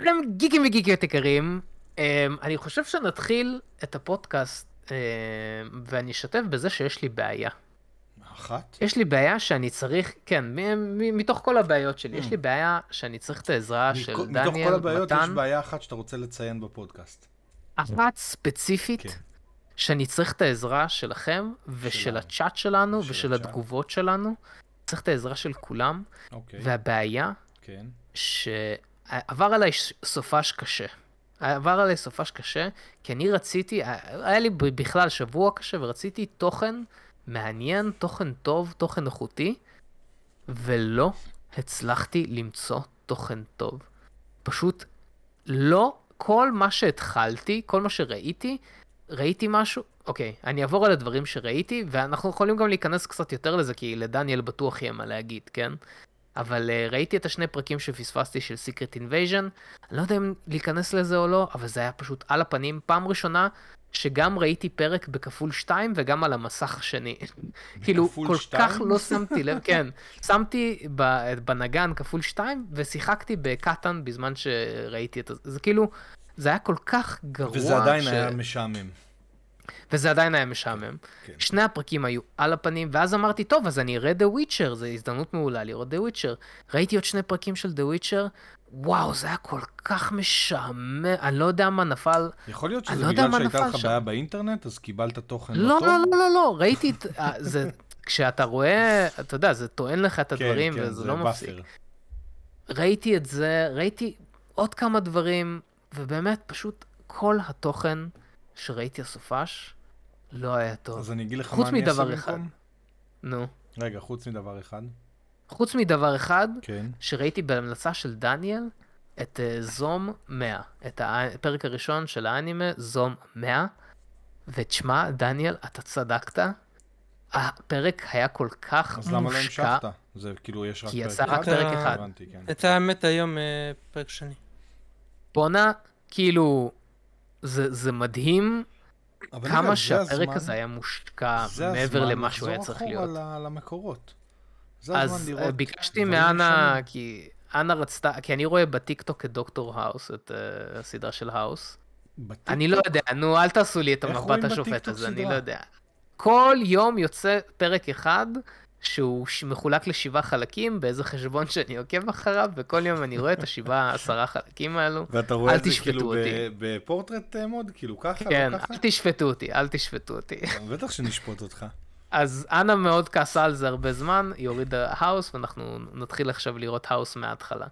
שלום לכם גיקים וגיקיות יקרים. אמ, אני חושב שנתחיל את הפודקאסט אמ, ואני אשתף בזה שיש לי בעיה. אחת? יש לי בעיה שאני צריך, כן, מתוך כל הבעיות שלי, יש Mm. לי בעיה שאני צריך את העזרה של מתוך דניאל, כל הבעיות יש מתן, בעיה אחת שאתה רוצה לציין בפודקאסט. אחת ספציפית, כן. שאני צריך את העזרה שלכם ושל. הצ'אט שלנו ושל. התגובות שלנו. צריך את העזרה של כולם, אוקיי, והבעיה כן. שעבר עליי סופש קשה. עבר עליי סופש קשה, כי אני רציתי, היה לי בכלל שבוע קשה, ורציתי תוכן מעניין, תוכן טוב, תוכן איכותי, ולא הצלחתי למצוא תוכן טוב. פשוט לא, כל מה שהתחלתי, כל מה שראיתי, ראיתי משהו, אוקיי, אני אעבור על הדברים שראיתי, ואנחנו יכולים גם להיכנס קצת יותר לזה, כי לדניאל בטוח יהיה מה להגיד, כן? אבל uh, ראיתי את השני פרקים שפספסתי של Secret Invasion, אני לא יודע אם להיכנס לזה או לא, אבל זה היה פשוט על הפנים, פעם ראשונה שגם ראיתי פרק בכפול 2 וגם על המסך השני. כאילו, כל שתיים? כך לא שמתי לב, כן, שמתי בנגן כפול 2 ושיחקתי בקטן בזמן שראיתי את זה, זה כאילו, זה היה כל כך גרוע. וזה עדיין ש- היה משעמם. וזה עדיין היה משעמם. כן. שני הפרקים היו על הפנים, ואז אמרתי, טוב, אז אני אראה The Witcher, זו הזדמנות מעולה לראות The Witcher. ראיתי עוד שני פרקים של The Witcher, וואו, זה היה כל כך משעמם, אני לא יודע מה נפל. יכול להיות שזה לא בגלל שהייתה לך. בעיה באינטרנט, אז קיבלת תוכן לא, טוב? לא, לא, לא, לא, ראיתי את... אה, זה... כשאתה רואה, אתה יודע, זה טוען לך את כן, הדברים, כן, וזה זה לא מפסיק. ראיתי את זה, ראיתי עוד כמה דברים, ובאמת, פשוט כל התוכן שראיתי הסופש לא היה טוב. אז אני אגיד לך מה אני אעשה מדבר אחד. במקום? נו. רגע, חוץ מדבר אחד. חוץ מדבר אחד, כן. שראיתי בהמלצה של דניאל את uh, זום 100, את הפרק הראשון של האנימה, זום 100, ותשמע, דניאל, אתה צדקת, הפרק היה כל כך אז למה לא מושקע, המשכת? זה כאילו, יש רק כי פרק יצא רק אחד? פרק אחד. הבנתי, כן. את האמת היום אה, פרק שני. בואנה, כאילו, זה, זה מדהים כמה שהפרק הזמן- הזה היה מושקע מעבר למה שהוא היה לחזור צריך אחורה להיות. למקורות. זה אז הזמן אה, לראות ביקשתי דברים מאנה, ישנים. כי אנה רצתה, כי אני רואה בטיקטוק את דוקטור האוס, את uh, הסדרה של האוס. בטיקטוק? אני לא יודע, נו, אל תעשו לי את המבט השופט הזה, אני? לא יודע. כל יום יוצא פרק אחד שהוא מחולק לשבעה חלקים באיזה חשבון שאני עוקב אחריו, וכל יום אני רואה את השבעה עשרה חלקים האלו. ואתה רואה את זה כאילו. בפורטרט אה, mode? כאילו ככה? כן? אל תשפטו אותי, אל תשפטו אותי. בטח שנשפוט אותך. אז אנה מאוד כעסה על זה הרבה זמן, היא הורידה האוס, ואנחנו נתחיל עכשיו לראות האוס מההתחלה.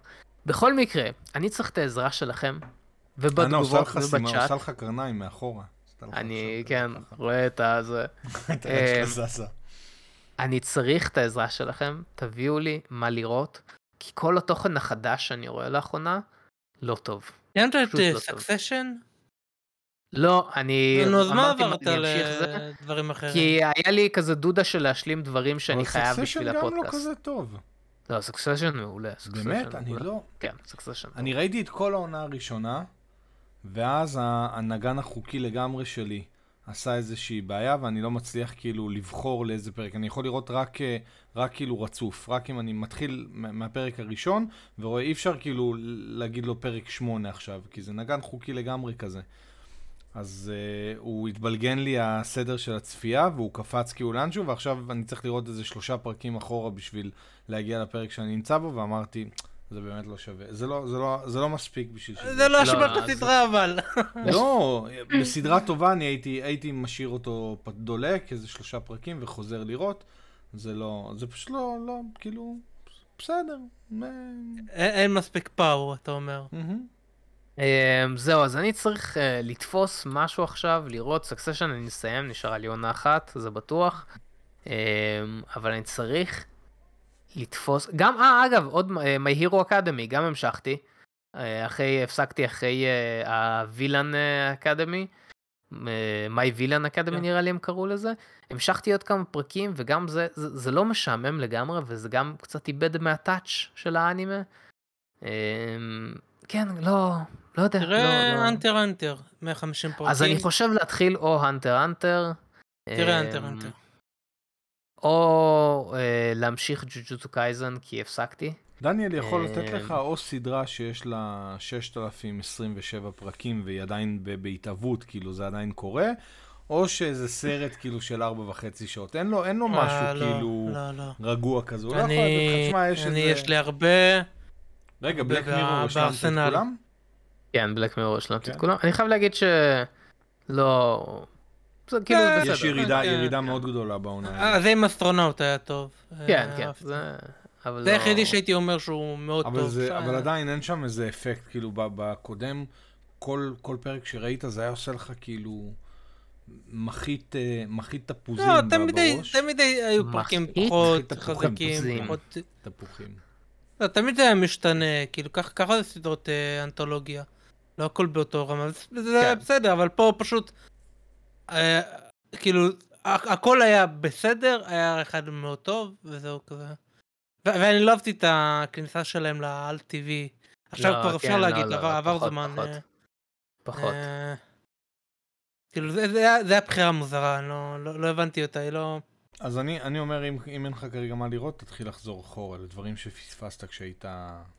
בכל מקרה, אני צריך את העזרה שלכם, אנה עושה ובתגובות לך סימן, ובצ'אט. עושה לך קרניים מאחורה. אני, כן. רואה את הזה. את אה, זזה. אני צריך את העזרה שלכם, תביאו לי מה לראות, כי כל התוכן החדש שאני רואה לאחרונה, לא טוב. ציינת את פשוט לא. סקסשן? לא, אני נו, אז מה אמרתי עברת אני אמשיך זה, לדברים אחרים? כי היה לי כזה דודה של להשלים דברים שאני אבל חייב Succession בשביל גם לא הפודקאסט. כזה טוב. לא, Succession מעולה. באמת? אני. לא. כן, Succession. אני ראיתי את כל העונה הראשונה, ואז הנגן החוקי לגמרי שלי עשה איזושהי בעיה, ואני לא מצליח כאילו לבחור לאיזה פרק. אני יכול לראות רק, אה, רק כאילו רצוף, רק אם אני מתחיל מה- מהפרק הראשון, ורואה, אי אפשר כאילו להגיד לו פרק שמונה עכשיו, כי זה נגן חוקי לגמרי כזה. אז uh, הוא התבלגן לי הסדר של הצפייה, והוא קפץ כאילו לאנשהו, ועכשיו אני צריך לראות איזה שלושה פרקים אחורה בשביל להגיע לפרק שאני נמצא בו, ואמרתי, זה באמת לא שווה. זה לא, זה לא, זה לא מספיק בשביל שזה... זה לא לא, אשמת אז- הסדרה אבל. לא, בסדרה טובה אני הייתי, הייתי משאיר אותו דולק, איזה שלושה פרקים, וחוזר לראות. זה לא, זה פשוט לא, לא, כאילו, בסדר. מ- אין אין מספיק פאור אתה אומר. אמ, זהו, אז אני צריך אה, לתפוס משהו עכשיו, לראות סקסשן, אני אסיים, נשארה לי עונה אחת, זה בטוח. אמ, אבל אני צריך לתפוס, גם, אה, אגב, עוד אה, My Hero Academy, גם המשכתי. אה, אחרי, הפסקתי אחרי הווילן אקדמי. My Villain Academy כן. נראה לי הם קראו לזה. המשכתי עוד כמה פרקים, וגם זה, זה, זה לא משעמם לגמרי, וזה גם קצת איבד מה touch של האנימה. אמ, כן, לא, לא יודע. תראה. Hunter Hunter 150 פרקים. אז אני חושב להתחיל או Hunter Hunter. תראה אמ, Hunter Hunter. או אה, להמשיך Jujutsu Kaisen כי הפסקתי. דניאל יכול לתת אה, לך או סדרה שיש לה 6,027 פרקים והיא עדיין בהתהוות, כאילו זה עדיין קורה, או שזה סרט כאילו של 4 וחצי שעות. אין לו, אין לו משהו אה, לא, כאילו לא, לא. רגוע כזה. הוא לא יכול לתת אני, לך, תשמע, יש אני, איזה... יש לי הרבה... רגע, Black Mirror, השלמת את. כולם? כן, Black Mirror השלמתי את כן. כולם. אני חייב להגיד שלא... זה כאילו אה, בסדר. יש ירידה, כן, ירידה כן. מאוד גדולה בעונה אה, הזאת. זה עם אסטרונאוט היה טוב. כן, אה, כן. זה... זה לא- היחידי שהייתי אומר שהוא מאוד טוב. זה, אבל עדיין אין שם איזה אפקט, כאילו ב- בקודם, כל, כל פרק שראית זה היה עושה לך כאילו מחית, אה, מחית תפוזים לא, תמיד בראש. תמיד הי- היו פרקים? פחות חזקים. פחות... תפוחים. לא, תמיד זה היה משתנה, כאילו ככה ככה זה סדרות אה, אנתולוגיה. לא הכל באותו רמה, זה- זה כן. בסדר, אבל פה פשוט... אה, כאילו, הכל היה בסדר, היה אחד מאוד טוב, וזהו כזה. ואני לא אהבתי את הכניסה שלהם לאל טבעי. עכשיו לא, כבר כן, אפשר לא, להגיד, לא, עבר לא, עבר פחות, זמן. פחות. אה, פחות. אה, כאילו, זה זה היה זה היה בחירה מוזרה, לא- לא לא הבנתי אותה, היא לא... אז אני, אני אומר, אם, אם אין לך כרגע מה לראות, תתחיל לחזור אחורה לדברים שפספסת כשהיית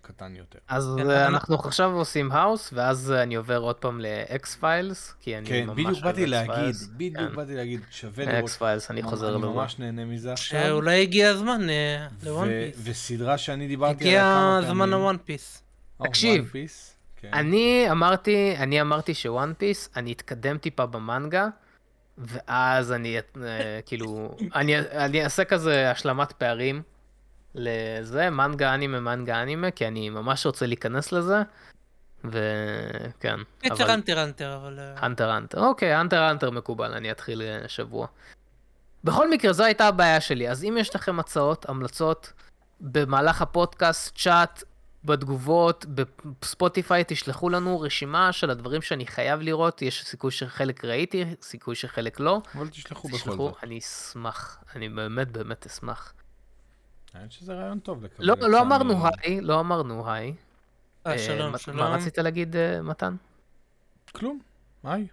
קטן יותר. אז כן, אה, אנחנו עכשיו עושים האוס, ואז אני עובר עוד פעם ל X-Files, כי אני כן, ממש בדיוק אוהב באתי. להגיד, בדיוק כן. באתי להגיד, שווה לראות. X-Files, אני חוזר אני לזה. ממש נהנה מזה עכשיו. שאולי הגיע הזמן אה, ל One Piece. וסדרה שאני דיברתי עליה הגיע כמה פעמים. הזמן לוואן פיס. תקשיב, One Piece, כן. אני אמרתי, אני אמרתי ש One Piece, אני אתקדם טיפה במנגה, ואז אני, אה, כאילו, אני, אני אעשה כזה השלמת פערים לזה, מנגה אנימה, מנגה אנימה, כי אני ממש רוצה להיכנס לזה, וכן. אבל- Hunter Hunter, אבל... אה, Hunter Hunter, אוקיי, Hunter Hunter מקובל, אני אתחיל אה, שבוע. בכל מקרה, זו הייתה הבעיה שלי, אז אם יש לכם הצעות, המלצות, במהלך הפודקאסט, צ'אט, בתגובות, בספוטיפיי, תשלחו לנו רשימה של הדברים שאני חייב לראות, יש סיכוי שחלק ראיתי, סיכוי שחלק לא. אבל תשלחו בכל תשלחו, זאת. אני אשמח, אני באמת באמת אשמח. האמת שזה רעיון טוב לקבל. לא, לא אמרנו היי, לא אמרנו היי. אה, אה, שלום, מה- שלום. מה רצית להגיד, אה, מתן? כלום, היי.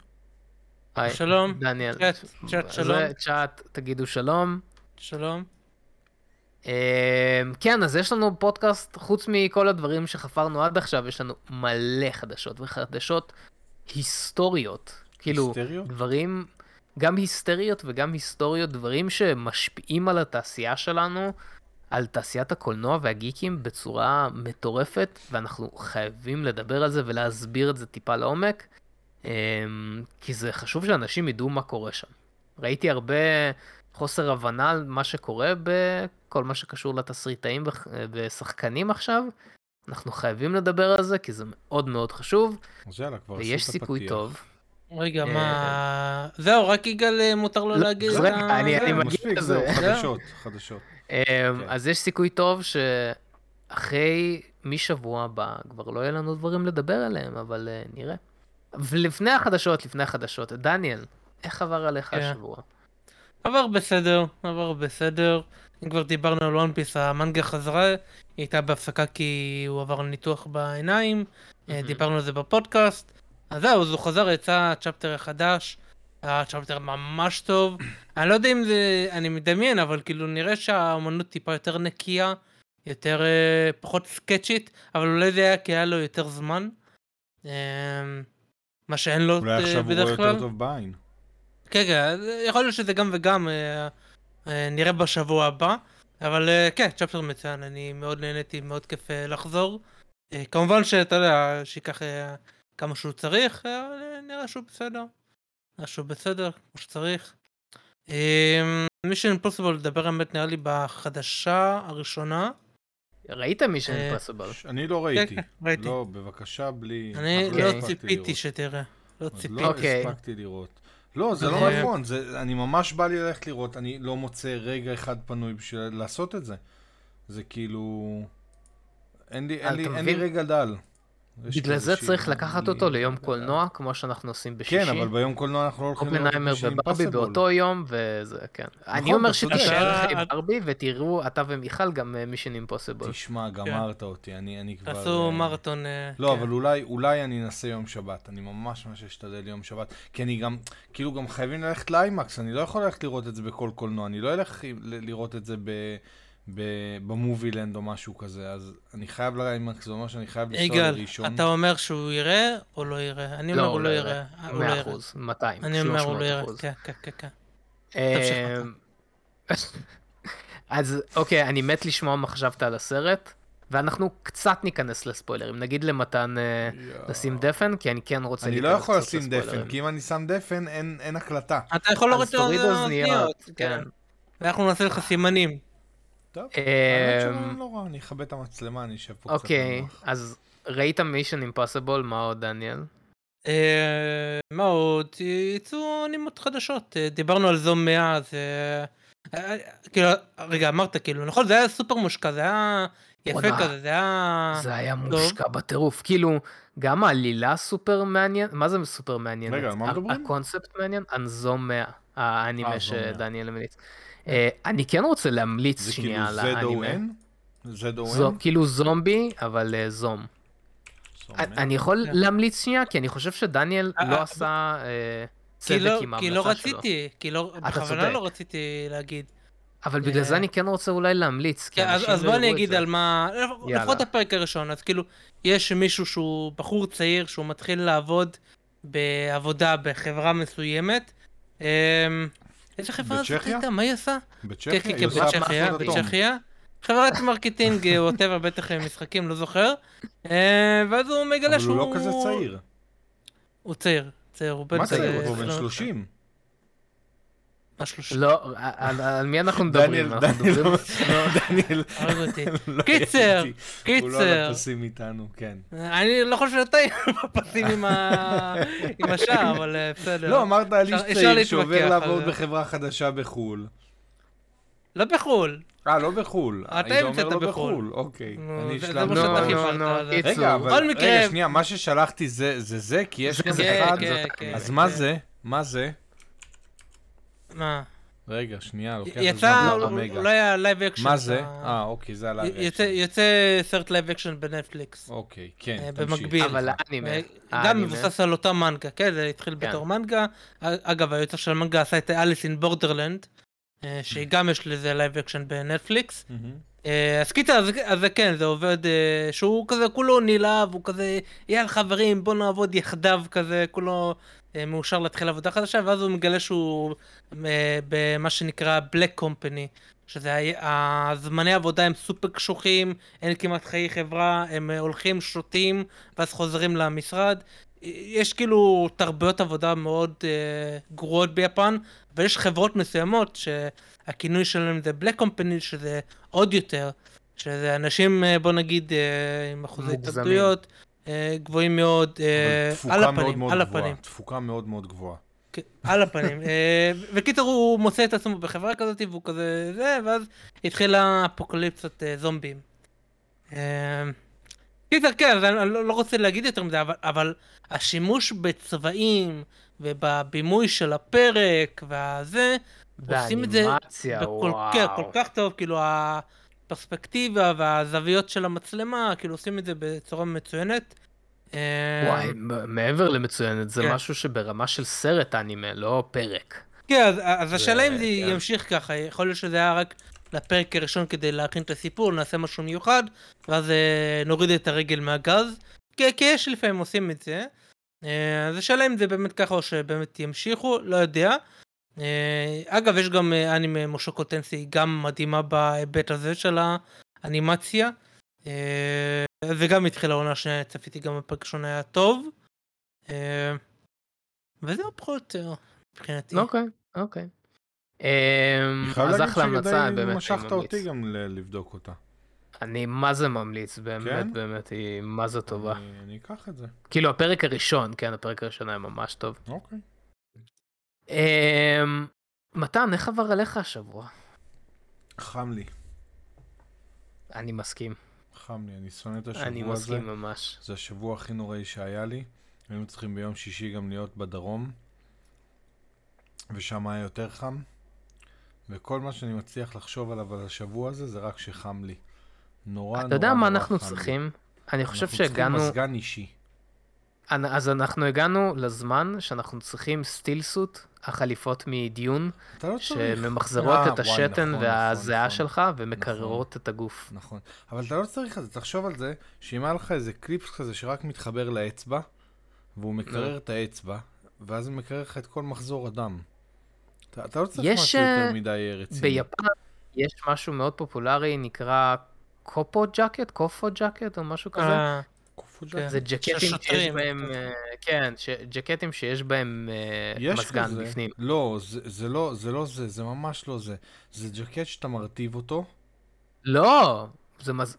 היי. שלום. דניאל. צ'אט, צ'אט, שלום. צ'אט, תגידו שלום. שלום. אמ, כן, אז יש לנו פודקאסט, חוץ מכל הדברים שחפרנו עד עכשיו, יש לנו מלא חדשות, וחדשות היסטוריות. כאילו, היסטריות? דברים, גם היסטריות וגם היסטוריות, דברים שמשפיעים על התעשייה שלנו, על תעשיית הקולנוע והגיקים בצורה מטורפת, ואנחנו חייבים לדבר על זה ולהסביר את זה טיפה לעומק, אמ, כי זה חשוב שאנשים ידעו מה קורה שם. ראיתי הרבה חוסר הבנה על מה שקורה בכל מה שקשור לתסריטאים ושחקנים עכשיו. אנחנו חייבים לדבר על זה, כי זה מאוד מאוד חשוב, אז יאללה, כבר עשית ויש סיכוי פתיח. טוב. רגע, אה, מה... זהו, רק יגאל אה, מותר לו לא, להגיד... את ה- אני- מגיע לזה. חדשות, חדשות. אמ, כן. אז יש סיכוי טוב שאחרי, משבוע הבא, כבר לא יהיה לנו דברים לדבר עליהם, אבל אה, נראה. ולפני החדשות, לפני החדשות, דניאל, איך עבר עליך כן. השבוע? עבר בסדר, עבר בסדר. אם כבר דיברנו על One Piece, המנגה חזרה, היא הייתה בהפסקה כי הוא עבר ניתוח בעיניים, מהמם. דיברנו על זה בפודקאסט. אז זהו, אז הוא חזר, יצא chapter חדש, היה chapter ממש טוב. אני לא יודע אם זה, אני מדמיין, אבל כאילו נראה שהאמנות טיפה יותר נקייה, יותר, אה, פחות סקצ'ית, אבל אולי זה היה כי היה לו יותר זמן. אה, מה שאין לו אולי אה, עכשיו הוא רואה בדרך כלל. יותר טוב בעין. כן, כן, אז יכול להיות שזה גם וגם, אה, אה, נראה בשבוע הבא. אבל אה, כן, צ'פטר מצוין, אני מאוד נהניתי, מאוד כיף אה, לחזור. אה, כמובן שאתה יודע, שייקח אה, כמה שהוא צריך, אה, אבל אה, נראה שהוא בסדר. נראה שהוא בסדר, כמו שצריך. מישן אימפוסיבול לדבר האמת נראה לי בחדשה הראשונה. ראית מישן אה, אימפסיבל? ש- אני לא כן, ראיתי. כן, ראיתי. לא, בבקשה, בלי... אני עוד לא אוקיי. הספקתי ציפיתי. שתראה. לא ציפיתי. לא. הספקתי לראות. לא, זה לא נכון, זה, אני ממש בא לי ללכת לראות, אני לא מוצא רגע אחד פנוי בשביל לעשות את זה. זה כאילו... אין לי, אין אתה לי, אין לי מבין? רגע דל. בגלל זה צריך לקחת אותו ליום. קולנוע, כמו שאנחנו עושים בשישי. כן, אבל ביום קולנוע אנחנו לא הולכים אופנהיימר Mission וברבי Impossible. באותו יום, וזה, כן. אני נכון, אומר אתה צודק. שתישאר אתה- אחרי ברבי, ותראו, אתה ומיכל גם מישן אימפוסיבול. תשמע, גמרת אותי, אני אני כבר... תעשו אה, מרתון. אה, לא, כן. אבל אולי, אולי אני אנסה יום שבת. אני ממש ממש אשתדל יום שבת. כי אני גם, כאילו גם חייבים ללכת לאיימקס, אני לא יכול ללכת לראות את זה בכל קולנוע. אני לא אלך לראות את זה ב... במובילנד או משהו כזה, אז אני חייב לאיימקס, זה אומר שאני חייב לנסוע יגאל, לראשון. אתה אומר שהוא יראה או לא יראה? אני אומר הוא לא יראה. הוא לא 100 יראה. אחוז, 200, אני אומר הוא לא 300 יראה. אחוז. כן, כן, כן, כן. אמ, אז אוקיי, אני מת לשמוע מה חשבת על הסרט, ואנחנו קצת ניכנס לספוילרים. נגיד למתן אה, לשים דפן, כי אני כן רוצה אני לא יכול לשים דפן. כי אם אני שם דפן, אין אין הקלטה. אתה יכול להוריד אז את תוריד האוזניות. אוזניות, כן. כן. ואנחנו נעשה לך סימנים. טוב, אמ, האמת שלא לא אני אכבד את המצלמה, אני אשב פה קצת אוקיי. אז ראית מישן אימפוסיבול, מה עוד, דניאל? אה, מה עוד? יצאו אנימות חדשות. אה, דיברנו על זום 100, זה... אה, כאילו, רגע, אמרת כאילו, נכון? זה היה סופר מושקע, זה היה יפה. כזה, זה היה... זה היה. מושקע בטירוף, כאילו, גם העלילה סופר מעניין, מה זה סופר מעניינת? רגע, מה מדברים? הקונספט מעניין, אנזום 100, האנימה אה, זום 100. שדניאל המליץ. אה, אני כן רוצה להמליץ זה כאילו שנייה על האנימה. ZON? ZON? זו כאילו זומבי, אבל אה, זום. אני- אני יכול כן. להמליץ שנייה, כי אני חושב שדניאל אה, לא עשה כי לא- צדק עם כי לא ההמלצה שלו. רציתי, כי לא, אתה בכוונה צודק. לא רציתי להגיד. אבל בגלל זה. אני כן רוצה אולי להמליץ, כי כן, אז, אנשים אז לא בוא אני יראו את אגיד זה. על מה. לפחות הפרק הראשון, אז כאילו, יש מישהו שהוא בחור צעיר שהוא מתחיל לעבוד בעבודה בחברה מסוימת. איזה חברה זאת? הייתה? מה היא? כן, בצ'כיה? כן, כן, עושה בצ'כיה. בצ'כיה. חברת מרקטינג, ווטאבר, בטח אה, משחקים, לא זוכר. אה, ואז הוא מגלה אבל שהוא... הוא לא כזה צעיר. הוא צעיר, צעיר, הוא בן... מה צעיר? אה, הוא בן לא- 30. מה שלושים? לא, על מי אנחנו מדברים? דניאל, דניאל, מדברים- דניאל, הרג אותי. לא קיצר, הייתי. הוא לא על קיצר. הפסים איתנו, כן. אני לא חושב שאתה עם הפסים עם השער, אבל אה, בסדר. לא, אמרת על איש צעיר שעובר לעבוד. בחברה חדשה בחו"ל. לא בחו"ל. אה, לא בחו"ל. אתה אומר המצאת לא בחו"ל. בחו"ל, אוקיי. אני זה- זה השלמתי מה את שאתה. רגע, אבל... רגע, שנייה, מה ששלחתי זה זה? כי יש זה כזה זה, אחד. כן, כן, אז כן. מה זה? מה זה? מה? רגע, שנייה, לוקח לי יצא אולי למגה. היה לייב אקשן. מה זה? אה, אוקיי, זה עליי. יוצא- יוצא סרט לייב אקשן בנטפליקס. אוקיי, כן, אה, תמשיך. במקביל. אבל האנימה, אה, גם. מבוסס על אותה מנגה, כן? זה התחיל כן. בתור מנגה. אגב, היוצר של המנגה עשה את אליס אין בורדרלנד, שהיא גם יש לזה live action בנטפליקס. אה, אז קיצר, אז, אז כן, זה עובד, אה, שהוא כזה כולו נלהב, הוא כזה, יאללה חברים, בוא נעבוד יחדיו כזה, כולו אה, מאושר להתחיל עבודה חדשה, ואז הוא מגלה שהוא במה שנקרא Black Company, שזה הזמני עבודה הם סופר קשוחים, אין כמעט חיי חברה, הם הולכים, שותים, ואז חוזרים למשרד. יש כאילו תרבויות עבודה מאוד גרועות ביפן, ויש חברות מסוימות שהכינוי שלהם זה Black Company, שזה עוד יותר, שזה אנשים, אה, בוא נגיד, אה, עם אחוזי. התאבדויות אה, גבוהים מאוד, על הפנים, מאוד על. הפנים. תפוקה מאוד מאוד גבוהה. כן, על הפנים. וקיצר הוא מוצא את עצמו בחברה כזאת והוא כזה זה, ואז התחילה אפוקליפסת זומבים. קיצר כן, אז אני לא לא רוצה להגיד יותר מזה, אבל, אבל השימוש בצבעים ובבימוי של הפרק והזה, עושים את זה בכל, וואו. כן, כל כך טוב, כאילו הפרספקטיבה והזוויות של המצלמה, כאילו עושים את זה בצורה מצוינת. אה, וואי, מעבר למצוינת, זה כן. משהו שברמה של סרט אנימה, לא פרק. כן, אז, אז השאלה אם זה כן. ימשיך ככה, יכול להיות שזה היה רק לפרק הראשון כדי להכין את הסיפור, נעשה משהו מיוחד, ואז אה, נוריד את הרגל מהגז, כי, כי יש לפעמים עושים את זה. אה, אז השאלה אם זה באמת ככה או שבאמת ימשיכו, לא יודע. אה, אגב, יש גם אה, אנימה מושקו טנסי גם מדהימה בהיבט הזה של האנימציה. אה, וגם התחילה העונה השנייה, צפיתי גם בפרק ראשון היה טוב. אה, וזהו פחות או יותר מבחינתי. אוקיי, אוקיי. אז אחלה המלצה, באמת אני משכת ממליץ. אותי גם ל- לבדוק אותה. אני מה זה ממליץ, באמת, כן? באמת, היא מה זה טובה. אני אקח את זה. כאילו הפרק הראשון, כן, הפרק הראשון היה ממש טוב. אוקיי. אמ, מתן, איך עבר עליך השבוע? חם לי. אני מסכים. חם לי, אני שונא את השבוע הזה. אני מסכים ממש. זה השבוע הכי נוראי שהיה לי. היינו צריכים ביום שישי גם להיות בדרום, ושם היה יותר חם. וכל מה שאני מצליח לחשוב עליו על השבוע הזה, זה רק שחם לי. נורא נורא אתה יודע מה אנחנו חם לי. צריכים? אני חושב אנחנו צריכים שהגענו... מזגן אישי. אז אנחנו הגענו לזמן שאנחנו צריכים סטיל סוט, החליפות מדיון, לא. שממחזרות אה, את וואי, השתן נכון, והזיעה נכון, שלך ומקררות את הגוף. נכון. אבל אתה לא צריך את זה, תחשוב על זה, שאם היה לך איזה קליפס כזה שרק מתחבר לאצבע, והוא מקרר את האצבע, ואז הוא מקרר לך את כל מחזור הדם. אתה, אתה לא צריך יש, משהו יותר אה, מדי אה, רציני. ביפן יש משהו מאוד פופולרי, נקרא קופו ג'קט, קופו ג'קט או משהו כזה. כן. זה ג'קטים שיש. בהם, אה, כן, ש- ג'קטים שיש בהם אה, יש מזגן כזה. בפנים. לא, זה, זה לא, זה לא זה, זה ממש לא זה. זה ג'קט שאתה מרטיב אותו, לא, זה מז...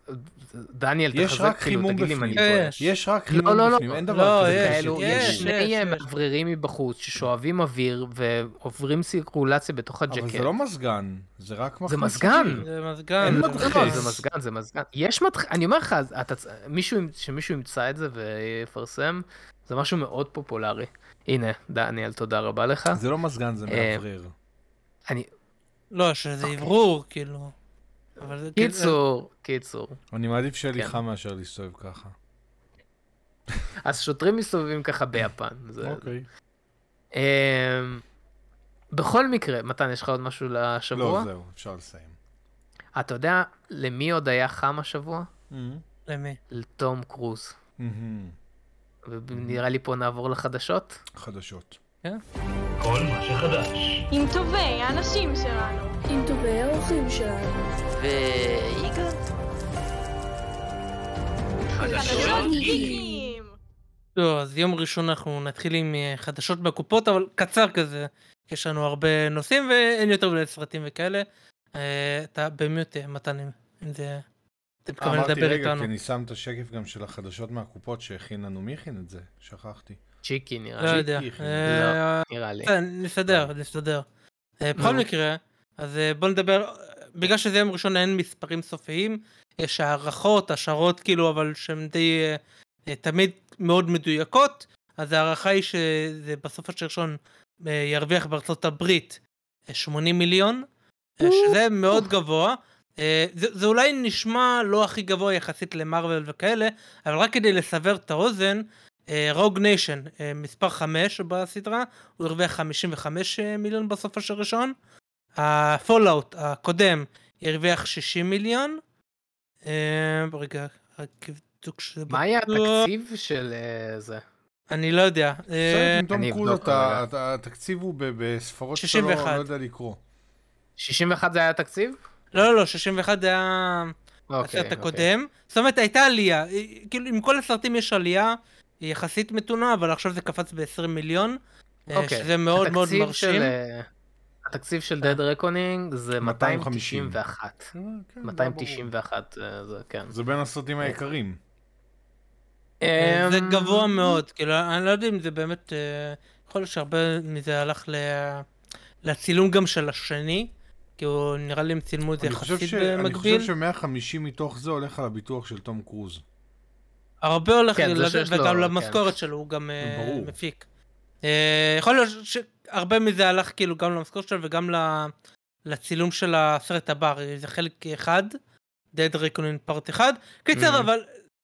דניאל, יש תחזק כאילו, תגיד לי אם אני בפנים. טועה. יש. יש רק לא, חימום לא, לא. בפנים, אין לא, דבר כזה. יש, ג'קט כאלו, אישי. יש יש, שני יש. מאווררים מבחוץ ששואבים אוויר ועוברים סירקולציה בתוך הג'קט. אבל זה לא מזגן, זה רק מחליף מזגן. אוויר. זה מזגן. אין זה לא, מדחס. לא, זה מזגן, זה מזגן. יש מדחס, אני אומר לך, שמישהו ימצא את זה ויפרסם, זה משהו מאוד פופולרי. הנה, דניאל, תודה רבה לך. זה לא מזגן, זה אה, מאוורר. אני, לא, שזה אוקיי. אוורור, כאילו. כאילו- קיצור, קיצור. אני מעדיף שיהיה לי כן. חם מאשר להסתובב ככה. אז שוטרים מסתובבים ככה ביפן. אוקיי. אמ, בכל מקרה, מתן, יש לך עוד משהו לשבוע? לא, זהו, אפשר לסיים. אתה יודע למי עוד היה חם השבוע? למי? לתום קרוז. ונראה לי פה נעבור לחדשות. חדשות. כל מה שחדש. עם טובי האנשים שלנו. עם טובי האורחים שלנו. ויגאל? חדשות גיקים! לא, אז יום ראשון אנחנו נתחיל עם אה, חדשות בקופות, אבל קצר כזה. כי יש לנו הרבה נושאים ואין יותר מדי סרטים וכאלה. אה, אתה במיוט אה, מתן, אם זה... אתה מתכוון אמרתי לדבר רגע, איתנו. כי אני שם את השקף גם של החדשות מהקופות שהכין לנו. מי הכין את זה? שכחתי. צ'יקי נראה לא לי. יודע. הכין. אה, נראה לי. נסתדר. אה, בכל. מקרה, אז אה, בוא נדבר, בגלל שזה יום ראשון אין מספרים סופיים, יש הערכות, השערות כאילו, אבל שהן די אה, תמיד מאוד מדויקות, אז ההערכה היא שזה בסופו של ראשון אה, ירוויח בארצות הברית אה, 80 מיליון, שזה מאוד גבוה. זה, זה אולי נשמע לא הכי גבוה יחסית למרוויל וכאלה, אבל רק כדי לסבר את האוזן, Rogue Nation, מספר 5 בסדרה, הוא הרוויח 55 מיליון בסוף של ראשון. ה Fallout הקודם הרוויח 60 מיליון. אה, רגע, רק תבדוק שזה מה היה בטוח. התקציב של אה, זה? אני לא יודע. אה, אני אבדוק התקציב הוא בספרות לא 61. לא יודע לקרוא. 61 זה היה התקציב? לא, לא, לא, 61 זה היה אוקיי, הסרט אוקיי. הקודם. זאת אומרת, הייתה עלייה. כאילו, עם כל הסרטים יש עלייה היא יחסית מתונה, אבל עכשיו זה קפץ ב-20 מיליון. אוקיי. שזה מאוד מאוד התקציב מרשים. אה, התקציב של Dead Reckoning זה 250. 291. כן, כן, 291 אה, זה כן. זה בין הסרטים היקרים. אה, זה אמ, גבוה מאוד, כאילו, אני לא יודע אם זה באמת, אה, יכול להיות שהרבה מזה הלך ל- לצילום גם של השני, כי הוא נראה לי הם צילמו את זה אני חושב יחסית ש- אני במקביל. חושב ש-150 מתוך זה הולך על הביטוח של תום קרוז. הרבה הולך, כן, וגם כן. למשכורת שלו, הוא גם אה. מפיק. אה, יכול להיות שהרבה מזה הלך כאילו גם למשכורת שלו וגם לצילום של הסרט הבא, זה חלק אחד, Dead Reckoning פארט אחד. קיצר, Mhm. אבל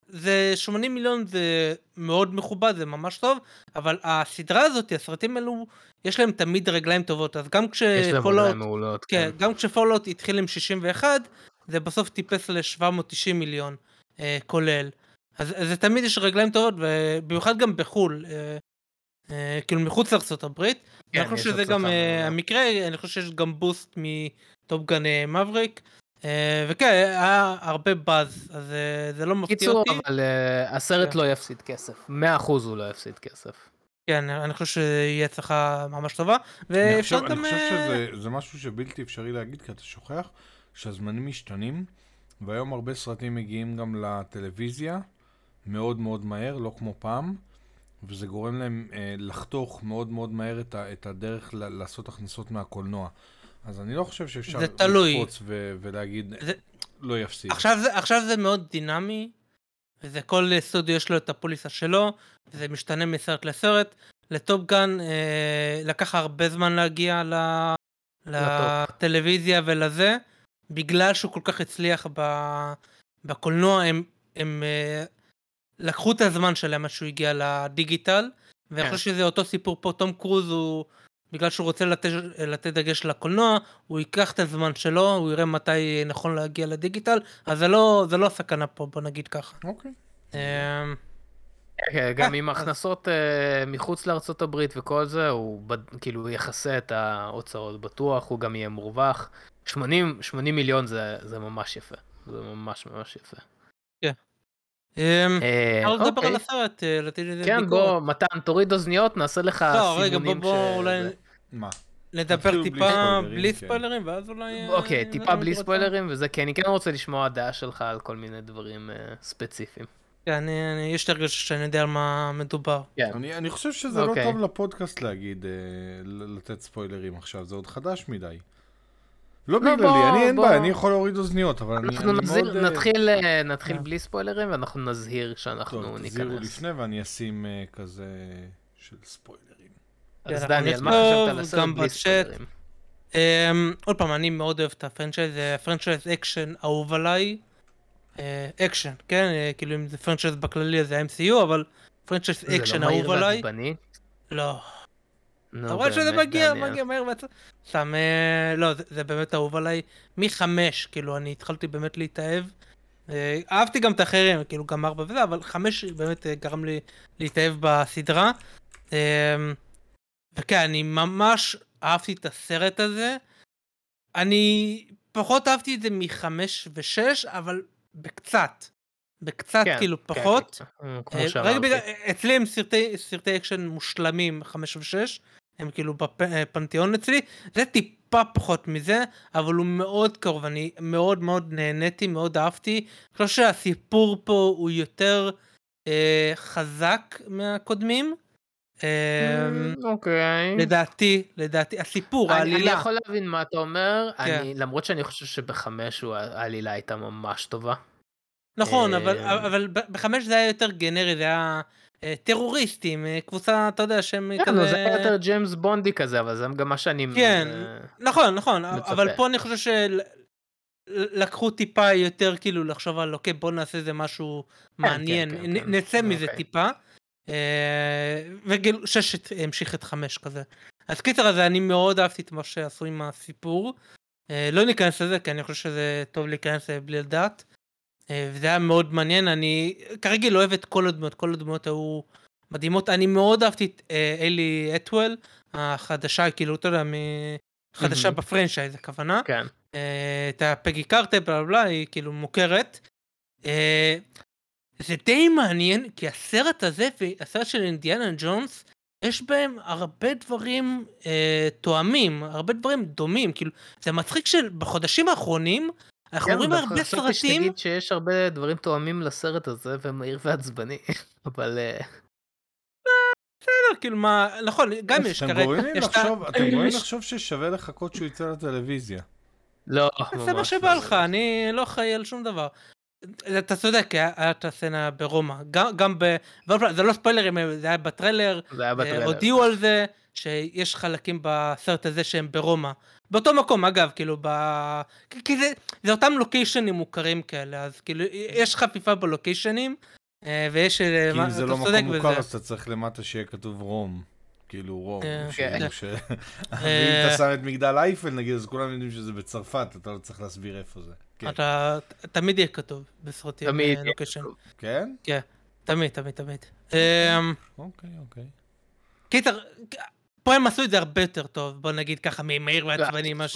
זה 80 מיליון זה מאוד מכובד, זה ממש טוב, אבל הסדרה הזאת, הסרטים האלו, יש להם תמיד רגליים טובות, אז גם יש להם רגליים מעולות. כן, כן. גם כשפולאאוט התחיל עם 61, זה בסוף טיפס ל-790 מיליון אה, כולל. אז, אז זה תמיד יש רגליים טובות, ובמיוחד גם בחו"ל, אה, כאילו מחוץ לארצות הברית. כן, אני חושב שזה גם אה. המקרה, אני חושב שיש גם בוסט מטופגן מבריק. אה, וכן, היה הרבה באז, אז אה, זה לא מפתיע קיצור, אותי. אבל אה, הסרט כן. לא יפסיד כסף. 100% הוא לא יפסיד כסף. כן, אני חושב שיהיה הצלחה ממש טובה. אני ואפשר חושב, גם... אני חושב אה, שזה זה משהו שבלתי אפשרי להגיד, כי אתה שוכח שהזמנים משתנים, והיום הרבה סרטים מגיעים גם לטלוויזיה, מאוד מאוד מהר, לא כמו פעם, וזה גורם להם אה, לחתוך מאוד מאוד מהר את, ה, את הדרך ל, לעשות הכנסות מהקולנוע. אז אני לא חושב שאפשר. לקפוץ ו, ולהגיד, זה- לא יפסיד. עכשיו זה, עכשיו זה מאוד דינמי, וזה כל סטודיו יש לו את הפוליסה שלו, וזה משתנה מסרט לסרט. לטופגן אה, לקח הרבה זמן להגיע ל. לטלוויזיה ולזה, בגלל שהוא כל כך הצליח ב, בקולנוע, הם, הם אה, לקחו את הזמן שלהם עד שהוא הגיע לדיגיטל, ואני כן. חושב שזה אותו סיפור פה, תום קרוז הוא... בגלל שהוא רוצה לתת, לתת דגש לקולנוע, הוא ייקח את הזמן שלו, הוא יראה מתי נכון להגיע לדיגיטל, אז זה לא, זה לא הסכנה פה, בוא נגיד ככה. אוקיי. אמ, כן, גם אה, עם אז- הכנסות אה, מחוץ לארצות הברית וכל זה, הוא כאילו יכסה את ההוצאות בטוח, הוא גם יהיה מורווח. 80 80 מיליון זה זה ממש יפה. זה ממש ממש יפה. אמ, אה, אפשר לדבר אוקיי. על הסרט, אה, לתת לזה כן. בוא, מתן, תוריד אוזניות, נעשה לך לא, רגע, בוא, סימונים בוא ש- אולי זה. מה? נדבר נתחיל בלי טיפה ספוילרים, בלי כן. ספוילרים, ואז אולי... אה, אוקיי, טיפה בלי ביקורת. ספוילרים וזה, כי אני כן רוצה לשמוע דעה שלך על כל מיני דברים ספציפיים. כן, אני- אני- יש לי הרגשה שאני יודע על מה מדובר. כן. אני, אני חושב שזה לא אוקיי. טוב לפודקאסט להגיד, ל- לתת ספוילרים עכשיו, זה עוד חדש מדי. לא בגללי, בוא, אני אין. בעיה, אני יכול להוריד אוזניות, אבל אני, מאוד... אה, נתחיל אה, נתחיל כן. בלי ספוילרים ואנחנו נזהיר שאנחנו טוב, תזהירו ניכנס. לפני ואני אשים אה, כזה של ספוילרים. אז דניאל, מה חשבת על הסרט גם בלי. ספוילרים? אמ, עוד פעם, אני מאוד אוהב את ה franchise, זה ה franchise אקשן אהוב עליי. אה, אקשן, כן? אה, כאילו אם זה franchise בכללי אז זה MCU, אבל franchise זה אקשן לא מהיר אהוב עליי. ועצבני? לא. נו, אתה רואה שזה מגיע, דניאל. מגיע מהר ועצוב. סתם, אה, לא, זה, זה באמת אהוב עליי. מחמש, כאילו, אני התחלתי באמת להתאהב. אה, אהבתי גם את האחרים, כאילו, גם ארבע וזה, אבל חמש באמת אה, גרם לי להתאהב בסדרה. וכן, אני ממש אהבתי את הסרט הזה. אני פחות אהבתי את זה מחמש ושש, אבל בקצת. בקצת, כן, כאילו, כן, פחות. כן, אה, כמו רק שאמרתי. בגלל, אצלי הם סרטי, סרטי אקשן מושלמים, 5 ו-6, הם כאילו בפנתיאון אצלי, זה טיפה פחות מזה, אבל הוא מאוד קרוב, אני מאוד מאוד נהניתי, מאוד אהבתי. אני חושב שהסיפור פה הוא יותר אה, חזק מהקודמים. אה, אוקיי. לדעתי, לדעתי, הסיפור, אני אני העלילה, יכול להבין מה אתה אומר, כן. למרות שאני חושב שבחמש העלילה הייתה ממש טובה. נכון, אבל, אה, אבל בחמש זה היה יותר גנרי, זה היה אה, טרוריסטים, אה, קבוצה, אתה יודע, שהם כן, כזה... זה היה יותר ג'יימס בונדי כזה, אבל זה גם מה שאני... כן. אה, נכון, נכון, מצפה. אבל פה אני חושב שלקחו טיפה יותר כאילו לחשוב על אוקיי בוא נעשה איזה משהו מעניין, כן, נ- כן. נצא מזה אוקיי. טיפה. אה, וגיל שש הת- המשיך את חמש כזה. אז קיצר הזה אני מאוד אהבתי את מה שעשו עם הסיפור. אה, לא ניכנס לזה כי אני חושב שזה טוב להיכנס בלי לדעת. אה, וזה היה מאוד מעניין אני כרגע לא אוהב את כל הדמויות כל הדמויות היו מדהימות אני מאוד אהבתי את אה, אלי אטוול החדשה כאילו אתה יודע חדשה מהמם. בפרנצ'ייז הכוונה. כן. אה, את הפגי קרטה בלה בלה היא כאילו מוכרת. זה די מעניין כי הסרט הזה והסרט של אינדיאנה ג'ונס יש בהם הרבה דברים אה, תואמים הרבה דברים דומים כאילו זה מצחיק שבחודשים האחרונים אנחנו כן, רואים הרבה חשבתי סרטים שתגיד שיש הרבה דברים תואמים לסרט הזה ומהיר ועצבני, אבל אה, כאילו מה נכון גם יש כרגע אתם גורמים לחשוב ששווה לחכות שהוא יצא לטלוויזיה. לא, זה מה ממש שבא לא. לך אני לא אחראי על שום דבר. אתה צודק היה את הסצנה ברומא גם גם ב... זה לא ספוילרים זה היה בטריילר זה היה אה, בטריילר. הודיעו על זה שיש חלקים בסרט הזה שהם ברומא. באותו מקום אגב כאילו ב... כי- זה, זה אותם לוקיישנים מוכרים כאלה אז כאילו יש חפיפה בלוקיישנים אה, ויש... אה, כי אם זה לא מקום מוכר. אז אתה צריך למטה שיהיה כתוב רום. כאילו רום. כן. ש- ואם אתה שם את מגדל אייפל נגיד אז כולם יודעים שזה בצרפת אתה לא צריך להסביר איפה זה. כן. אתה תמיד יהיה כתוב בסרטים תמיד אה, יהיה לוקיישן. כתוב. כן? תמיד תמיד תמיד. אמ, אוקיי אוקיי. קיצר, פה הם עשו את זה הרבה יותר טוב, בוא נגיד ככה, ממהיר ועצבני, מה.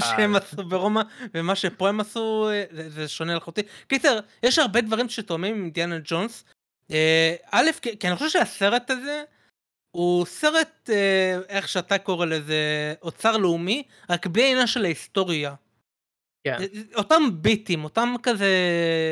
שהם עשו ברומא, ומה שפה הם עשו, אה, זה, שונה לחלוטין. קיצר, יש הרבה דברים שתואמים עם דיאנה ג'ונס. אה, א', כי, אני חושב שהסרט הזה, הוא סרט, אה, איך שאתה קורא לזה, אוצר לאומי, רק בלי העניין של ההיסטוריה. כן. אה, אותם ביטים, אותם כזה,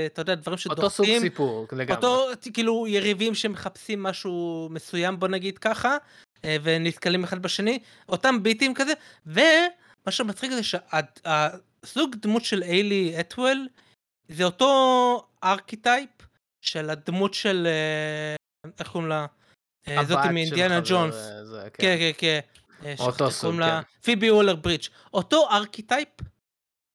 אתה יודע, דברים אותו סוג. סיפור לגמרי. אותו כאילו יריבים שמחפשים משהו מסוים בוא נגיד ככה ונתקלים אחד בשני אותם ביטים כזה ומה שמצחיק זה הסוג דמות של היילי אטוול זה אותו archetype של הדמות של אה, איך קוראים לה? אה, זאתי מאינדיאנה ג'ונס. אה, כן כן כן. אה, אותו סוג? כן. פיבי וולר ברידג'. אותו archetype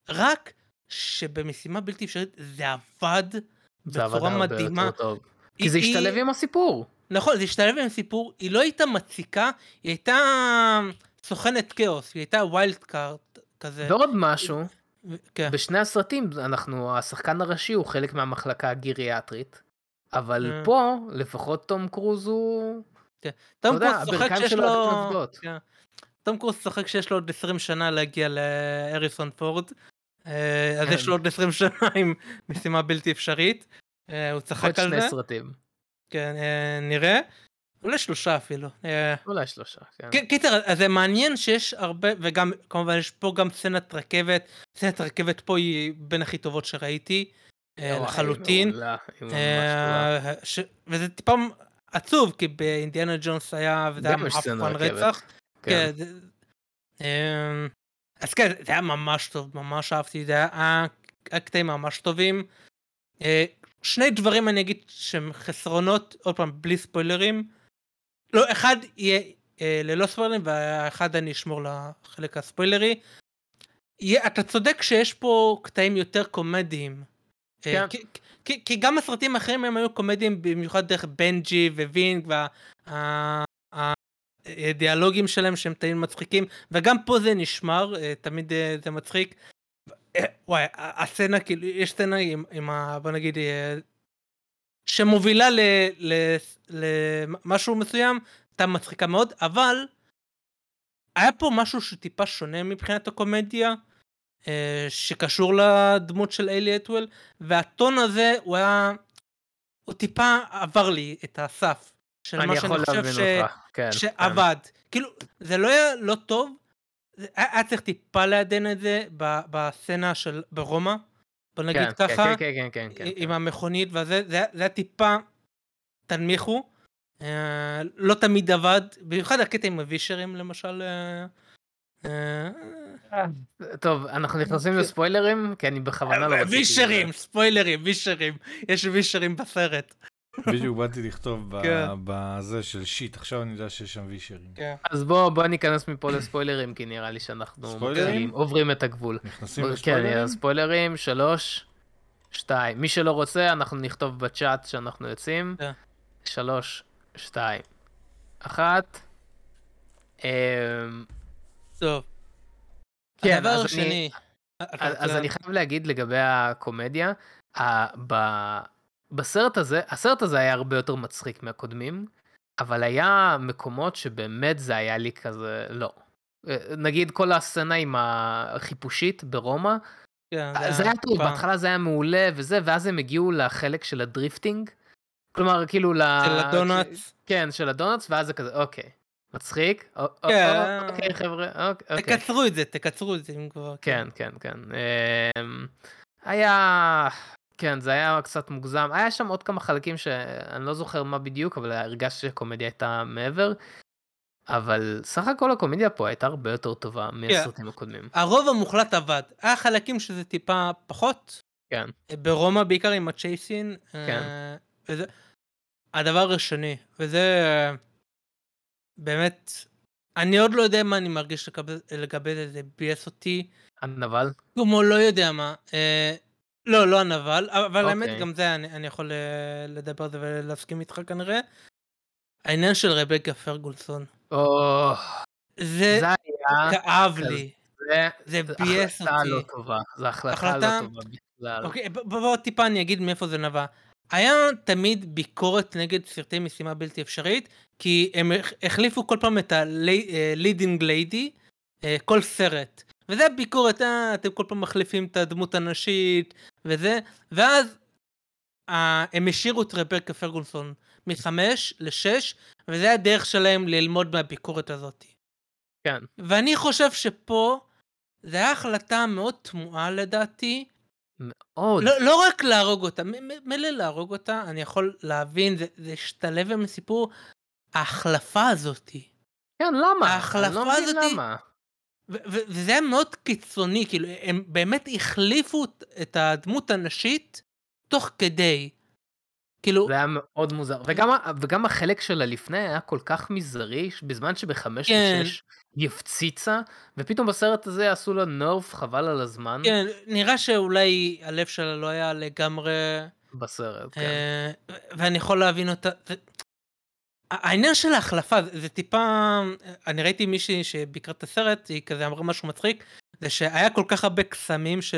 רק שבמשימה בלתי אפשרית זה עבד בצורה מדהימה. כי זה השתלב עם הסיפור. נכון, זה השתלב עם סיפור, היא לא הייתה מציקה, היא הייתה סוכנת כאוס, היא הייתה wild card כזה. ועוד משהו, כן. בשני הסרטים אנחנו, השחקן הראשי הוא חלק מהמחלקה הגריאטרית, אבל אה. פה לפחות תום קרוז הוא... תום אתה יודע, קרוז צוחק שיש שלו לו... כן. תום קרוז צוחק שיש לו עוד 20 שנה להגיע להריסון פורד. אה, אז כן. יש לו עוד 20 שנה עם משימה בלתי אפשרית. אה, הוא עוד צחק על שני זה. סרטים. כן, אה, נראה. אולי שלושה אפילו. אה, אולי שלושה, כן. כן, קיצר, אז זה מעניין שיש הרבה, וגם, כמובן, יש פה גם סצנת רכבת. סצנת רכבת פה היא בין הכי טובות שראיתי. אה, לחלוטין. וזה טיפה עצוב, כי באינדיאנה ג'ונס היה, וזה היה רכבת. רצח. כן. כן. אמ, אז כן, זה היה ממש טוב, ממש אהבתי, זה היה קטעים ממש טובים. אה, שני דברים אני אגיד שהם חסרונות, עוד פעם, בלי ספוילרים. לא, אחד יהיה אה, ללא ספוילרים, והאחד אני אשמור לחלק הספוילרי. יהיה, אתה צודק שיש פה קטעים יותר קומדיים. אה, כן. כי, כי, כי גם הסרטים האחרים הם היו קומדיים במיוחד דרך בנג'י ווינג והדיאלוגים שלהם שהם תמיד מצחיקים וגם פה זה נשמר אה, תמיד אה, זה מצחיק. וואי הסצנה כאילו יש סצנה עם, עם ה... בוא נגיד אה, שמובילה למשהו מסוים הייתה מצחיקה מאוד אבל היה פה משהו שטיפה שונה מבחינת הקומדיה אה, שקשור לדמות של איילי אטוול והטון הזה הוא היה הוא טיפה עבר לי את הסף של מה שאני חושב ש... אותך, כן. כן. שעבד כאילו זה לא היה לא טוב היה צריך טיפה לעדן את זה בסצנה של ברומא בוא נגיד כן, ככה כן, כן, כן, כן, עם כן. המכונית וזה זה זה היה טיפה תנמיכו אה, לא תמיד עבד במיוחד הקטע עם הווישרים למשל. אה, אה, טוב, אנחנו נכנסים לספוילרים, כי אני בכוונה לא רציתי... וישרים ספוילרים וישרים יש וישרים בסרט. בדיוק באתי לכתוב ב- כן. בזה של שיט, עכשיו אני יודע שיש שם וישרים. אז בוא, בוא ניכנס מפה לספוילרים, כי נראה לי שאנחנו עוברים את הגבול. נכנסים כן, לספוילרים? ספוילרים, שלוש, שתיים. מי שלא רוצה, אנחנו נכתוב בצ'אט שאנחנו יוצאים. כן. שלוש, שתיים, אחת. אמ, טוב. כן, הדבר אז השני. אז, אני חייב להגיד לגבי הקומדיה, בסרט הזה, הסרט הזה היה הרבה יותר מצחיק מהקודמים, אבל היה מקומות שבאמת זה היה לי כזה, לא. אה, נגיד כל הסצנה עם החיפושית ברומא, כן, זה היה טוב, בהתחלה זה היה מעולה וזה, ואז הם הגיעו לחלק של ה drifting. כלומר, כאילו ל... של הדונלדס. כן, של הדונלדס, ואז זה כזה, אוקיי. מצחיק? או- כן. או- אוקיי, חבר'ה, אוקיי. אוקיי. תקצרו את זה, תקצרו את זה אם כבר. כן, כן, כן. אמ, היה... כן, זה היה קצת מוגזם. היה שם עוד כמה חלקים שאני לא זוכר מה בדיוק, אבל הרגשתי שהקומדיה הייתה מעבר. אבל סך הכל הקומדיה פה הייתה הרבה יותר טובה מהסרטים הקודמים. הרוב המוחלט עבד. היה חלקים שזה טיפה פחות. כן. ברומא בעיקר עם הצ'ייסין. כן. אה, וזה... הדבר השני, וזה אה, באמת, אני עוד לא יודע מה אני מרגיש לגבי- לגבי זה, זה ביאס אותי. הנבל? כמו לא יודע מה. אה, לא, לא הנבל, אבל האמת אוקיי. גם זה אני, אני יכול אה, לדבר על זה ולהסכים איתך כנראה. העניין של רבקה פרגולסון. זה זה היה... כאב כזה. לי. זה זה ביאס החלטה אותי. לא טובה. זו החלטה החלטה- לא טובה בכלל. אוקיי, ב- ב- בוא טיפה אני אגיד מאיפה זה נבע. היה תמיד ביקורת נגד סרטי משימה בלתי אפשרית, כי הם הח- החליפו כל פעם את ה-leading lady, אה, כל סרט. וזה הביקורת, אה, אתם כל פעם מחליפים את הדמות הנשית, וזה, ואז אה, הם השאירו את רברקה פרגולסון מחמש לשש, וזה הדרך שלהם ללמוד מהביקורת הזאת. כן. ואני חושב שפה, זה היה החלטה מאוד תמוהה לדעתי, עוד. לא, לא רק להרוג אותה, מילא להרוג אותה, אני יכול להבין, זה, זה השתלב עם הסיפור, ההחלפה הזאתי. כן, למה? ההחלפה אני לא הזאתי- למה. וזה היה מאוד קיצוני, כאילו, הם באמת החליפו את- הדמות הנשית תוך כדי. כאילו, זה היה מאוד מוזר. וגם, וגם החלק של הלפני היה כל כך מזערי, בזמן שבחמש כן. ושש היא הפציצה, ופתאום בסרט הזה עשו לה נרף חבל על הזמן כן, נראה שאולי הלב שלה לא היה לגמרי... בסרט. כן. אה, ואני יכול להבין אותה. זה- העניין של ההחלפה זה, זה טיפה אני ראיתי מישהי שביקרה את הסרט היא כזה אמרה משהו מצחיק זה שהיה כל כך הרבה קסמים ש...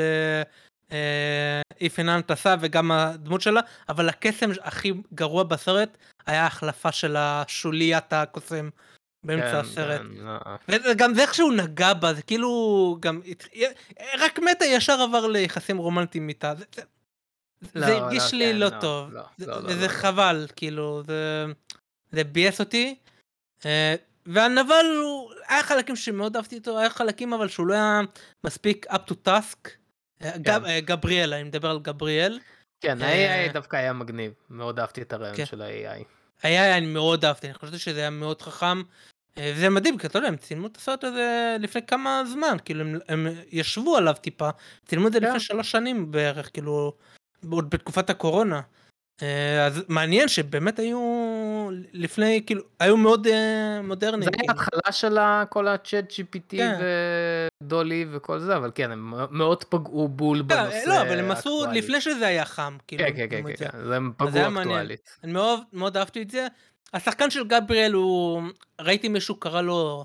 איפיננט עשה וגם הדמות שלה אבל הקסם הכי גרוע בסרט היה ההחלפה של השוליית הקוסם באמצע כן, הסרט. כן, לא. וגם זה איך שהוא נגע בה זה כאילו גם רק מתה ישר עבר ליחסים רומנטיים איתה. זה, זה, לא, זה לא, הרגיש לי כן, לא לא, טוב, לא, זה- לא, לא, וזה לא, לא. חבל, כאילו, זה, זה ביאס אותי. אה, והנבל הוא, היה חלקים שמאוד אהבתי אותו, היה חלקים אבל שהוא לא היה מספיק up to task. אה, גב- אה, גבריאל, אני מדבר על גבריאל. כן, ה-AI דווקא היה מגניב, מאוד אהבתי את הרעיון כן. של ה-AI. היה, אני מאוד אהבתי, אני חשבתי שזה היה מאוד חכם. וזה מדהים, כי אתה יודע, הם צילמו את הסרט הזה לפני כמה זמן, כאילו הם, הם ישבו עליו טיפה, צילמו את זה כן. לפני שלוש שנים בערך, כאילו, עוד בתקופת הקורונה. אז מעניין שבאמת היו לפני, כאילו, היו מאוד אה, מודרניים. זה היה כאילו. ההתחלה של כל ה-chat GPT כן. ודולי וכל זה, אבל כן, הם מאוד פגעו בול לא, בנושא לא, אבל הם עשו. לפני שזה היה חם, כאילו. כן, כן, כן, את זה. כן, הם פגעו מעניין. אקטואלית. אני מאוד מאוד אהבתי את זה. השחקן של גבריאל הוא, ראיתי מישהו קרא לו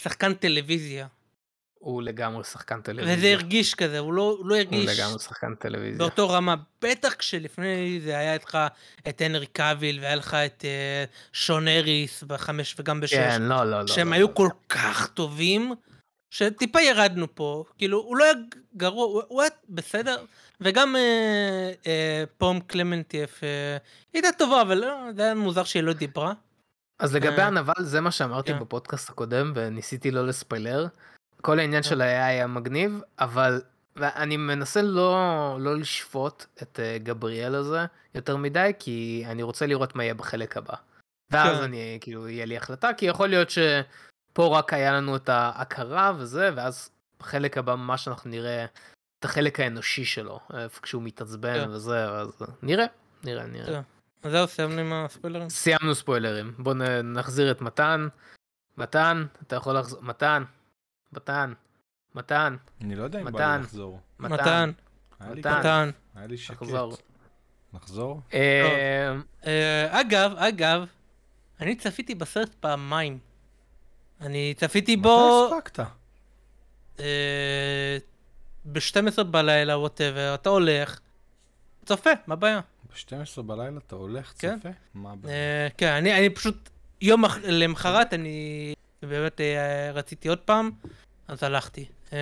שחקן טלוויזיה. הוא לגמרי שחקן טלוויזיה. וזה הרגיש כזה, הוא לא, הוא לא הוא הרגיש לגמרי שחקן טלוויזיה. באותו רמה, בטח כשלפני זה היה לך את הנרי קאביל והיה לך את אה, שון אריס בחמש וגם בשש, כן, לא, לא, לא. שהם לא, היו לא. כל כך טובים, שטיפה ירדנו פה, כאילו הוא לא היה גרוע, הוא, הוא היה בסדר, וגם אה, אה, פום קלמנטייף אה, היא הייתה טובה, אבל לא, זה היה מוזר שהיא לא דיברה. אז לגבי הנבל, זה מה שאמרתי כן. בפודקאסט הקודם, וניסיתי לא לספיילר. כל העניין של ה-AI היה מגניב, אבל ואני מנסה לא, לא לשפוט את אה, גבריאל הזה יותר מדי, כי אני רוצה לראות מה יהיה בחלק הבא. ואז כן. אני, כאילו, יהיה לי החלטה, כי יכול להיות שפה רק היה לנו את ההכרה וזה, ואז בחלק הבא ממש אנחנו נראה את החלק האנושי שלו, איפה כשהוא מתעצבן כן. וזה, אז נראה, נראה, נראה. כן. אז זהו, סיימנו עם הספיילרים. סיימנו ספוילרים. בואו נחזיר את מתן. מתן, אתה יכול לחזור. מתן. מתן. מתן. אני לא יודע אם בא. לי לחזור. מתן, מתן. היה לי שקט. לחזור? אה, אה, אגב, אגב, אני צפיתי בסרט פעמיים. אני צפיתי בו מתי הספקת? אה, ב-12 בלילה, ווטאבר, אתה הולך, צופה, מה הבעיה? ב-12 בלילה אתה הולך, כן. צופה? מה הבעיה? כן, אני אני פשוט, יום למחרת אני באמת אה, רציתי עוד פעם, אז הלכתי. כן,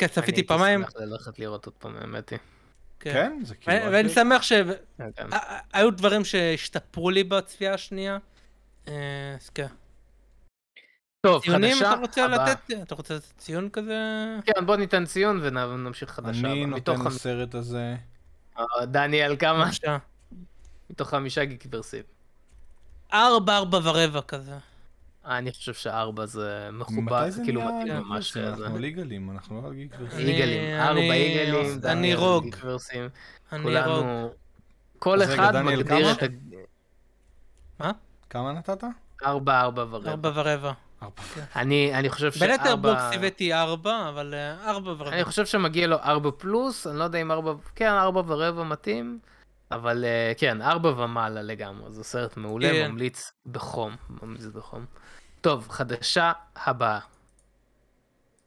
אני צפיתי הייתי פעמיים. שמח ללכת לראות עוד פעם, האמת היא. כן? זה כאילו... ואני ל- שמח שהיו כן. דברים שהשתפרו לי בצפייה השנייה. אה, אז כן. טוב, ציונים חדשה אתה רוצה הבאה. לתת? אתה רוצה לתת ציון כזה? כן, בוא ניתן ציון ונמשיך חדשה. אני. נותן לסרט הזה... דניאל, כמה? מתוך חמישה גיק ורסיב. ארבע, ארבע ורבע כזה. אני חושב שארבע זה מכובד, מתי זה כאילו מתאים ממש. אה, אנחנו יגאלים, אנחנו לא על גיק ורסים. אני- איגלים, ארבע אני- איגלים, אני רוג. אני רוג. כל אחד מגדיר? את ה... כמה נתת? ארבע, ארבע ורבע. ארבע ורבע. ארבע. אני, אני חושב בלטר שארבע... בוקס הבאתי ארבע, אבל אה, ארבע ורבע. אני חושב שמגיע לו ארבע פלוס, אני לא יודע אם ארבע... כן, ארבע ורבע מתאים, אבל אה, כן, ארבע ומעלה לגמרי. זה סרט מעולה, כן. ממליץ בחום. ממליץ בחום. טוב, חדשה הבאה.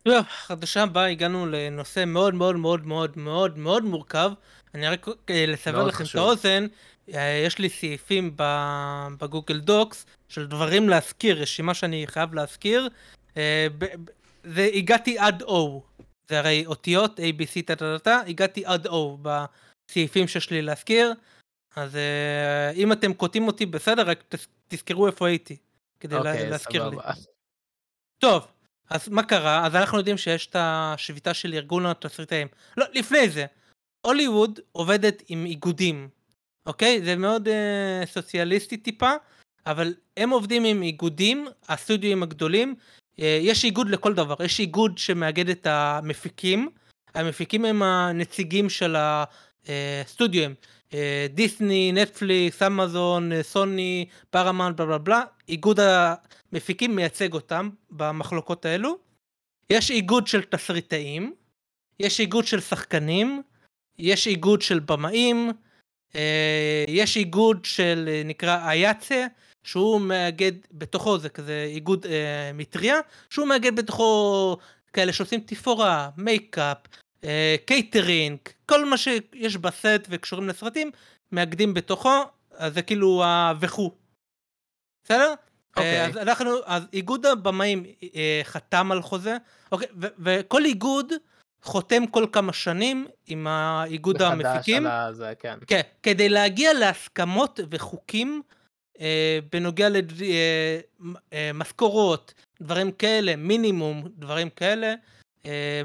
טוב, חדשה הבאה הגענו לנושא מאוד מאוד מאוד מאוד מאוד מאוד מורכב. אני רק אה, לסבר לכם את חשוב. האוזן, אה, יש לי סעיפים בגוגל דוקס של דברים להזכיר, רשימה שאני חייב להזכיר. זה הגעתי עד O. זה הרי אותיות A, B, C, טה טה טה טה, הגעתי עד O בסעיפים שיש לי להזכיר. אז אה, אם אתם קוטעים אותי בסדר, רק תז- תזכרו איפה הייתי, כדי לה- אוקיי, להזכיר לי. סבבה. טוב, אז מה קרה? אז אנחנו יודעים שיש את השביתה של ארגון התסריטאים. לא, לפני זה. הוליווד עובדת עם איגודים, אוקיי? זה מאוד אה, סוציאליסטי טיפה, אבל הם עובדים עם איגודים, הסטודיואים הגדולים, אה, יש איגוד לכל דבר, יש איגוד שמאגד את המפיקים, המפיקים הם הנציגים של הסטודיו, אה, דיסני, נטפליקס, אמזון, אה, סוני, פרמאנט, בלה בלה בלה, איגוד המפיקים מייצג אותם במחלוקות האלו. יש איגוד של תסריטאים, יש איגוד של שחקנים, יש איגוד של במאים, אה, יש איגוד של אה, נקרא אייצה, שהוא מאגד בתוכו, זה כזה איגוד אה, מטריה, שהוא מאגד בתוכו כאלה שעושים תפאורה, מייקאפ, אה, קייטרינג, כל מה שיש בסט וקשורים לסרטים, מאגדים בתוכו, אז זה כאילו ה... וכו'. בסדר? אוקיי. אה, אז אנחנו, אז איגוד הבמאים אה, חתם על חוזה, אוקיי, ו- וכל איגוד חותם כל כמה שנים עם האיגוד מחדש המפיקים. על הזה, כן. כן, כדי להגיע להסכמות וחוקים אה, בנוגע למשכורות, דברים כאלה, מינימום, דברים כאלה, אה,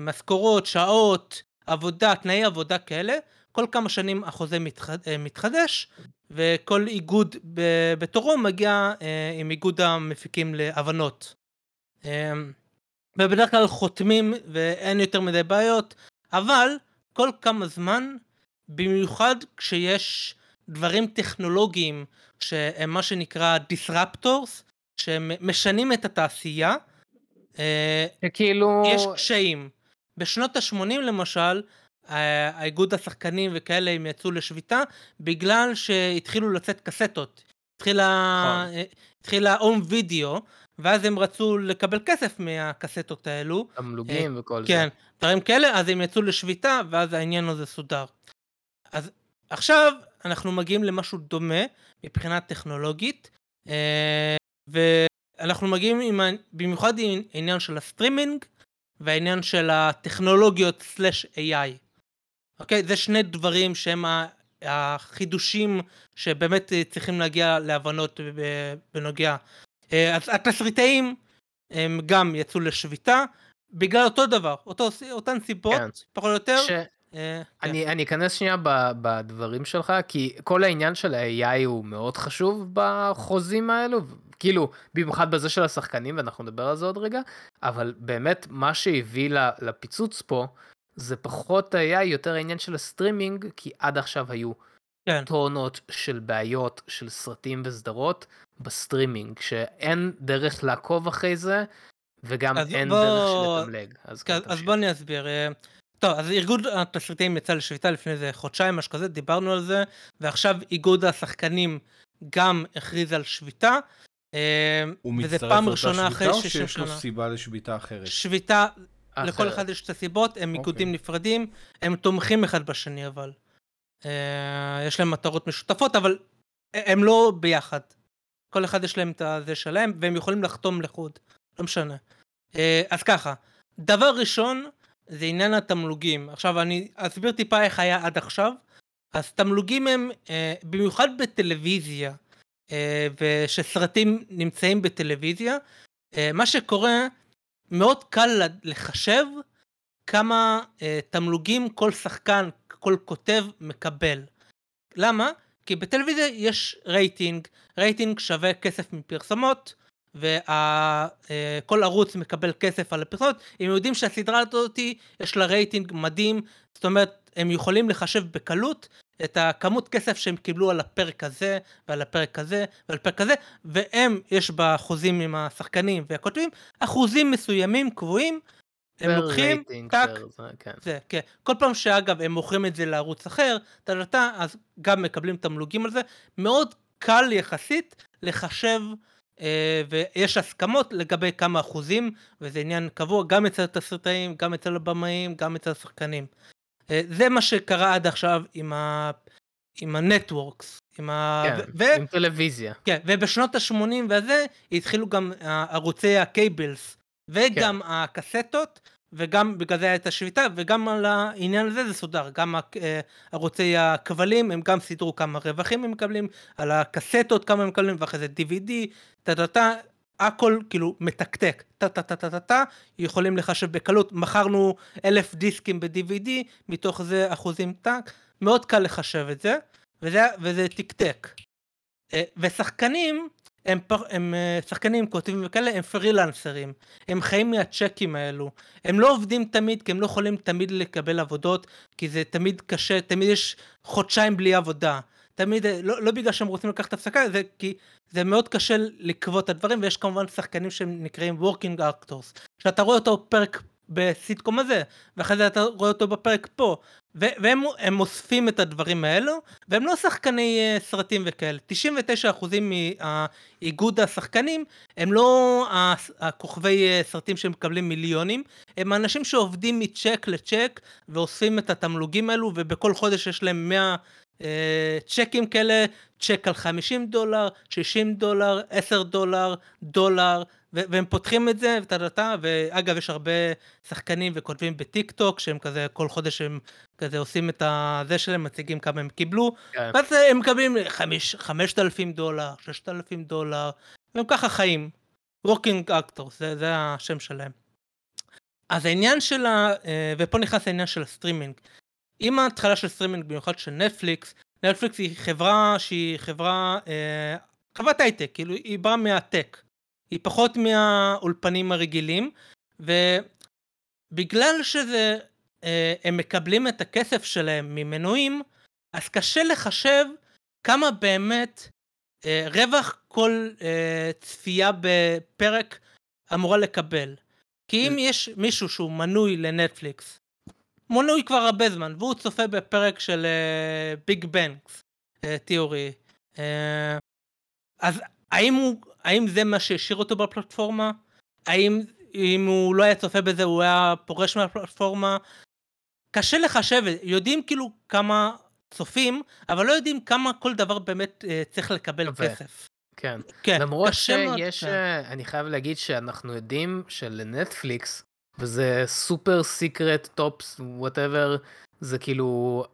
משכורות, שעות, עבודה, תנאי עבודה כאלה, כל כמה שנים החוזה מתחד, אה, מתחדש, וכל איגוד בתורו מגיע אה, עם איגוד המפיקים להבנות. אה, ובדרך כלל חותמים ואין יותר מדי בעיות, אבל כל כמה זמן במיוחד כשיש דברים טכנולוגיים שהם מה שנקרא disruptors, שהם משנים את התעשייה, אה, שכאילו... יש קשיים. בשנות ה-80 למשל, אה, האיגוד השחקנים וכאלה הם יצאו לשביתה בגלל שהתחילו לצאת קסטות. התחילה, נכון. אה, התחילה הום וידאו, ואז הם רצו לקבל כסף מהקסטות האלו. תמלוגים וכל זה. כן, דברים כאלה, אז הם יצאו לשביתה, ואז העניין הזה סודר. אז עכשיו אנחנו מגיעים למשהו דומה מבחינה טכנולוגית, אה, ואנחנו מגיעים עם, במיוחד עם העניין של הסטרימינג והעניין של הטכנולוגיות slash AI. אוקיי? זה שני דברים שהם החידושים שבאמת אה, צריכים להגיע להבנות ב- בנוגע. אה, אז התסריטאים הם גם יצאו לשביתה בגלל אותו דבר, אותו, אותן סיבות, כן. פחות או יותר. ש... אה, כן. אני, אני אכנס שנייה בדברים שלך, כי כל העניין של ה-AI הוא מאוד חשוב בחוזים האלו, כאילו, במיוחד בזה של השחקנים, ואנחנו נדבר על זה עוד רגע, אבל באמת, מה שהביא לפיצוץ פה, זה פחות ה-AI, יותר העניין של הסטרימינג, כי עד עכשיו היו כן. טונות של בעיות של סרטים וסדרות בסטרימינג, שאין דרך לעקוב אחרי זה, וגם אז אין בוא- דרך לתמלג. אז, כן, אז, אז תמשיך. בוא אני אסביר. טוב, אז ארגון התסריטאים יצא לשביתה לפני איזה חודשיים, משהו כזה, דיברנו על זה, ועכשיו איגוד השחקנים גם הכריז על שביתה. אה, הוא מצטרף לאותה שביתה, או 60 שיש לו שנה. סיבה לשביתה אחרת? שביתה, לכל אחרת. אחד יש את הסיבות, הם איגודים נפרדים, הם תומכים אחד בשני אבל. אה, יש להם מטרות משותפות, אבל הם לא ביחד. כל אחד יש להם את הזה שלהם, והם יכולים לחתום לחוד, לא משנה. אה, אז ככה, דבר ראשון זה עניין התמלוגים. עכשיו אני אסביר טיפה איך היה עד עכשיו. אז תמלוגים הם, אה, במיוחד בטלוויזיה, אה, ושסרטים נמצאים בטלוויזיה, אה, מה שקורה, מאוד קל לחשב כמה אה, תמלוגים כל שחקן, כל כותב מקבל. למה? כי בטלוויזיה יש רייטינג, רייטינג שווה כסף מפרסומות, וכל ערוץ מקבל כסף על הפרסומות, הם יודעים שהסדרה הזאת יש לה רייטינג מדהים, זאת אומרת הם יכולים לחשב בקלות את הכמות כסף שהם קיבלו על הפרק הזה ועל הפרק הזה ועל הפרק הזה, והם יש בחוזים עם השחקנים והכותבים אחוזים מסוימים קבועים, הם לוקחים, טאק, כן. זה, כן. כל פעם שאגב הם מוכרים את זה לערוץ אחר, טה אז גם מקבלים תמלוגים על זה. מאוד קל יחסית לחשב, אה, ויש הסכמות לגבי כמה אחוזים, וזה עניין קבוע גם אצל התסריטאים, גם אצל הבמאים, גם אצל השחקנים. אה, זה מה שקרה עד עכשיו עם ה... עם הנטוורקס, עם ה... כן, ו- עם טלוויזיה. כן, ובשנות ה-80 והזה התחילו גם אה, ערוצי ה cables וגם כן. הקסטות וגם בגלל זה הייתה שביתה וגם על העניין הזה זה סודר. גם אה, ערוצי הכבלים הם גם סידרו כמה רווחים הם מקבלים על הקסטות כמה הם מקבלים ואחרי זה DVD טה טה טה הכל כאילו מתקתק. טה טה טה טה טה טה יכולים לחשב בקלות. מכרנו אלף דיסקים ב-DVD מתוך זה אחוזים טאק מאוד קל לחשב את זה וזה, וזה תקתק. אה, ושחקנים הם, פ- הם אה, שחקנים, כותבים וכאלה, הם פרילנסרים. הם חיים מהצ'קים האלו. הם לא עובדים תמיד, כי הם לא יכולים תמיד לקבל עבודות, כי זה תמיד קשה, תמיד יש חודשיים בלי עבודה. תמיד, אה, לא, לא בגלל שהם רוצים לקחת הפסקה, זה כי זה מאוד קשה לקבוע את הדברים, ויש כמובן שחקנים שהם נקראים working actors. שאתה רואה אותו פרק בסיטקום הזה, ואחרי זה אתה רואה אותו בפרק פה. והם הם אוספים את הדברים האלו, והם לא שחקני אה, סרטים וכאלה. 99% מאיגוד השחקנים הם לא הכוכבי אה, סרטים שמקבלים מיליונים, הם האנשים שעובדים מצ'ק לצ'ק ואוספים את התמלוגים האלו, ובכל חודש יש להם 100 אה, צ'קים כאלה, צ'ק על 50 דולר, 60 דולר, 10 דולר, דולר, והם פותחים את זה, וטה-טה-טה, ואגב יש הרבה שחקנים וכותבים בטיק טוק שהם כזה כל חודש הם כזה עושים את הזה שלהם, מציגים כמה הם קיבלו, כן. ואז הם מקבלים חמיש- 5,000 דולר, 6,000 דולר, והם ככה חיים. working actors, זה, זה השם שלהם. אז העניין של ה... אה, ופה נכנס העניין של הסטרימינג. עם ההתחלה של סטרימינג, במיוחד של נטפליקס, נטפליקס היא חברה שהיא חברה, אה, חברת הייטק, כאילו היא באה מהטק. היא פחות מהאולפנים הרגילים, ובגלל שזה, אה, הם מקבלים את הכסף שלהם ממנויים, אז קשה לחשב כמה באמת אה, רווח כל אה, צפייה בפרק אמורה לקבל. כי אם יש מישהו שהוא מנוי לנטפליקס, מנוי כבר הרבה זמן, והוא צופה בפרק של Big Bang Theory, אז האם, הוא, האם זה מה שהשאיר אותו בפלטפורמה? האם אם הוא לא היה צופה בזה הוא היה פורש מהפלטפורמה? קשה לחשב, יודעים כאילו כמה צופים, אבל לא יודעים כמה כל דבר באמת אה, צריך לקבל שווה. כסף. כן. כן, למרות קשה מאוד, שיש, כן. אה, אני חייב להגיד שאנחנו יודעים שלנטפליקס, וזה super secret tops whatever, זה כאילו,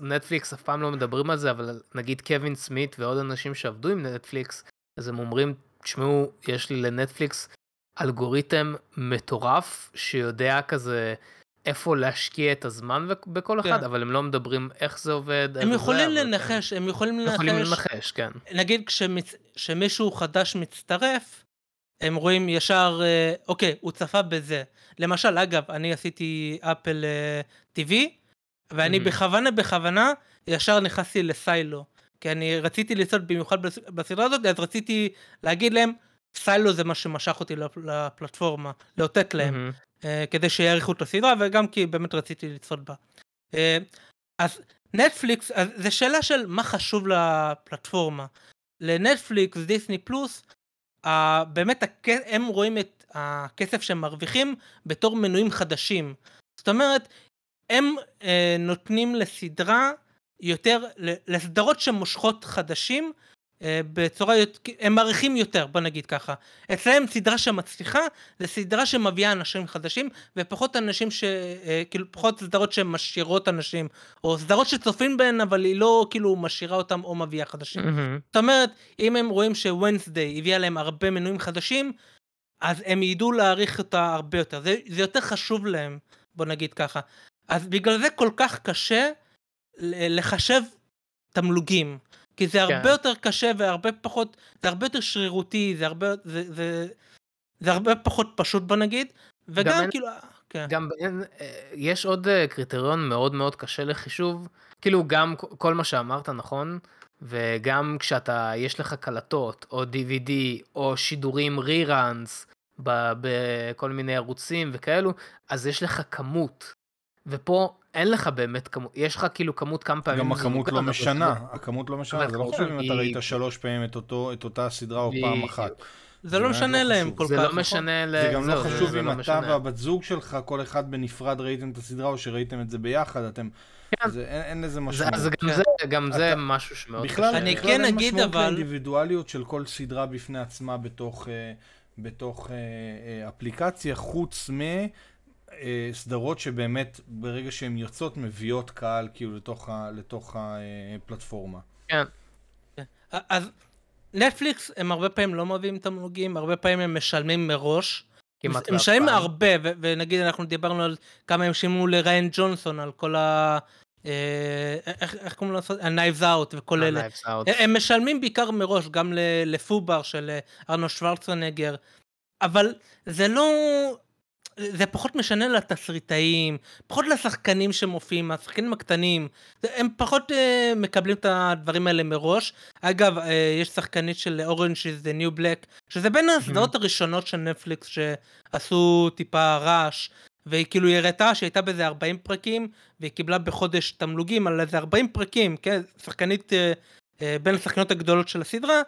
נטפליקס אף פעם לא מדברים על זה, אבל נגיד קווין סמית ועוד אנשים שעבדו עם נטפליקס, אז הם אומרים, תשמעו, יש לי לנטפליקס אלגוריתם מטורף שיודע כזה איפה להשקיע את הזמן בכל כן. אחד, אבל הם לא מדברים איך זה עובד. הם זה, יכולים כן. לנחש, הם יכולים הם יכולים לנחש, לנחש, כן. נגיד. כשמישהו חדש מצטרף, הם רואים ישר, אה, אוקיי, הוא צפה בזה. למשל, אגב, אני עשיתי אפל אה, TV, ואני מהמם. בכוונה בכוונה ישר נכנסתי לסיילו. כי אני רציתי לצעוד במיוחד בס- בסדרה הזאת, אז רציתי להגיד להם, סיילו זה מה שמשך אותי לפ- לפלטפורמה, לאותת להם. מהמם. אה, כדי שיעריכו את הסדרה וגם כי באמת רציתי לצפות בה. אה, אז נטפליקס, אז זה שאלה של מה חשוב לפלטפורמה. לנטפליקס, דיסני פלוס, אה, באמת הם רואים את הכסף שהם מרוויחים בתור מנויים חדשים. זאת אומרת, הם אה, נותנים לסדרה יותר, לסדרות שמושכות חדשים, אה, בצורה, הם מעריכים יותר, בוא נגיד ככה. אצלם סדרה שמצליחה, זה סדרה שמביאה אנשים חדשים, ופחות אנשים ש... אה, כאילו, פחות סדרות שמשאירות אנשים, או סדרות שצופים בהן, אבל היא לא כאילו משאירה אותם או מביאה חדשים. מהמם. זאת אומרת, אם הם רואים שוונסדיי הביאה להם הרבה מנויים חדשים, אז הם ידעו להעריך אותה הרבה יותר. זה, זה יותר חשוב להם, בוא נגיד ככה. אז בגלל זה כל כך קשה לחשב תמלוגים. כי זה הרבה כן. יותר קשה והרבה פחות, זה הרבה יותר שרירותי, זה הרבה, זה, זה, זה הרבה פחות פשוט בוא נגיד, וגם אין- כאילו, כן. גם אין, אה, יש עוד אה, קריטריון מאוד מאוד קשה לחישוב, כאילו גם כל מה שאמרת נכון, וגם כשאתה, יש לך קלטות, או DVD, או שידורים ריראנס, בכל מיני ערוצים וכאלו, אז יש לך כמות. ופה אין לך באמת כמות, יש לך כאילו כמות כמה פעמים. גם זה הכמות לא משנה, זה הכמות לא משנה, זה לא חשוב אם אתה ראית שלוש פעמים את אותה סדרה או פעם. אחת. זה לא משנה לא להם. כל זה כך, לא נכון? משנה, ל- זה גם לא חשוב זה אם לא אתה. והבת זוג שלך, כל אחד בנפרד ראיתם את הסדרה או שראיתם את זה ביחד, אתם... כן. זה- אין לזה זה, משמעות. גם כן. זה, גם זה משהו שמאוד בכלל, קשה. אני בכלל כן אין אגיד, משמעות אבל- לאינדיבידואליות של כל סדרה בפני עצמה בתוך, אה, בתוך אה, אה, אפליקציה, חוץ מסדרות שבאמת ברגע שהן יוצאות מביאות קהל כאילו לתוך, ה, לתוך הפלטפורמה. כן. אז נטפליקס הם הרבה פעמים לא מביאים תמלוגים, הרבה פעמים הם משלמים מראש. כמעט הם משלמים. הרבה, ו- ונגיד אנחנו דיברנו על כמה הם שילמו לריין ג'ונסון על כל אה, איך איך קוראים לעשות? ה-Knives Out וכל אלה. הם- משלמים בעיקר מראש, גם לפובר של אה, ארנו שוורצנגר, אבל זה לא... זה פחות משנה לתסריטאים, פחות לשחקנים שמופיעים, השחקנים הקטנים, הם פחות uh, מקבלים את הדברים האלה מראש. אגב, uh, יש שחקנית של Orange is the New Black, שזה בין הסדרות הראשונות של נטפליקס שעשו טיפה רעש, והיא כאילו היא הראתה שהיא הייתה באיזה 40 פרקים, והיא קיבלה בחודש תמלוגים על איזה 40 פרקים, כן? שחקנית uh, uh, בין השחקניות הגדולות של הסדרה,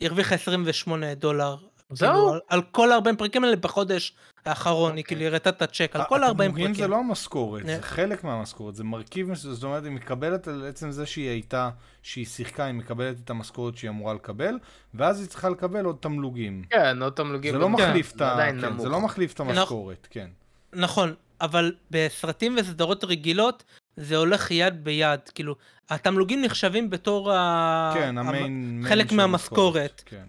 היא הרוויחה 28 דולר. זהו? כאילו, על, על כל ה-40 פרקים האלה בחודש האחרון, היא אוקיי. כאילו הראתה את הצ'ק על כל ה-40 פרקים. זה לא המשכורת, אה. זה חלק מהמשכורת, זה מרכיב, זאת אומרת, היא מקבלת על עצם זה שהיא הייתה, שהיא שיחקה, היא מקבלת את המשכורת שהיא אמורה לקבל, ואז היא צריכה לקבל עוד תמלוגים. כן, עוד תמלוגים. זה לא מחליף את כן. זה לא מחליף את נכון. המשכורת, כן. נכון, אבל בסרטים וסדרות רגילות זה הולך יד ביד, כאילו, התמלוגים נחשבים בתור ה... כן, המ- ה main... חלק main מהמשכורת. כן.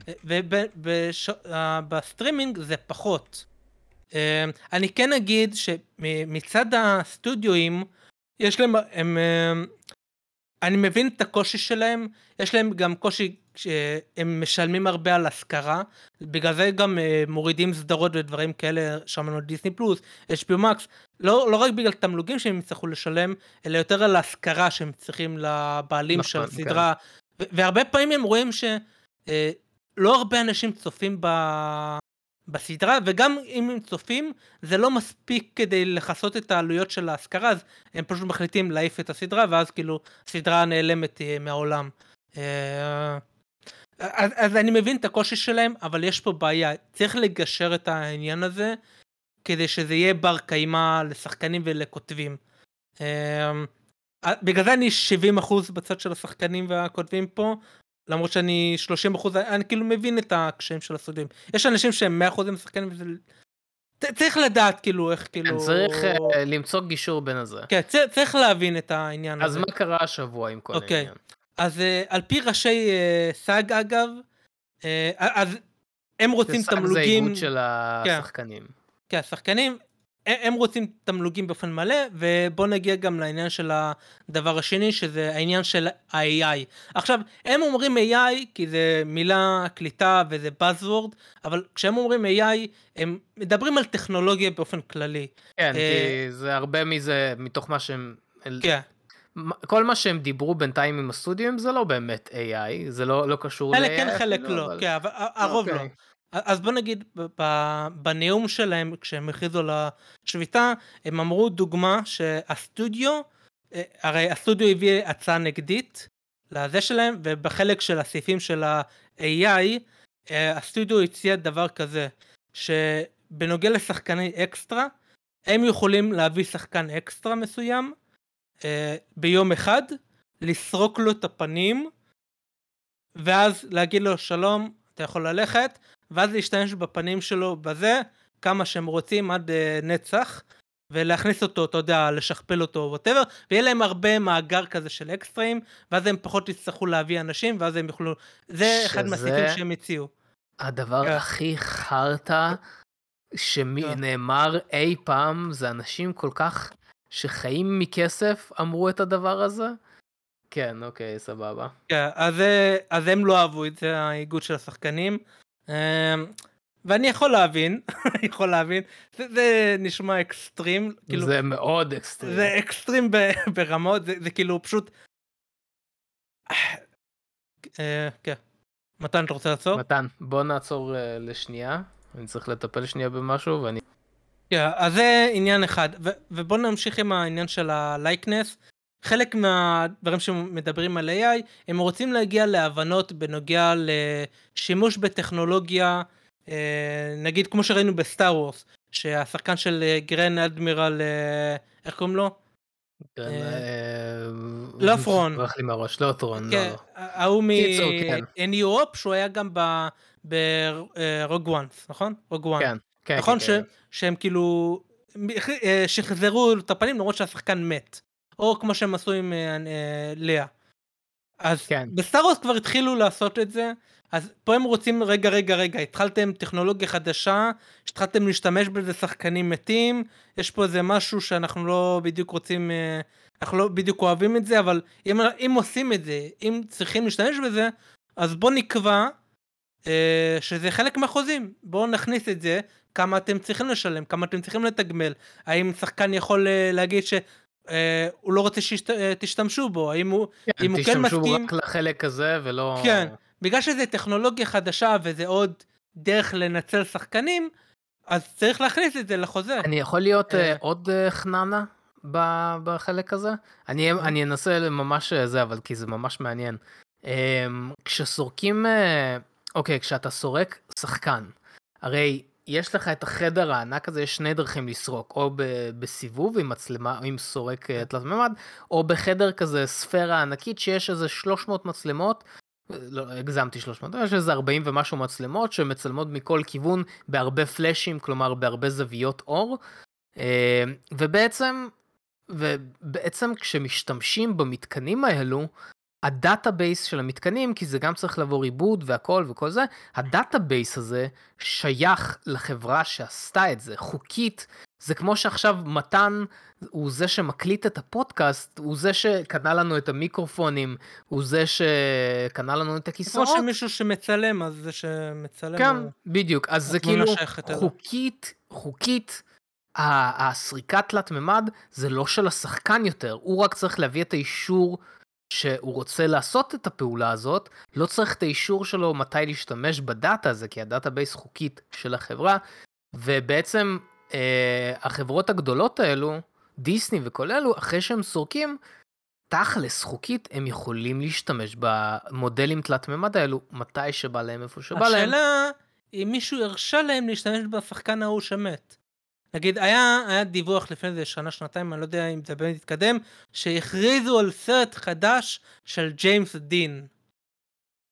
ובסטרימינג זה פחות. אה, אני כן אגיד שמצד הסטודיואים, יש להם, הם, אה, אני מבין את הקושי שלהם, יש להם גם קושי שהם משלמים הרבה על השכרה, בגלל זה גם אה, מורידים סדרות ודברים כאלה, שמענו דיסני פלוס, HBO מקס, לא, לא רק בגלל תמלוגים שהם יצטרכו לשלם, אלא יותר על השכרה שהם צריכים לבעלים של נכון, הסדרה, ו- והרבה פעמים הם רואים שלא הרבה אנשים צופים ב... בסדרה, וגם אם הם צופים, זה לא מספיק כדי לכסות את העלויות של ההשכרה, אז הם פשוט מחליטים להעיף את הסדרה, ואז כאילו הסדרה נעלמת אה, מהעולם. אז, אז אני מבין את הקושי שלהם, אבל יש פה בעיה, צריך לגשר את העניין הזה, כדי שזה יהיה בר קיימא לשחקנים ולכותבים. אה, בגלל זה אני 70% בצד של השחקנים והכותבים פה, למרות שאני 30%, אני כאילו מבין את הקשיים של הסטודיו. יש אנשים שהם 100% שחקנים וזה... צריך לדעת כאילו איך כאילו... כן, צריך אה, למצוא גישור בין הזה. כן, צריך להבין את העניין אז הזה. מה קרה השבוע עם כל אוקיי. העניין? אז אה, על פי ראשי אה, סאג אגב, אה, אז הם רוצים שסאג זה תמלוגים, איגוד של השחקנים. כן, השחקנים, הם- הם רוצים תמלוגים באופן מלא, ובוא נגיע גם לעניין של הדבר השני, שזה העניין של ה-AI. עכשיו, הם אומרים AI כי זה מילה קליטה וזה Buzzword, אבל כשהם אומרים AI, הם מדברים על טכנולוגיה באופן כללי. כן, אה, כי זה הרבה מזה, מתוך מה שהם... כן, כל מה שהם דיברו בינתיים עם הסטודיו זה לא באמת AI, זה לא לא קשור ל-AI חלק כן, חלק אפילו, לא, אבל- כן, אבל ה- הרוב לא. אוקיי. אז בוא נגיד, בנאום שלהם, כשהם הכריזו על השביתה, הם אמרו דוגמה שהסטודיו, אה, הרי הסטודיו הביא הצעה נגדית לזה שלהם, ובחלק של הסעיפים של ה-AI, אה, הסטודיו הציע דבר כזה, שבנוגע לשחקני אקסטרה, הם יכולים להביא שחקן אקסטרה מסוים אה, ביום אחד, לסרוק לו את הפנים, ואז להגיד לו שלום, אתה יכול ללכת, ואז להשתמש בפנים שלו בזה כמה שהם רוצים עד uh, נצח, ולהכניס אותו, אתה יודע, לשכפל אותו, ווטאבר, ויהיה להם הרבה מאגר כזה של אקסטרים, ואז הם פחות יצטרכו להביא אנשים, ואז הם יוכלו... זה אחד שזה- מהסיפים שהם הציעו. הדבר כן. הכי חרטא שנאמר אי פעם זה אנשים כל כך שחיים מכסף אמרו את הדבר הזה. כן, אוקיי, סבבה. כן, אז, זה- אז הם לא אהבו את זה, האיגוד של השחקנים. אמ, ואני יכול להבין, יכול להבין, זה, זה נשמע אקסטרים, כאילו, זה מאוד אקסטרים. זה אקסטרים ב- ברמות, זה, זה כאילו פשוט... אה, כן. מתן, אתה רוצה לעצור? מתן, בוא נעצור אה, לשנייה. אני צריך לטפל שנייה במשהו ואני... כן, אז זה עניין אחד, ו- ובוא נמשיך עם העניין של הלייקנס. חלק מהדברים שמדברים על AI, הם רוצים להגיע להבנות בנוגע לשימוש בטכנולוגיה, אה, נגיד כמו שראינו בסטאר וורס, שהשחקן של אה, גרן אדמירל, אה, איך קוראים לו? כן, לא פרון. ברח לי מהראש, לא טרון, כן, לא. ההוא קיצור, כן. Europe, שהוא היה גם ברוג וואנס, נכון? רוג וואן. כן, נכון כן, ש- כן. שהם כאילו אה, שחזרו את הפנים למרות שהשחקן מת. או כמו שהם עשו עם אה, אה, לאה. אז כן. בסטאר וורס כבר התחילו לעשות את זה, אז פה הם רוצים, רגע, רגע, רגע, התחלתם טכנולוגיה חדשה, התחלתם להשתמש בזה שחקנים מתים, יש פה איזה משהו שאנחנו לא בדיוק רוצים, אה, אנחנו לא בדיוק אוהבים את זה, אבל אם, אם עושים את זה, אם צריכים להשתמש בזה, אז בוא נקבע אה, שזה חלק מהחוזים, בואו נכניס את זה, כמה אתם צריכים לשלם, כמה אתם צריכים לתגמל, האם שחקן יכול אה, להגיד שהוא אה, לא רוצה שתשתמשו בו, האם הוא, כן, אם הוא כן תשתמשו מסכים, רק לחלק הזה ולא... כן, בגלל שזה טכנולוגיה חדשה וזה עוד דרך לנצל שחקנים, אז צריך להכניס את זה לחוזה. אני יכול להיות אה. אה, עוד אה, חננה בחלק הזה? אני אני אנסה ממש אה, זה, אבל כי זה ממש מעניין. אה, כשסורקים, אה, אוקיי, כשאתה סורק שחקן, הרי יש לך את החדר הענק הזה, יש שני דרכים לסרוק, או ב- בסיבוב עם מצלמה, עם סורק אה, תלת מימד, או בחדר כזה ספירה ענקית שיש איזה 300 מצלמות. לא, הגזמתי 300, יש איזה 40 ומשהו מצלמות שמצלמות מכל כיוון בהרבה פלאשים, כלומר בהרבה זוויות אור. אה, ובעצם, ובעצם כשמשתמשים במתקנים האלו, ה database של המתקנים, כי זה גם צריך לעבור עיבוד והכל וכל זה, ה database הזה שייך לחברה שעשתה את זה. חוקית, זה כמו שעכשיו מתן הוא זה שמקליט את הפודקאסט, הוא זה שקנה לנו את המיקרופונים, הוא זה שקנה לנו את כמו הכיסאות. שמישהו שמצלם, אז זה שמצלם... כן, הוא- בדיוק. אז זה כאילו. חוקית, חוקית, הסריקה תלת מימד זה לא של השחקן יותר, הוא רק צריך להביא את האישור שהוא רוצה לעשות את הפעולה הזאת, לא צריך את האישור שלו מתי להשתמש בדאטה הזה, כי ה database חוקית של החברה, ובעצם אה, החברות הגדולות האלו, דיסני וכל אלו, אחרי שהם סורקים, תכלס חוקית הם יכולים להשתמש במודלים תלת מימד האלו מתי שבא להם איפה שבא להם. השאלה, אם מישהו הרשה להם להשתמש בשחקן ההוא שמת. נגיד, היה, היה דיווח לפני איזה שנה, שנתיים, אני לא יודע אם זה באמת התקדם, שהכריזו על סרט חדש של ג'יימס דין.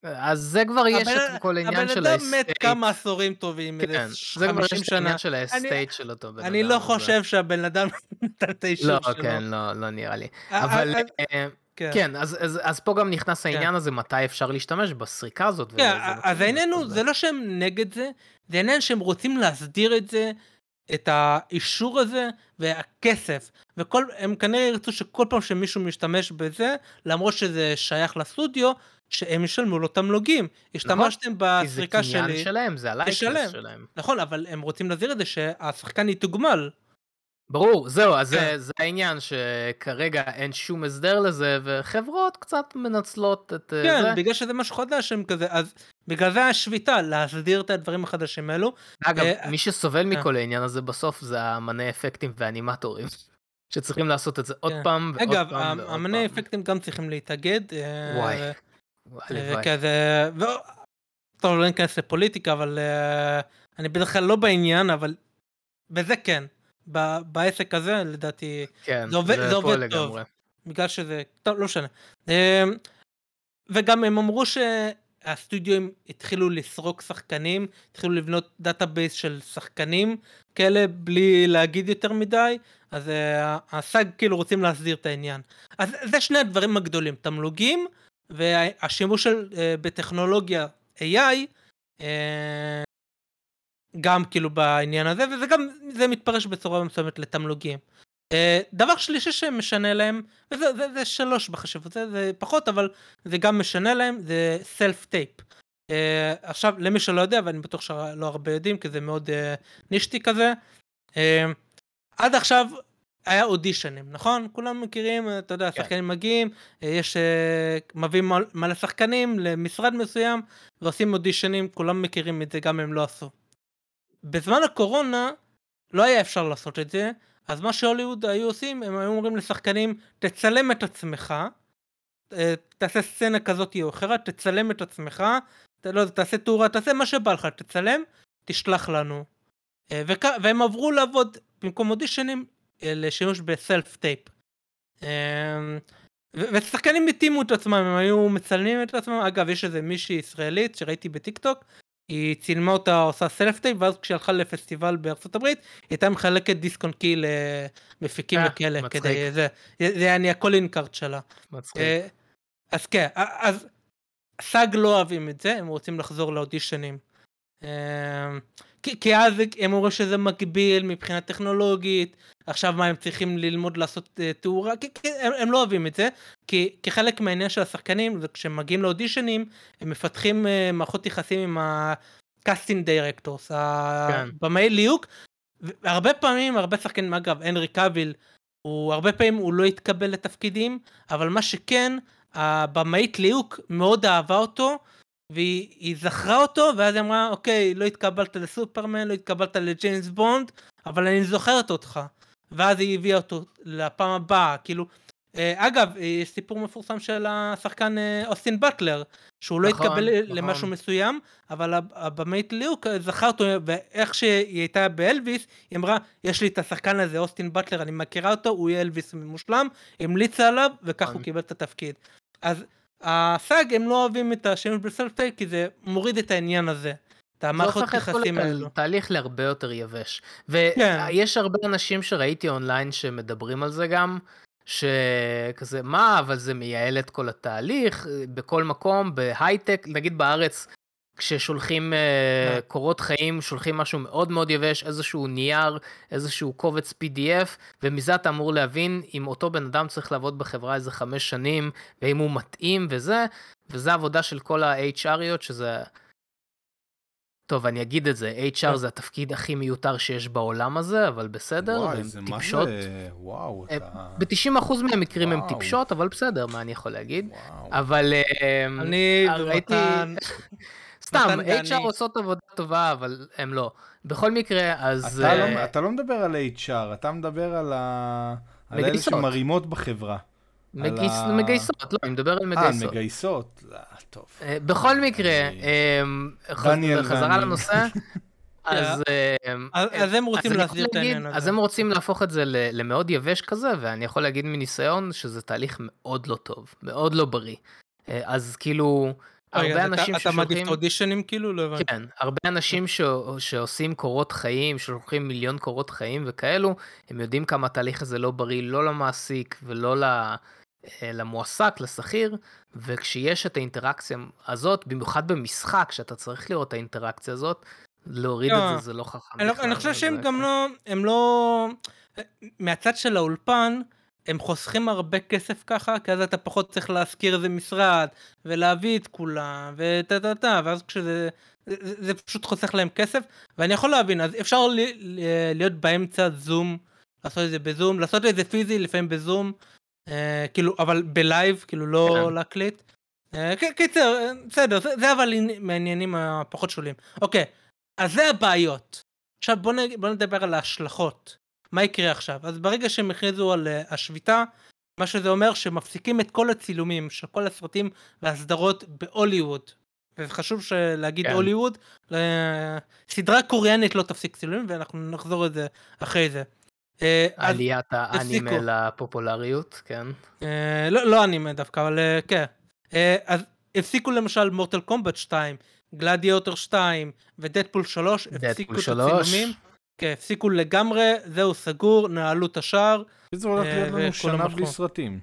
אז זה כבר יש את כל העניין של הבן אדם מת ה estate. כמה עשור טובים, כן, איזה זה כבר 50 יש את שנה. העניין של ה estate של אותו בן אדם. אני לא חושב שהבן אדם נתן את האישור לא, שלו. כן, לא, לא נראה לי. אבל אה, כן. כן, אז- אז אז פה גם נכנס העניין הזה, מתי אפשר להשתמש בסריקה הזאת. כן, אז העניין הוא, זה לא שהם נגד זה, זה העניין שהם רוצים להסדיר את זה, את האישור הזה והכסף. וכל, הם כנראה ירצו שכל פעם שמישהו משתמש בזה, למרות שזה שייך לסטודיו, שהם ישלמו לו תמלוגים. השתמשתם כי זה בסריקה קניין שלי, שלהם, זה הלייסנס תשלם. שלהם. נכון, אבל הם רוצים להסדיר את זה שהשחקן יתוגמל. ברור, זהו, אז כן. זה- זה העניין שכרגע אין שום הסדר לזה, וחברות קצת מנצלות את אה, כן, זה. בגלל שזה משהו חדש הם כזה, אז בגלל זה השביתה, להסדיר את הדברים החדשים האלו. אגב, אה, מי שסובל אה. מכל העניין הזה בסוף זה האמני אפקטים והאנימטורים, שצריכים לעשות את זה עוד כן. פעם ועוד אגב, פעם אמני פעם. אפקטים גם צריכים להתאגד. אה, וואי, אה, הלוואי. כזה, ו... טוב, לא ניכנס לפוליטיקה, אבל אה, אני בדרך כלל לא בעניין, אבל בזה כן. ב- בעסק הזה, לדעתי, כן, זה עובד- זה פה עובד טוב. לגמרי. בגלל שזה, טוב, לא משנה. אה, וגם הם אמרו שהסטודיו התחילו לסרוק שחקנים, התחילו לבנות database של שחקנים כאלה בלי להגיד יותר מדי, אז אה, הסאג כאילו רוצים להסדיר את העניין. אז זה שני הדברים הגדולים, תמלוגים והשימוש של, אה, בטכנולוגיה AI, אה, גם כאילו בעניין הזה, וזה גם, זה מתפרש בצורה מסוימת לתמלוגים. אה, דבר שלישי שמשנה להם, וזה זה, זה שלוש בחשיבות, זה, זה פחות, אבל זה גם משנה להם, זה סלף טייפ. Uh, עכשיו, למי שלא יודע, ואני בטוח שלא הרבה יודעים, כי זה מאוד uh, נישתי כזה, uh, עד עכשיו היה אודישנים, נכון? כולם מכירים, אתה יודע, כן. שחקנים מגיעים, אה, יש, אה, מביאים מל- מלא שחקנים למשרד מסוים, ועושים אודישנים, כולם מכירים את זה, גם אם לא עשו. בזמן הקורונה, לא היה אפשר לעשות את זה, אז מה שהוליווד היו עושים, הם היו אומרים לשחקנים, תצלם את עצמך, אה, תעשה סצנה כזאת או אחרת, תצלם את עצמך, ת- לא תעשה תאורה, תעשה מה שבא לך, תצלם, תשלח לנו. אה, וכ- והם עברו לעבוד במקום אודישנים אה, לשימוש ב self tape. ושחקנים התאימו את עצמם, הם היו מצלמים את עצמם, אגב יש איזה מישהי ישראלית שראיתי בטיק טוק, היא צילמה אותה עושה self tape ואז כשהיא הלכה לפסטיבל בארצות הברית היא הייתה מחלקת דיסק און קי למפיקים אה, וכאלה. כדי זה זה היה אני ה calling card שלה מצחיק. אה, אז כן, אז סאג לא אוהבים את זה, הם רוצים לחזור לאודישנים. כי, כי אז הם אומרים שזה מגביל מבחינה טכנולוגית, עכשיו מה הם צריכים ללמוד לעשות uh, תאורה, כי, כי הם, הם לא אוהבים את זה, כי כחלק מהעניין של השחקנים, כשהם מגיעים לאודישנים, הם מפתחים uh, מערכות יחסים עם ה-casting directors, כן. הבמאי ליהוק, והרבה פעמים, הרבה שחקנים, אגב, הנרי קאביל, הוא הרבה פעמים הוא לא התקבל לתפקידים, אבל מה שכן, הבמאית ליהוק מאוד אהבה אותו, והיא היא זכרה אותו, ואז היא אמרה, אוקיי, לא התקבלת לסופרמן, לא התקבלת לג'יימס בונד, אבל אני זוכרת אותך. ואז היא הביאה אותו לפעם הבאה, כאילו... אה, אגב, אה, יש סיפור מפורסם של השחקן אה, אוסטין באטלר, שהוא לא נכון, התקבל נכון. למשהו מסוים, אבל הב- הבמאית ליהוק זכר אותו, ואיך שהיא הייתה באלוויס, היא אמרה, יש לי את השחקן הזה, אוסטין באטלר, אני מכירה אותו, הוא יהיה אלוויס מושלם, המליצה עליו, וכך הוא נכון. קיבל את התפקיד. אז הסאג, הם לא אוהבים את השימוש ב self tape, כי זה מוריד את העניין הזה. את המערכות יחסים האלו. התהליך להרבה יותר יבש. כן. ויש הרבה אנשים שראיתי אונליין שמדברים על זה גם, שכזה, מה, אבל זה מייעל את כל התהליך, בכל מקום, בהייטק, נגיד בארץ, כששולחים אה, כן. קורות חיים, שולחים משהו מאוד מאוד יבש, איזשהו נייר, איזשהו קובץ PDF, ומזה אתה אמור להבין אם אותו בן אדם צריך לעבוד בחברה איזה חמש שנים, ואם הוא מתאים וזה, וזה עבודה של כל ה-HRיות, שזה... טוב, אני אגיד את זה, HR. זה התפקיד הכי מיותר שיש בעולם הזה, אבל בסדר, וואי, מה טיפשות. זה... וואו, אה, אתה... ב-90% מהמקרים וואו. טיפשות, אבל בסדר, מה אני יכול להגיד? וואו. אבל אה, אני ראיתי... סתם, HR עושות עבודה טובה, אבל הם לא. בכל מקרה, אז... אתה אה, לא- אתה לא מדבר על HR, אתה מדבר על ה... על אלה מגייסות. שמרימות בחברה. מגייס- על ה- מגייסות, לא, אני מדבר על אה, מגייסות. מגייסות? אה, טוב. אה, בכל מקרה, אה, דניאל חזרה. לנושא. אז אה, אז- אז הם רוצים יכול את העניין הזה. אז הם רוצים להפוך את זה ל- למאוד יבש כזה, ואני יכול להגיד מניסיון שזה תהליך מאוד לא טוב, מאוד לא בריא. אה, אז כאילו, הרבה אנשים אתה מעדיף ששולחים... האודישנים כאילו? לא הבנתי. כן, הרבה אנשים ש... שעושים קורות חיים, שולחים מיליון קורות חיים וכאלו, הם יודעים כמה התהליך הזה לא בריא, לא למעסיק ולא. אה, למועסק, לשכיר, וכשיש את האינטראקציה הזאת, במיוחד במשחק, שאתה צריך לראות את האינטראקציה הזאת, להוריד לא, את זה זה לא חכם. אני, אני חושב שהם זה- גם לא, הם לא, מהצד של האולפן, הם חוסכים הרבה כסף ככה, כי אז אתה פחות צריך להשכיר איזה משרד, ולהביא את כולם, וטה טה טה, ואז כשזה, זה, זה פשוט חוסך להם כסף, ואני יכול להבין, אז אפשר ל, ל, להיות באמצע זום, לעשות את זה בזום, לעשות את זה פיזי, לפעמים בזום, אה, כאילו, אבל בלייב, כאילו לא כן. להקליט. אה, קיצר, אה, בסדר, זה, זה אבל עני- מהעניינים הפחות שוליים. אוקיי, אז זה הבעיות. עכשיו בוא, נ... בוא נדבר על ההשלכות. מה יקרה עכשיו? אז ברגע שהם הכריזו על uh, השביתה, מה שזה אומר שמפסיקים את כל הצילומים של כל הסרטים והסדרות בהוליווד. וחשוב ש- להגיד כן. הוליווד, אה, סדרה קוריאנית לא תפסיק צילומים ואנחנו נחזור לזה אחרי זה. אה, עליית האנימה. לפופולריות, כן. לא, לא אנימה דווקא, אבל כן. אז הפסיקו למשל מורטל קומבט 2, גלדיאטור 2 ודדפול 3, הפסיקו דדפול את 3. הצילומים. כן, הפסיקו לגמרי, זהו סגור, נעלו את השער. זה הולך אה, להיות לנו שנה בלי. סרטים.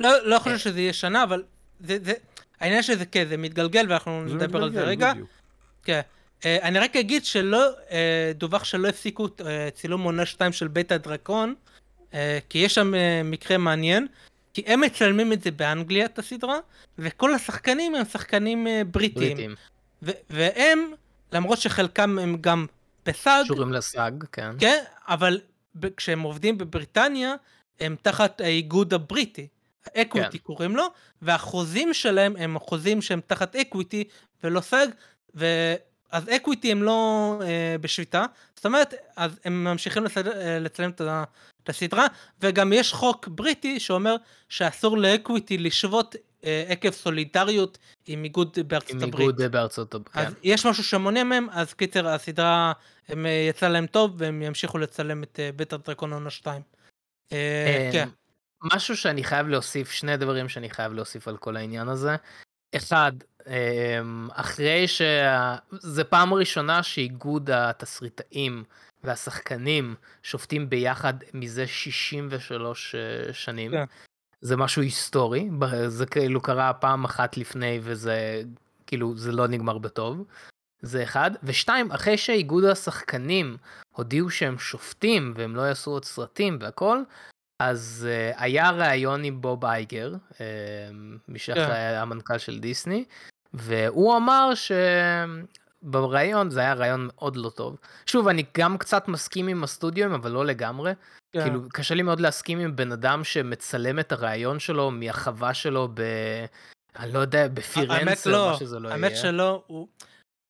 לא, לא חושב שזה יהיה שנה, אבל זה, זה, העניין שזה כן, זה מתגלגל ואנחנו זה נדבר על זה מתגלגל, רגע. בדיוק. כן. אה, אני רק אגיד שלא, אה, דווח שלא הפסיקו אה, צילום עונה 2 של בית הדרקון, אה, כי יש שם אה, מקרה מעניין, כי הם מצלמים את זה באנגליה, את הסדרה, וכל השחקנים הם שחקנים אה, בריטים. בריטים. והם, למרות שחלקם הם גם ב SAG, קשורים ל SAG, כן. כן, אבל כשהם עובדים בבריטניה, הם תחת האיגוד הבריטי. Equity כן. קוראים לו, והחוזים שלהם הם חוזים שהם תחת Equity ולא SAG, ו... אז Equity הם לא אה, בשביתה, זאת אומרת, אז הם ממשיכים לסד... אה, לצלם את. את הסדרה, וגם יש חוק בריטי שאומר שאסור ל Equity לשבות עקב סולידריות עם איגוד בארצות עם הברית. איגוד בארצות הברית. אז כן. יש משהו שמונע מהם, אז קיצר הסדרה הם, אה, יצא להם טוב והם ימשיכו לצלם את אה, בית הדרקון עונה 2. אה, כן, משהו שאני חייב להוסיף, שני דברים שאני חייב להוסיף על כל העניין הזה. אחד, אמ, אחרי ש... זה פעם ראשונה שאיגוד התסריטאים והשחקנים שופטים ביחד מזה 63 אה, שנים. כן. זה משהו היסטורי, זה כאילו קרה פעם אחת לפני וזה כאילו זה לא נגמר בטוב. זה אחד, ושתיים, אחרי שאיגוד השחקנים הודיעו שהם שופטים והם לא יעשו עוד סרטים והכל, אז uh, היה ראיון עם בוב אייגר, uh, מי שאחראי כן. היה המנכ"ל של דיסני, והוא אמר שבראיון זה היה ראיון מאוד לא טוב. שוב, אני גם קצת מסכים עם הסטודיו, אבל לא לגמרי. כן. כאילו, קשה לי מאוד להסכים עם בן אדם שמצלם את הראיון שלו מהחווה שלו ב... אני לא יודע, האמת בפירנצה, לא, מה שזה לא האמת יהיה. שלא, הוא...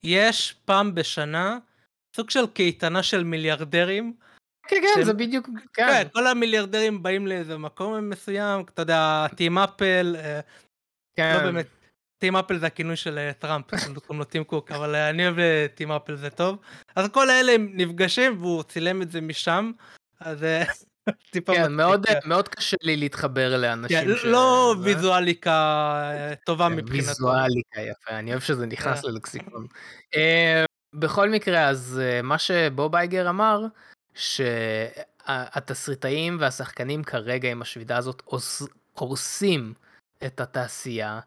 יש פעם בשנה סוג של קייטנה של מיליארדרים. כן, כן, שהם- זה בדיוק, כן, כן. כל המיליארדרים באים לאיזה מקום מסוים, אתה יודע, טים אפל, אה, כן. לא באמת, טים אפל זה הכינוי של אה, טראמפ, קוראים לו טים קוק, אבל אה, אני אוהב אה, טים אפל זה טוב. אז כל האלה הם נפגשים והוא צילם את זה משם, אז אה, טיפה כן, מצחיק, מאוד, כן. מאוד קשה לי להתחבר כן, לאנשים ש... לא זה. ויזואליקה אה, טובה כן, מבחינתו. ויזואליקה יפה, אני אוהב שזה נכנס כן. ללקסיקון. אה, בכל מקרה, אז אה, מה שבוב אייגר אמר, שהתסריטאים והשחקנים כרגע עם השביתה הזאת הורסים את התעשייה.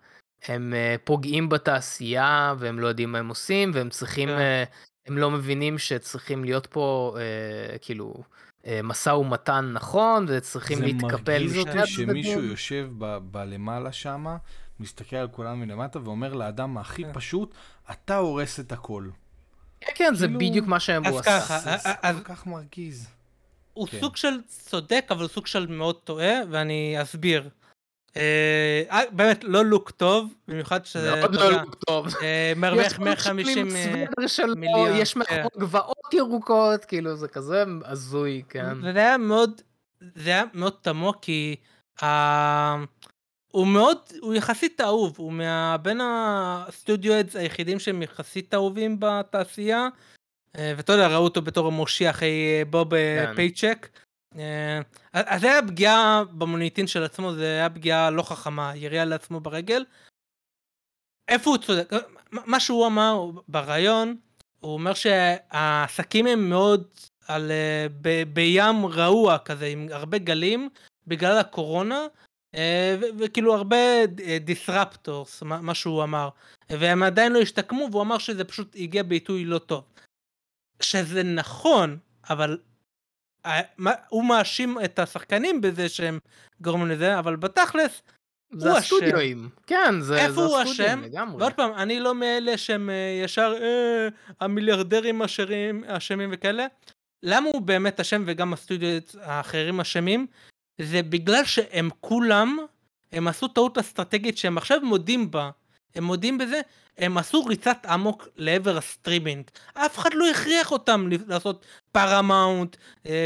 הם אה, פוגעים בתעשייה והם לא יודעים מה הם עושים והם צריכים, כן. אה, הם לא מבינים שצריכים להיות פה אה, כאילו משא ומתן נכון וצריכים זה להתקפל מרגיז משני אותי שמישהו. יושב ב- בלמעלה שמה, מסתכל על כולם מלמטה ואומר לאדם הכי כן. פשוט, אתה הורס את הכל. כן, כן, זה כאילו- בדיוק מה שהם אז עשו. ככה, זה אה, זה אז- כל כך מרגיז. הוא כן. סוג של צודק, אבל הוא סוג של מאוד טועה, ואני אסביר. אה, אה, באמת, לא לוק טוב, במיוחד שזה... מאוד לא יודע, לוק טוב. אה, יש מרוויח שם 150 עם אה, סוודר שלו, מיליון, יש כן. מאחורי גבעות ירוקות, כאילו זה כזה הזוי, כן. זה היה מאוד, זה היה מאוד תמוה כי ה... הוא מאוד, הוא יחסית אהוב, הוא מה... בין הסטודיו אדס היחידים שהם יחסית אהובים בתעשייה, אה, ואתה יודע, ראו אותו בתור המושיע אחרי אה, בוב אה, כן. פייצ'ק. אה, אז זה היה פגיעה במוניטין של עצמו, זה היה פגיעה לא חכמה, ירייה לעצמו ברגל. איפה הוא צודק? מה שהוא אמר בריאיון, הוא אומר שהעסקים הם מאוד על, אה, ב, בים רעוע כזה, עם הרבה גלים, בגלל הקורונה, אה, וכאילו הרבה דיסרפטורס, מה מה שהוא אמר. והם עדיין לא השתקמו, והוא אמר שזה פשוט הגיע בעיתוי לא טוב. שזה נכון, אבל הוא מאשים את השחקנים בזה שהם גורמים לזה, אבל בתכלס, זה הסטודיואים. כן, זה זה איפה הסטודיואים אשם? לגמרי. ועוד פעם, אני לא מאלה שהם אה, ישר אה, המיליארדרים אשמים וכאלה. למה הוא באמת אשם וגם הסטודיו האחרים אשמים? זה בגלל שהם כולם, הם עשו טעות אסטרטגית שהם עכשיו מודים בה. הם מודים בזה, הם עשו ריצת אמוק לעבר הסטרימינג. אף אחד לא הכריח אותם לעשות Paramount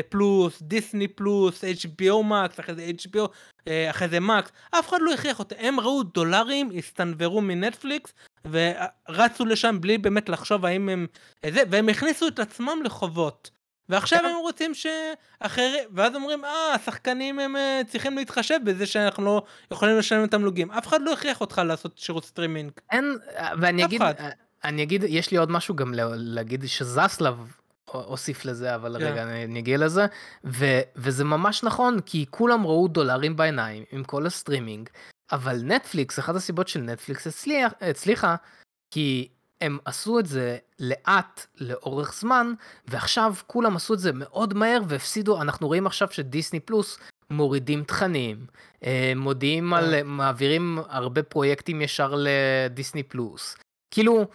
Plus, Disney Plus, HBO Max, אחרי זה HBO, אה, אחרי זה Max. אף אחד לא הכריח אותם. הם ראו דולרים, הסתנוורו מנטפליקס, ורצו לשם בלי באמת לחשוב האם הם... אה, זה, והם הכניסו את עצמם לחובות. ועכשיו הם רוצים שאחרי... ואז אומרים, אה, השחקנים הם אה, צריכים להתחשב בזה שאנחנו לא יכולים לשלם את תמלוגים. אף אחד לא הכריח אותך לעשות שירות סטרימינג. אין, ואני אגיד, אחד. אני אגיד, יש לי עוד משהו גם לה- להגיד שזסלב הוסיף לזה, אבל כן. רגע, אני אני אגיע לזה. ו, וזה ממש נכון, כי כולם ראו דולרים בעיניים עם כל הסטרימינג, אבל נטפליקס, אחת הסיבות של נטפליקס הצליח, הצליחה, כי הם עשו את זה לאט לאורך זמן, ועכשיו כולם עשו את זה מאוד מהר והפסידו, אנחנו רואים עכשיו ש Disney Plus מורידים תכנים, אה, מודיעים על, מעבירים הרבה פרויקטים ישר ל Disney Plus. כאילו,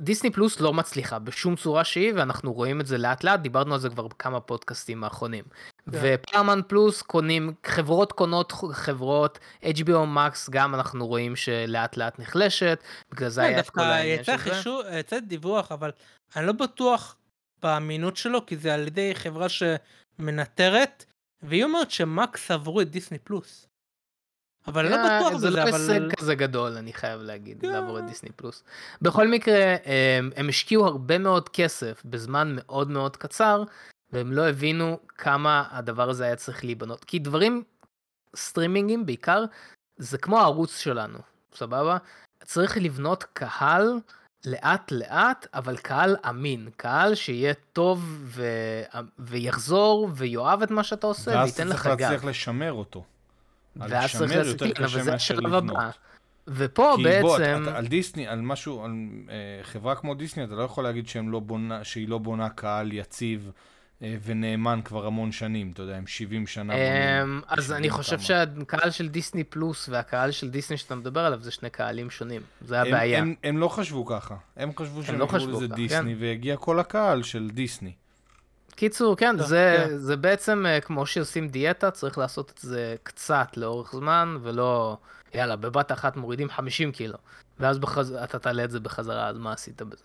דיסני פלוס לא מצליחה בשום צורה שהיא, ואנחנו רואים את זה לאט לאט, דיברנו על זה כבר בכמה פודקאסטים האחרונים. ופרמן פלוס קונים, חברות קונות חברות, HBO Max גם אנחנו רואים שלאט לאט נחלשת, בגלל זה כן, היה את כל דווקא העניין של זה. חישוב, יצא דיווח, אבל אני לא בטוח באמינות שלו, כי זה על ידי חברה שמנטרת, והיא אומרת שמקס עברו את דיסני פלוס. אבל לא אה, בטוח זה בזה, לא אבל... הישג כזה גדול, אני חייב להגיד, כן. לעבור את דיסני פלוס. בכל מקרה, הם, הם השקיעו הרבה מאוד כסף בזמן מאוד מאוד קצר, והם לא הבינו כמה הדבר הזה היה צריך להיבנות. כי דברים, סטרימינגים בעיקר, זה כמו הערוץ שלנו, סבבה? צריך לבנות קהל לאט לאט, אבל קהל אמין, קהל שיהיה טוב ו... ויחזור ויאהב את מה שאתה עושה ואז וייתן לך צריך גב. להצליח לשמר אותו. ואז צריך כן, אבל זה השלב. הבא. ופה כי בוא, בעצם, אתה, אתה, על דיסני, על משהו, על אה, חברה כמו דיסני, אתה לא יכול להגיד שהם לא בונה, שהיא לא בונה קהל יציב אה, ונאמן כבר המון שנים, אתה יודע, הם 70 שנה בונים. אמ, אז 70 אני חושב כמה. שהקהל של דיסני פלוס והקהל של דיסני שאתה מדבר עליו זה שני קהלים שונים. זה הם, הבעיה. הם, הם לא חשבו ככה, הם חשבו שהם לא יקראו חשבו לזה ככה, דיסני, כן. והגיע כל הקהל של דיסני. קיצור, כן, טוב, זה, כן. זה בעצם אה, כמו שעושים דיאטה, צריך לעשות את זה קצת לאורך זמן, ולא, יאללה, בבת אחת מורידים 50 קילו, ואז בחז... אתה תעלה את זה בחזרה, אז מה עשית בזה?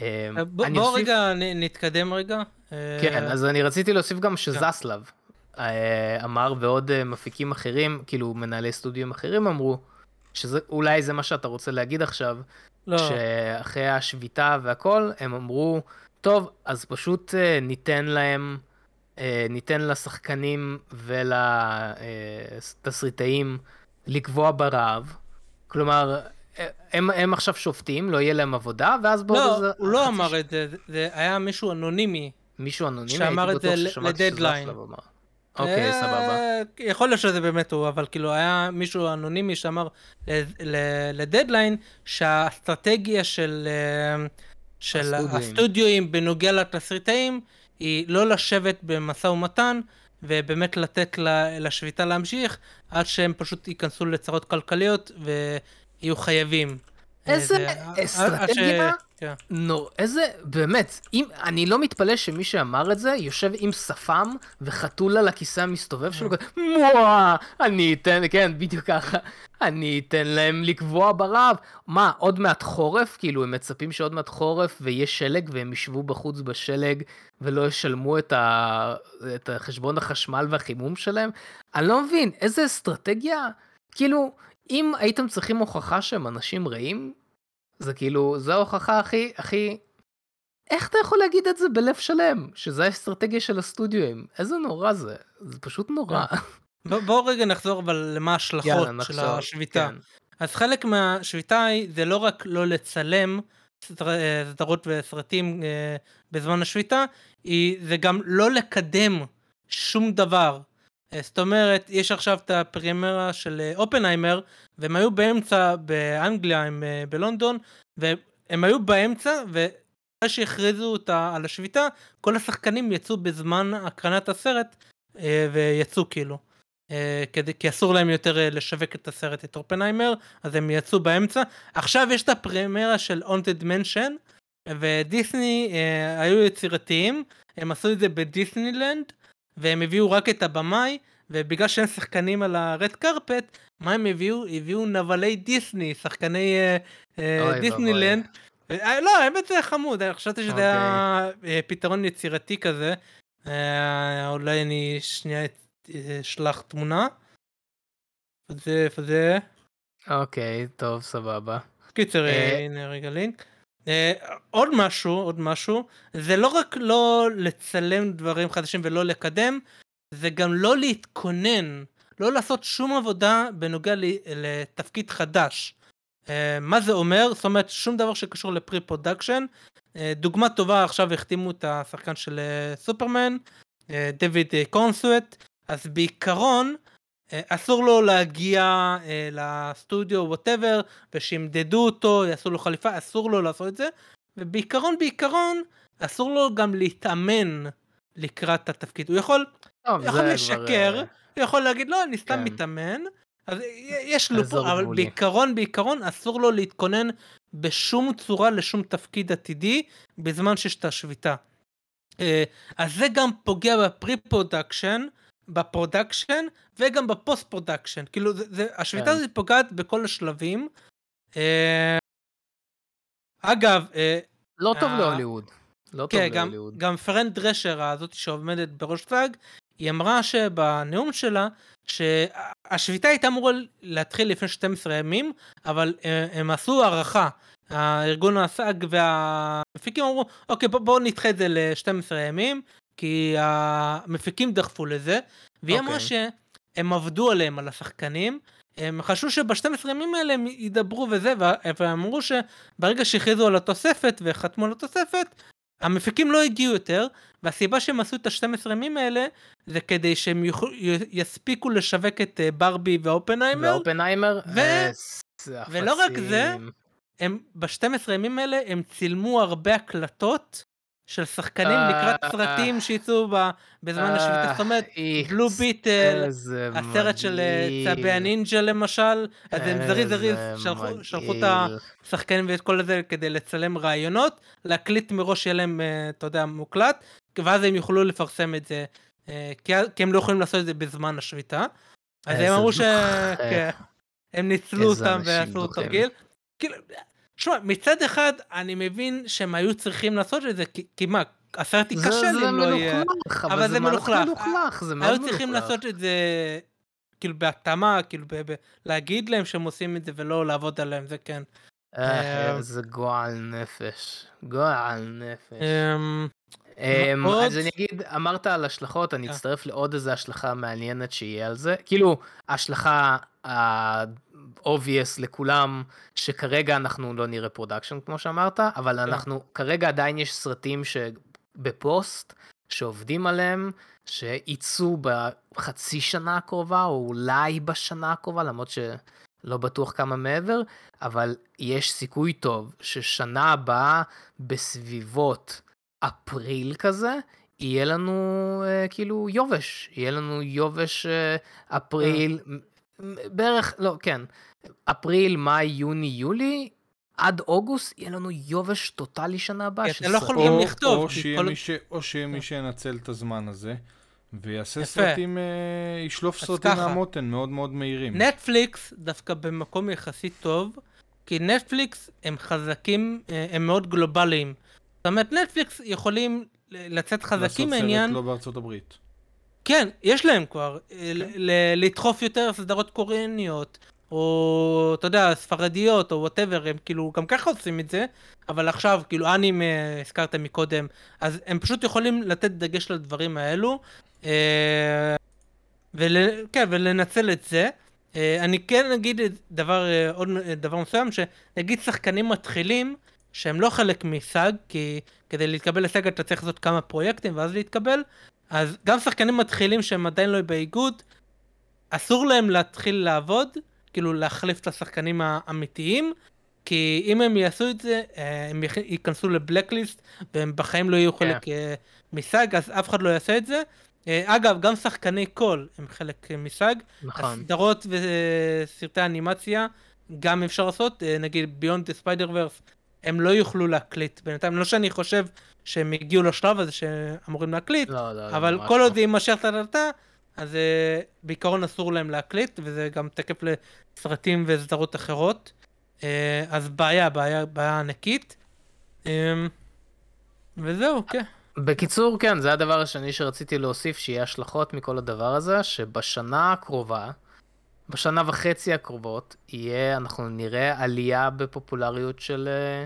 אה, בוא אני בוא אוסיף- רגע נ- נתקדם רגע. אה, כן, אז אני רציתי להוסיף גם שזסלב אה, אמר, ועוד אה, מפיקים אחרים, כאילו מנהלי סטודיו אחרים אמרו, שאולי זה מה שאתה רוצה להגיד עכשיו, לא, שאחרי השביתה והכל, הם אמרו, טוב, אז פשוט אה, ניתן להם, אה, ניתן לשחקנים ולתסריטאים לקבוע ברעב. כלומר, אה, הם, הם עכשיו שופטים, לא יהיה להם עבודה, ואז בעוד לא, איזה... הוא לא אמר ש- את זה, זה היה מישהו אנונימי. מישהו אנונימי? שאמר את זה לדדליין. אוקיי, סבבה. אה, יכול להיות שזה באמת הוא, אבל כאילו היה מישהו אנונימי שאמר לדדליין שהאסטרטגיה של, אה, של הסטודיואים. בנוגע לתסריטאים היא לא לשבת במשא ומתן ובאמת לתת לשביתה להמשיך עד שהם פשוט ייכנסו לצרות כלכליות ויהיו חייבים. אה, איזה זה- עד ש- אסטרטגיה? כן. נו, איזה, באמת, אם, אני לא מתפלא שמי שאמר את זה יושב עם שפם וחתול על הכיסא המסתובב שלו, מואה, אני אתן, כן, בדיוק ככה, אני אתן להם לקבוע ברעב. מה, עוד מעט חורף? כאילו, הם מצפים שעוד מעט חורף ויהיה שלג והם ישבו בחוץ בשלג ולא ישלמו את, ה, את חשבון החשמל והחימום שלהם? אני לא מבין, איזה אסטרטגיה? כאילו, אם הייתם צריכים הוכחה שהם אנשים רעים, זה כאילו, זו ההוכחה הכי, הכי... איך אתה יכול להגיד את זה בלב שלם? שזה האסטרטגיה של הסטודיואים. איזה נורא זה. זה פשוט נורא. בוא- בואו רגע נחזור אבל למה ההשלכות של. השביתה. כן. אז חלק מהשביתה היא זה לא רק לא לצלם סדר- אה, סדרות וסרטים אה, בזמן השביתה, היא, זה גם לא לקדם שום דבר. זאת אומרת, יש עכשיו את הפרימרה של אה, אופנהיימר, והם היו באמצע באנגליה, הם אה, בלונדון, והם היו באמצע, ואחרי שהכריזו אותה על השביתה, כל השחקנים יצאו בזמן הקרנת הסרט, אה, ויצאו כאילו. כדי, כי אסור להם יותר לשווק את הסרט את אופנהיימר, אז הם יצאו באמצע. עכשיו יש את הפרמיירה של Haunted Mansion, ודיסני היו יצירתיים, הם עשו את זה בדיסנילנד, והם הביאו רק את הבמאי, ובגלל שאין שחקנים על הרד קרפט, מה הם הביאו? הביאו נבלי דיסני, שחקני אה, אה, דיסנילנד. אה, לא, האמת זה חמוד, אני חשבתי שזה אוקיי. היה אה, פתרון יצירתי כזה. אה, אולי אני שנייה אה, אשלח תמונה. איפה זה? אוקיי, טוב, סבבה. קיצר, אה, אה, הנה רגע לינק. אה, עוד משהו, עוד משהו, זה לא רק לא לצלם דברים חדשים ולא לקדם, זה גם לא להתכונן, לא לעשות שום עבודה בנוגע לתפקיד חדש. אה, מה זה אומר? זאת אומרת, שום דבר שקשור ל pre-production. אה, דוגמה טובה, עכשיו החתימו את השחקן של סופרמן, דויד קונסואט, אז בעיקרון, אסור לו להגיע אה, לסטודיו ווטאבר ושימדדו אותו, יעשו לו חליפה, אסור לו לעשות את זה, ובעיקרון בעיקרון אסור לו גם להתאמן לקראת התפקיד. הוא יכול, טוב, יכול לשקר, כבר, אה, הוא יכול להגיד לא, אני סתם כן. מתאמן, אז יש לו פה, אבל גבולי. בעיקרון בעיקרון אסור לו להתכונן בשום צורה לשום תפקיד עתידי בזמן שיש את השביתה. אה, אז זה גם פוגע ב pre-production, ב production וגם ב post-production. כאילו, זה, זה, השביתה כן. הזאת פוגעת בכל השלבים. אה, אגב, אה, לא טוב אה, להוליווד. לא טוב כן, גם, להוליווד. גם פרן דרשר הזאת שעומדת בראש SAG, היא אמרה שבנאום שלה, שהשביתה הייתה אמורה להתחיל לפני 12 ימים, אבל אה, הם עשו הערכה. הארגון הסאג והמפיקים אמרו, אוקיי, בואו בוא נדחה את זה ל-12 ימים, כי המפיקים דחפו לזה, והיא אמרה אוקיי. שהם עבדו עליהם, על השחקנים, הם חשבו שב-12 ימים האלה הם ידברו וזה, וה- והם אמרו שברגע שהכריזו על התוספת וחתמו על התוספת, המפיקים לא הגיעו יותר, והסיבה שהם עשו את ה-12 ימים האלה, זה כדי שהם יוכלו, יספיקו לשווק את אה, ברבי ואופנהיימר, ואופנהיימר, ו- ולא רק זה. הם ב-12 ימים האלה הם צילמו הרבה הקלטות של שחקנים אה, לקראת סרטים שיצאו בזמן אה, השביתה, זאת אומרת, בלו ביטל, הסרט של אה. צבי הנינג'ה למשל, אז הם זריז זריז שלחו- את. השחקנים ואת כל זה כדי לצלם רעיונות, להקליט מראש יהיה להם, אה, אתה יודע, מוקלט, ואז הם יוכלו לפרסם את זה, אה, כי הם לא יכולים לעשות את זה בזמן השביתה. אז הם אמרו ש... דוחה. כן, ניצלו אותם ועשו. תרגיל. כאילו, שמע, מצד אחד אני מבין שהם היו צריכים לעשות את זה, כי- כי מה, הסרט זה- ייכשל זה אם לא יהיה. מלוכלך, אבל אבל זה זה מהלך מלוכלך. מלוכלך, זה מאוד היו מלוכלך. צריכים לעשות את זה כאילו בהתאמה, כאילו ב- ב- להגיד להם שהם עושים את זה ולא לעבוד עליהם, זה כן. אה, איזה גועל נפש. גועל נפש. אמ, אז אני אגיד, אמרת על השלכות, אני אה. אצטרף לעוד איזה השלכה מעניינת שיהיה על זה. כאילו, ההשלכה ה-obvious לכולם, שכרגע אנחנו לא נראה production כמו שאמרת, אבל אנחנו, כרגע עדיין יש סרטים שבפוסט, שעובדים עליהם, שיצאו בחצי שנה הקרובה, או אולי בשנה הקרובה, למרות שלא בטוח כמה מעבר, אבל יש סיכוי טוב ששנה הבאה בסביבות אפריל כזה, יהיה לנו אה, כאילו יובש, יהיה לנו יובש אה, אפריל, מ- בערך, לא, כן, אפריל, מאי, יוני, יולי, עד אוגוסט יהיה לנו יובש טוטאלי שנה הבאה. אתה לא יכול. גם או- לכתוב, או שיהיה כל- מי ש- או שיהיה מי שינצל את הזמן הזה, ויעשה יפה. סרטים, אה, ישלוף סרטים ככה. מהמותן מאוד מאוד מהירים. נטפליקס דווקא במקום יחסית טוב, כי נטפליקס הם חזקים, אה, הם מאוד גלובליים. זאת אומרת, נטפליקס יכולים לצאת חזקים לעשות מהעניין, סרט לא בארצות הברית. כן, יש להם כבר, ל- לדחוף יותר סדרות קוריאניות, או אתה יודע, ספרדיות, או whatever, הם כאילו גם ככה עושים את זה, אבל עכשיו, כאילו, אנימה, הזכרת מקודם, אז הם פשוט יכולים לתת דגש לדברים האלו, אה, ול, כן, ולנצל את זה. אה, אני כן אגיד דבר, אה, עוד דבר מסוים, שנגיד שחקנים מתחילים, שהם לא חלק מסאג, כי כדי להתקבל לסאג אתה צריך לעשות כמה פרויקטים ואז להתקבל, אז גם שחקנים מתחילים שהם עדיין לא באיגוד, אסור להם להתחיל לעבוד, כאילו להחליף את השחקנים האמיתיים, כי אם הם יעשו את זה, אה, הם יכ- ייכנסו ל blacklist, והם בחיים לא יהיו חלק אה, מ SAG, אז אף אחד לא יעשה את זה. אה, אגב, גם שחקני קול הם חלק מ SAG. נכון. הסדרות וסרטי אנימציה גם אפשר לעשות, נגיד Beyond the Spider-Verse, הם לא יוכלו להקליט בינתיים, לא שאני חושב שהם הגיעו לשלב הזה שאמורים להקליט, לא, לא, לא, אבל כל לא. עוד זה יימשך טה-טה-טה, אז אה, בעיקרון אסור להם להקליט, וזה גם תקף לסרטים וסדרות אחרות. אה, אז בעיה, בעיה, בעיה ענקית. אה, וזהו, כן. בקיצור, כן, זה הדבר השני שרציתי להוסיף, שיהיה השלכות מכל הדבר הזה, שבשנה הקרובה, בשנה וחצי הקרובות, יהיה, אנחנו נראה עלייה בפופולריות של... אה,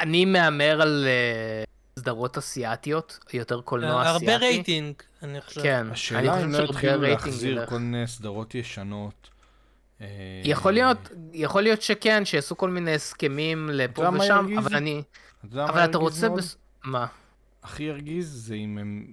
אני מהמר על אה, סדרות אסיאתיות, יותר קולנוע אה, אסיאתי. הרבה רייטינג, אני חושב. כן, אני השאלה אם לא יתחילו להחזיר. כל מיני סדרות ישנות. יכול להיות, יכול להיות שכן, שיעשו כל מיני הסכמים לפה ושם? אבל אני... אבל אתה רוצה... מה? הכי ירגיז זה אם הם,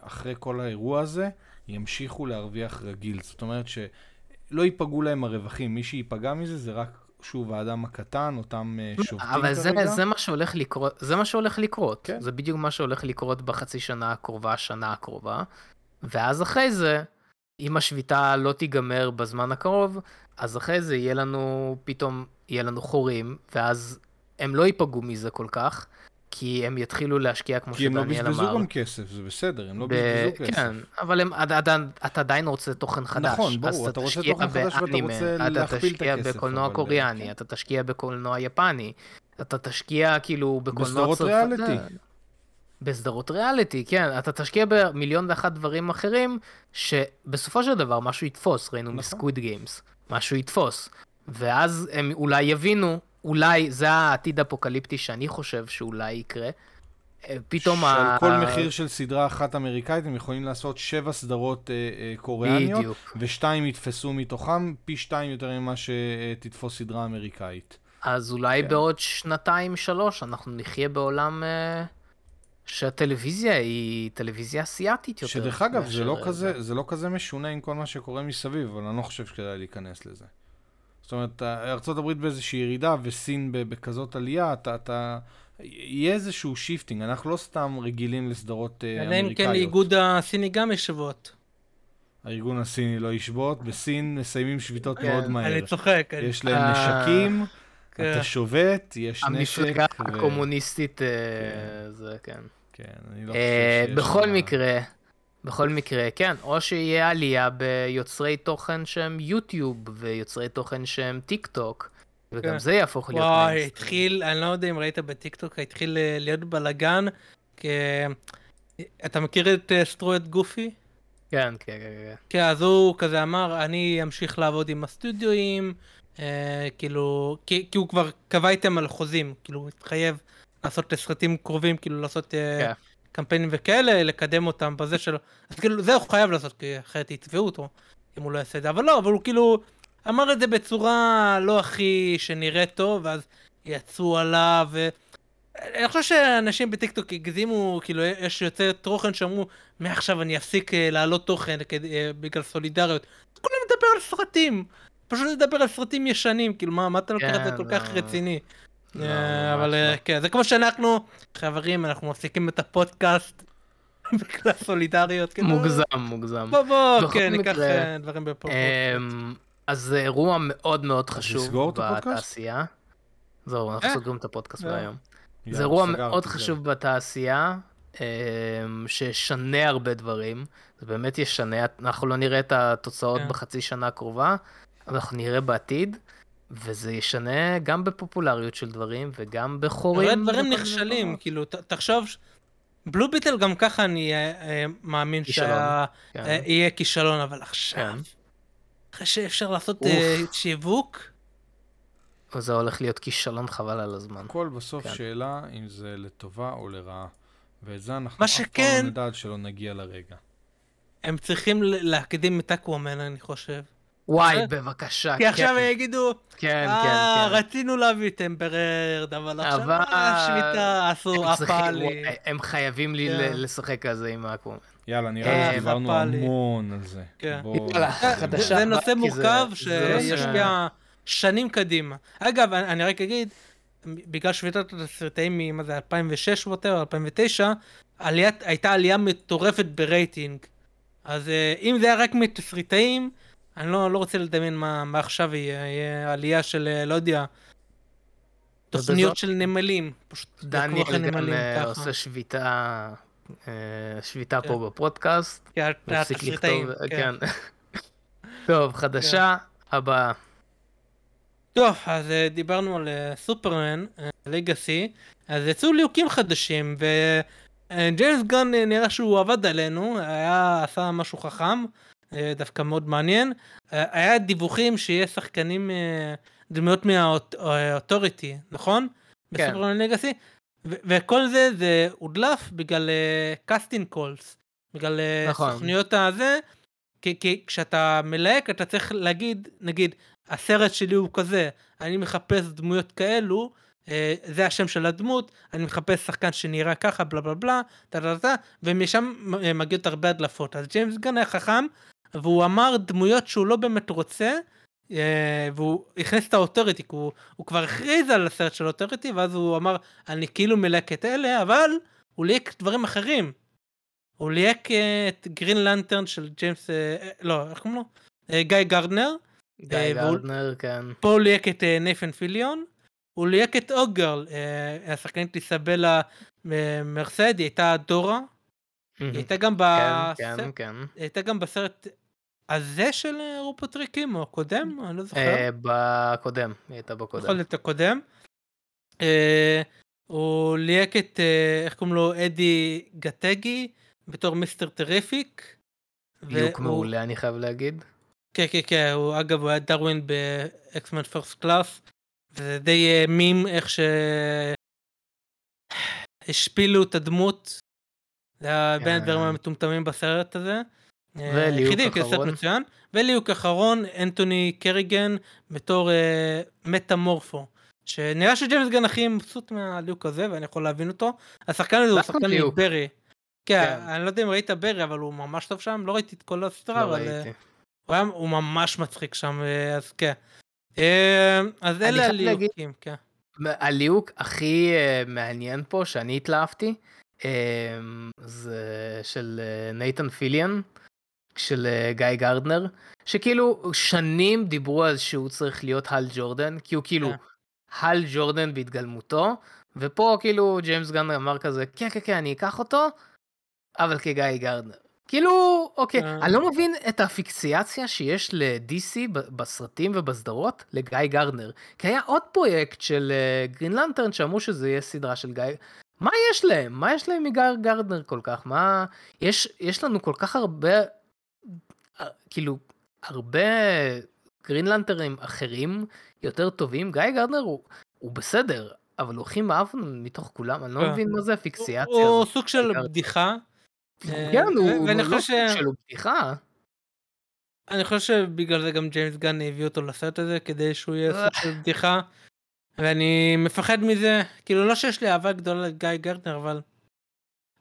אחרי כל האירוע הזה, ימשיכו להרוויח רגיל. זאת אומרת שלא ייפגעו להם הרווחים. מי שייפגע מזה זה רק, שוב, האדם הקטן, אותם אה, שובתים אבל זה, כרגע. זה מה שהולך לקרות, זה מה שהולך לקרות. כן. זה בדיוק מה שהולך לקרות בחצי שנה הקרובה, שנה הקרובה. ואז אחרי זה, אם השביתה לא תיגמר בזמן הקרוב, אז אחרי זה יהיה לנו, פתאום יהיה לנו חורים, ואז הם לא ייפגעו מזה כל כך, כי הם יתחילו להשקיע כמו כי הם לא שדניאל בזבזו אמר. גם כסף, זה בסדר, הם לא ב- בזבזו כסף. כן, אבל הם, עד, עד, אתה עדיין רוצה תוכן חדש. נכון, ברור, אז אתה רוצה תשקיע תוכן חדש ואתה רוצה אתה להכפיל את תשקיע הכסף, בקולנוע אבל, קוריאני, כן. אתה תשקיע בקולנוע יפני, אתה תשקיע כאילו בקולנוע בסדרות צרפתי. ריאליטי. בסדרות ריאליטי, כן, אתה תשקיע במיליון ואחת דברים אחרים, שבסופו של דבר משהו יתפוס, ראינו נכון. מ Squid Games, משהו יתפוס. ואז הם אולי יבינו, אולי זה העתיד האפוקליפטי שאני חושב שאולי יקרה. אה, פתאום שעל ה... כל מחיר של סדרה אחת אמריקאית הם יכולים לעשות שבע סדרות אה, אה, קוריאניות, בדיוק. ושתיים יתפסו מתוכם פי שתיים יותר ממה שתתפוס סדרה אמריקאית. אז אולי כן. בעוד שנתיים, שלוש, אנחנו נחיה בעולם אה, שהטלוויזיה היא טלוויזיה אסיאתית יותר. שדרך אגב, זה לא כזה, זה לא כזה משונה עם כל מה שקורה מסביב, אבל אני לא חושב שכדאי להיכנס לזה. זאת אומרת, ארה"ב באיזושהי ירידה וסין בכזאת עלייה, אתה, אתה... יהיה איזשהו shifting, אנחנו לא סתם רגילים לסדרות אה, אלא אם אמריקאיות. כן לאיגוד הסיני גם יש שביתות. הארגון הסיני לא ישבות, בסין מסיימים שביתות מאוד מהר. אני צוחק. יש להם אה, נשקים, כן. אתה שובת, יש נשק. המפלגה הקומוניסטית, אה, זה כן. כן, אני לא חושב שיש... בכל מקרה, בכל מקרה, כן, או שיהיה עלייה ביוצרי תוכן שהם יוטיוב ויוצרי תוכן שהם טיק טוק, וגם כן. זה יהפוך להיות וואי, מיינסטרים. התחיל, אני לא יודע אם ראית בטיקטוק, התחיל אה, להיות בלאגן. כ- אתה מכיר את אה, סטיוארט גופי? כן, כן, כן, כן. כן, אז הוא כזה אמר, אני אמשיך לעבוד עם הסטודיואים, אה, כאילו, כי, כי הוא כבר קבע איתם על חוזים, כאילו, הוא התחייב לעשות סרטים קרובים, כאילו, לעשות אה, כן. קמפיינים וכאלה, לקדם אותם בזה שלו. אז כאילו, זה הוא חייב לעשות, כי אחרת יתבעו אותו, אם הוא לא יעשה את זה. אבל לא, אבל הוא כאילו אמר את זה בצורה לא הכי שנראית טוב, ואז יצאו עליו, ו... אני חושב שאנשים בטיקטוק הגזימו, כאילו, יש יוצאי תוכן שאמרו, מעכשיו אני אפסיק אה, להעלות תוכן כדי- אה, בגלל סולידריות. כולם מדבר על סרטים. פשוט לדבר על סרטים ישנים, כאילו, מה, מה אתה לוקח את זה כן, כל כך. רציני? לא, אה, ממש אבל אה, לא. כן, זה כמו שאנחנו, חברים, אנחנו מפסיקים את הפודקאסט בגלל סולידריות. כאילו, מוגזם, מוגזם. בוא בוא, כן, ניקח אה, דברים בפרופורציות. אמ, אז זה אירוע מאוד מאוד חשוב? בתעשייה. זהו, אנחנו סוגרים את הפודקאסט. יאללה, זה אירוע מאוד. חשוב בתעשייה, אמ, שישנה הרבה דברים. זה באמת ישנה, אנחנו לא נראה את התוצאות כן. בחצי שנה הקרובה, אבל אנחנו נראה בעתיד, וזה ישנה גם בפופולריות של דברים וגם בחורים. הרבה דברים נכשלים. כאילו, תחשוב, בלו ביטל גם ככה אני אה, אה, מאמין שה- כן. אה, כישלון, אבל עכשיו, כן. אחרי שאפשר לעשות שיווק, זה הולך להיות כישלון חבל על הזמן. הכל בסוף כן. שאלה אם זה לטובה או לרעה. ואת זה אנחנו מה אף פעם לא נדע עד שלא נגיע לרגע. הם צריכים להקדים את אקוואמן, אני חושב. וואי, אה? בבקשה, כי עכשיו כן, הם יגידו, כן, אה, כן, כן. רצינו להביא טמברד, אבל עכשיו אבל- אה, שביתה עשו, הם צריכים- עפה לי. וואי, הם חייבים לי כן. ל- לשחק על זה עם האקוואמן. יאללה, נראה אה, לי שדיברנו נפל לי. המון על זה. כן. יאללה. חדשה. זה נושא מורכב שישפיע שנים קדימה. אגב, אני אני רק אגיד, בגלל שביתת התסריטאים מ... מה זה, 2006 ווטר, 2009, עליית, הייתה עלייה מטורפת ברייטינג. אז אה, אם זה היה רק מתסריטאים, אני לא, לא רוצה לדמיין מה, מה עכשיו יהיה, יהיה עלייה של, אה, לא יודע, תוכניות ובזאת- של נמלים. פשוט דניאל גם נמלים אה, ככה. עושה שביתה, אה, שביתה כן. פה בפודקאסט. והפסיק התסריטאים, לכתוב, כן. כן. טוב, חדשה הבאה. טוב, אז דיברנו על סופרמן, לגאסי, אז יצאו ליהוקים חדשים, וג'יימס גן אה, נראה שהוא עבד עלינו, היה, עשה משהו חכם, דווקא מאוד מעניין. אה, היה דיווחים שיהיה שחקנים, אה, דמויות מהאוטוריטי, נכון? כן. בסופרמן לגאסי, וכל זה זה הודלף בגלל casting calls, בגלל אה, נכון. סוכניות הזה, כי, כי כשאתה מלהק אתה צריך להגיד, נגיד, הסרט שלי הוא כזה, אני מחפש דמויות כאלו, אה, זה השם של הדמות, אני מחפש שחקן שנראה ככה, בלה בלה בלה, טה טה טה, ומשם אה, מגיעות הרבה הדלפות. אז ג'יימס גן היה חכם, והוא אמר דמויות שהוא לא באמת רוצה, אה, והוא הכניס את ה Authority, כי הוא, הוא כבר הכריז על הסרט של ה Authority, ואז הוא אמר, אני כאילו מלהק את אלה, אבל הוא ליהק דברים אחרים. הוא ליהק אה, את גרין לנטרן של ג'יימס, אה, לא, איך קוראים לו? גיא גרדנר. גיא גרדנר, כן. פה הוא ליהק את נייתן פיליון, הוא ליהק את הוקגירל, השחקנית איסבלה מרסד, היא הייתה דורה, היא הייתה גם כן, בסרט, כן, כן. היא הייתה גם בסרט הזה של אה, רובוטריקים, או הקודם, אני לא זוכר, אה, בקודם, היא הייתה יכול בקודם. להיות הקודם. אה, הוא ליהק את, איך קוראים לו, אדי גטגי, בתור מיסטר טריפיק. ליהוק מעולה, אני חייב להגיד. כן, כן, כן, הוא אגב, הוא היה דרווין ב X-Men First Class, וזה די מים איך ש... השפילו את הדמות. זה היה בין כן. הדברים המטומטמים בסרט הזה. אה, וליהוק היחידים, כי זה סרט. מצוין. וליהוק אחרון, אנטוני קריגן, בתור אה, מטמורפו, שנראה שג'יימס גן הכי מבסוט מהליהוק הזה, ואני יכול להבין אותו. השחקן הזה הוא שחקן. ברי. כן, כן. אני לא יודע אם ראית ברי, אבל הוא ממש טוב שם, לא ראיתי את כל הסדרה, לא אבל... אה, ראיתי. הוא, היה, הוא ממש מצחיק שם, אה, אז כן. אה, אז אלה הליהוקים, כן. הליהוק הכי אה, מעניין פה, שאני התלהבתי, אה, זה של אה, נייתן פיליאן, של אה, גיא גרדנר, שכאילו שנים דיברו על שהוא צריך להיות הל ג'ורדן, כי הוא כאילו. הל ג'ורדן בהתגלמותו, ופה כאילו ג'יימס גן אמר כזה, כן כן כן אני אקח אותו, אבל כגיא גרדנר. כאילו, אוקיי, אה. אני לא מבין את הפיקסיאציה שיש ל-DC בסרטים ובסדרות לגיא גרדנר. כי היה עוד פרויקט של גרין לנטרן שאמרו שזה יהיה סדרה של גיא... מה יש להם? מה יש להם מגיא גרדנר כל כך? מה... יש, יש לנו כל כך הרבה... כאילו, הרבה גרין לנטרים אחרים יותר טובים. גיא גרדנר הוא, הוא בסדר, אבל הוא הכי מאבן מתוך כולם. אני לא כן. מבין מה זה הפיקסיאציה הוא הוא הזאת. סוג של. בדיחה. אה, כן, הוא לא סוג של בדיחה. אני חושב שבגלל זה גם ג'יימס גן הביא אותו לסרט הזה, כדי שהוא יהיה סוג של בדיחה. ואני מפחד מזה, כאילו לא שיש לי אהבה גדולה לגיא גרדנר, אבל...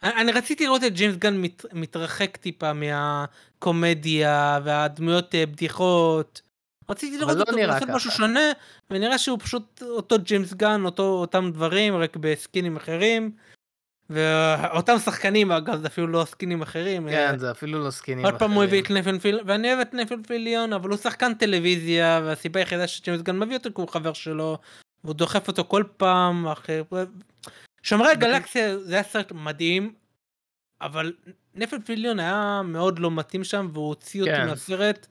אני רציתי לראות את ג'יימס גן מת, מתרחק טיפה מהקומדיה והדמויות אה, בדיחות. רציתי לראות לא אותו לעשות משהו. שונה, ונראה שהוא פשוט אותו ג'יימס גן, אותו, אותם דברים, רק בסקינים אחרים. ואותם שחקנים אגב, זה אפילו לא סקינים אחרים. אה, כן, זה אפילו לא סקינים עוד פעם הוא הביא אחרים. את נייתן פיליון, ואני אוהב את נייתן פיליון, אבל הוא שחקן טלוויזיה, והסיבה היחידה שג'יימס גן מביא אותו כי הוא חבר שלו, והוא דוחף אותו כל פעם אחרי... שומרי הגלקסיה זה היה סרט מדהים, אבל נפל פיליון היה מאוד לא מתאים שם, והוא הוציא אותי כן. מהסרט,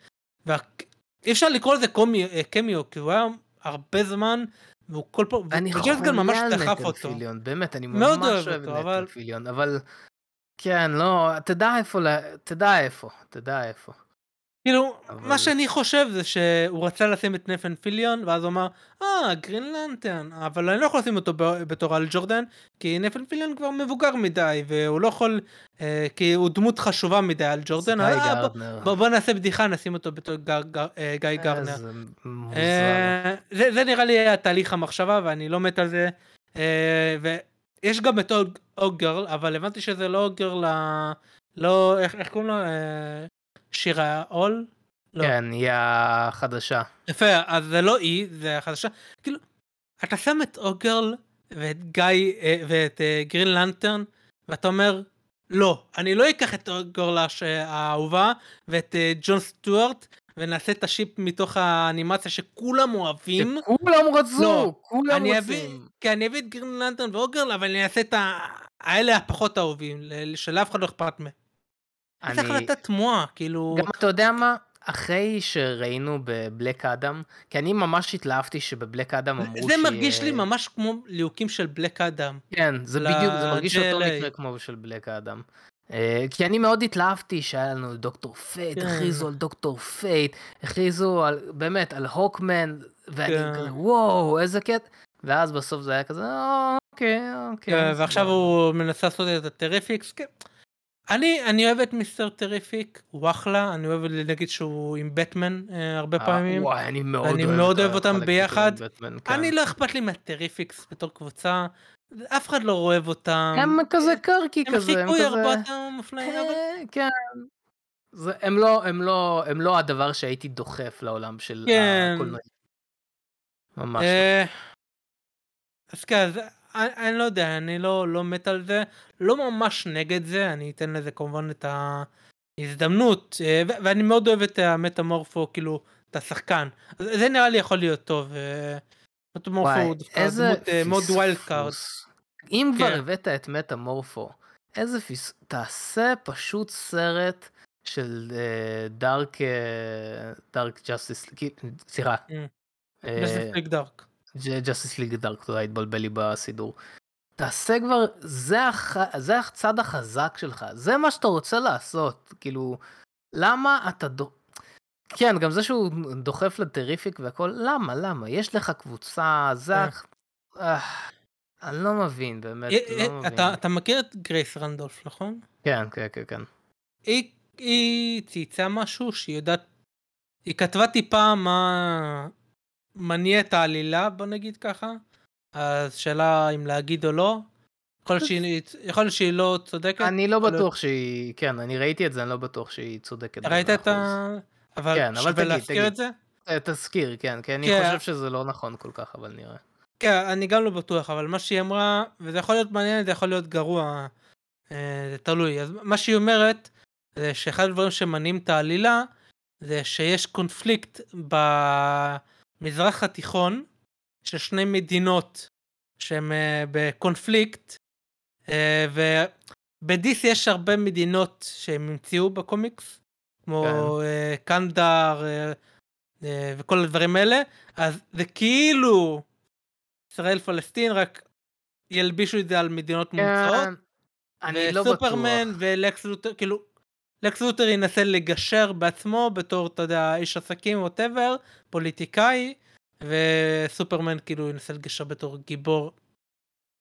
ואי אפשר לקרוא לזה קומי, אה, קמיו, כי הוא היה הרבה זמן, והוא כל פעם, אני גן ממש חולה על אותו. פיליון, באמת, אני ממש אוהב את אבל- נתן פיליון, אבל... כן, לא, תדע איפה, תדע איפה, תדע איפה. כאילו, אבל- מה שאני חושב זה שהוא רצה לשים את נפן פיליון, ואז הוא אמר, אה, גרין לנטרן, אבל אני לא יכול לשים אותו בתור על ג'ורדן, כי נפן פיליון כבר מבוגר מדי, והוא לא יכול, אה, כי הוא דמות חשובה מדי על ג'ורדן, אה, בוא-. בוא, בוא נעשה בדיחה, נשים אותו בתור גר, גר, אה, גיא גרנר. איזה מוזר. אה, זה, זה נראה לי היה תהליך המחשבה, ואני לא מת על זה. אה, ויש גם את אוג- אוגרל, אבל הבנתי שזה לא אוגרל, לא, איך, איך קוראים לו? אה, שירה אול? לא. כן, היא החדשה. יפה, אז זה לא היא, זה החדשה. כאילו, אתה שם את אוגרל ואת גיא אה, ואת אה, גרין לנטרן, ואתה אומר, לא, אני לא אקח את אוגרל האהובה ואת אה, ג'ון סטוארט, ונעשה את השיפ מתוך האנימציה שכולם אוהבים. כולם רצו, לא, כולם אני אביא, רוצים. כי אני אביא את גרין לנטרן ואוגרל, אבל אני אעשה את. האלה הפחות אהובים, שלאף אחד לא אכפת מהם. זה אני... החלטה תמוהה, כאילו... גם אתה יודע מה? אחרי שראינו בבלק אדם, כי אני ממש התלהבתי שבבלק אדם אמרו זה שיהיה- מרגיש לי ממש כמו ליהוקים של בלק אדם. כן, זה בדיוק, זה מרגיש אותו. מקרה כמו של בלק האדם. אה, כי אני מאוד התלהבתי שהיה לנו דוקטור פייט, כן. הכריזו על דוקטור פייט, הכריזו על, באמת, על הוקמן, ואני כן. כזה, וואו, איזה קטע. ואז בסוף זה היה כזה, "אה, אוקיי, אוקיי. כן, סבבה." ועכשיו הוא מנסה לעשות את הטריפיקס. כן. אני, אני אוהב את מיסטר טריפיק, הוא אחלה, אני אוהב להגיד שהוא עם בטמן אה, הרבה אה, פעמים. וואי, אני מאוד אני אוהב מאוד אוהב אותם ביחד. בטמן, כן. אני לא אכפת לי מהטריפיקס בתור קבוצה, אף אחד לא אוהב אותם. הם כזה קרקי הם כזה, הם חיקוי. ארבעתם אופניים, אבל... אה, כן. זה, הם, לא, הם, לא, הם לא הדבר שהייתי דוחף לעולם של כן. הקולנוע. ממש לא. אה, אז כן, אני, אני לא יודע, אני לא, לא מת על זה, לא ממש נגד זה, אני אתן לזה כמובן את ההזדמנות, אה, ו- ואני מאוד אוהב את המטמורפו, כאילו, את השחקן. זה נראה לי יכול להיות טוב. אה, מטמורפו הוא דווקא דמות אה, מאוד wild card. אם כבר כן. הבאת את מטמורפו, איזה פס... תעשה פשוט סרט של Dark, Dark Justice, סליחה. Mm. League Dark. Justice League Dark, אתה יודע, התבלבל לי בסידור. תעשה כבר, זה, הח... זה הצד החזק שלך, זה מה שאתה רוצה לעשות, כאילו, למה אתה דו... כן, גם זה שהוא דוחף ל Terrific והכל, למה, למה? יש לך קבוצה, זה... כן. אני לא מבין, באמת, אה, לא אה, מבין. אתה אתה מכיר את גרייס רנדולף, נכון? כן, כן, כן, כן. היא, היא צייצה משהו שהיא יודעת, היא כתבה טיפה מה, מניע את העלילה, בוא נגיד ככה. אז שאלה אם להגיד או לא. יכול שהיא, יכול שהיא לא צודקת. אני לא בטוח שהיא... כן, אני ראיתי את זה, אני לא בטוח שהיא צודקת. ראית את ה... אבל כן, אבל שווה תגיד, להזכיר תגיד. את זה? אה, תזכיר, כן, כי אני כן. חושב שזה לא נכון כל כך, אבל נראה. כן, אני גם לא בטוח, אבל מה שהיא אמרה, וזה יכול להיות מעניין, זה יכול להיות גרוע, אה, זה תלוי. אז מה שהיא אומרת, זה שאחד הדברים שמניעים את העלילה, זה שיש קונפליקט במזרח התיכון, של שני מדינות שהן אה, בקונפליקט, אה, ובדיס יש הרבה מדינות שהם המציאו בקומיקס, כמו כן. אה, קנדר אה, אה, וכל הדברים האלה, אז זה כאילו ישראל פלסטין, רק ילבישו את זה על מדינות מוצאות. כן, אני לא בטוח. וסופרמן ולקס לותר, כאילו, לקס לותר ינסה לגשר בעצמו בתור, אתה יודע, איש עסקים, ווטאבר, פוליטיקאי, וסופרמן כאילו ינסה לגשר בתור גיבור.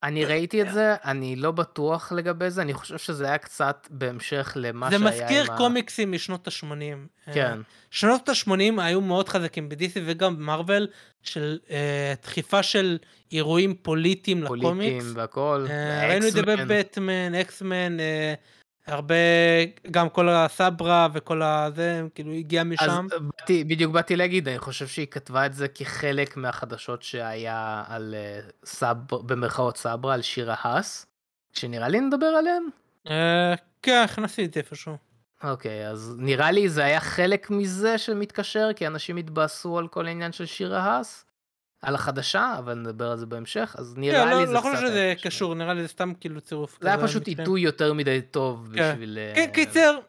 אני ראיתי את זה, אני לא בטוח לגבי זה, אני חושב שזה היה קצת בהמשך למה זה שהיה מזכיר עם ה... קומיקסים משנות ה-80. כן, שנות ה-80 היו מאוד חזקים בדיסי וגם במרוויל, של אה, דחיפה של אירועים פוליטיים פוליטיים לקומיקס. והכל. אה, ראינו את זה. בבטמן, אקסמן, אה, הרבה, גם כל הסברה וכל הזה, כאילו הגיע אז משם. באתי, בדיוק באתי להגיד, אני חושב שהיא כתבה את זה כחלק מהחדשות שהיה על אה, סאב, במרכאות סברה, על שירה האס, שנראה לי נדבר עליהם. אה, כן, הכנסתי את זה איפשהו. אוקיי, אז נראה לי זה היה חלק מזה שמתקשר, כי אנשים התבאסו על כל העניין של שירה האס, על החדשה, אבל נדבר על זה בהמשך, אז נראה כן, לי לא- זה לא קצת... חושב שזה קשור. קשור, נראה לי זה סתם כאילו צירוף. זה היה פשוט. עיתוי יותר מדי טוב כן. בשביל... אה, כן, קיצר,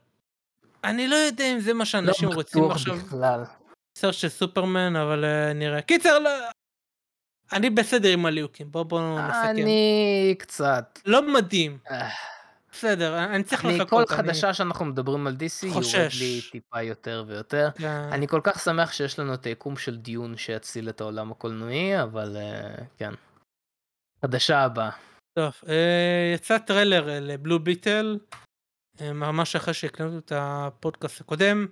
אני לא יודע אם זה מה שאנשים לא רוצים בטוח עכשיו. בכלל. סרט של סופרמן, אבל אה, נראה. קיצר, לא... אני בסדר עם הליהוקים, בוא בוא נסכם. אני קצת... לא מדהים, אה, בסדר, אני צריך אני לחכות. כל אני- חדשה שאנחנו מדברים על DC יורד. לי טיפה יותר ויותר. כן. אני כל כך שמח שיש לנו את היקום של דיון שיציל את העולם הקולנועי, אבל אה, כן. חדשה הבאה. טוב, אה, יצא טריילר אה, ל Blue Beetle, ממש אחרי שהקלטנו את הפודקאסט הקודם.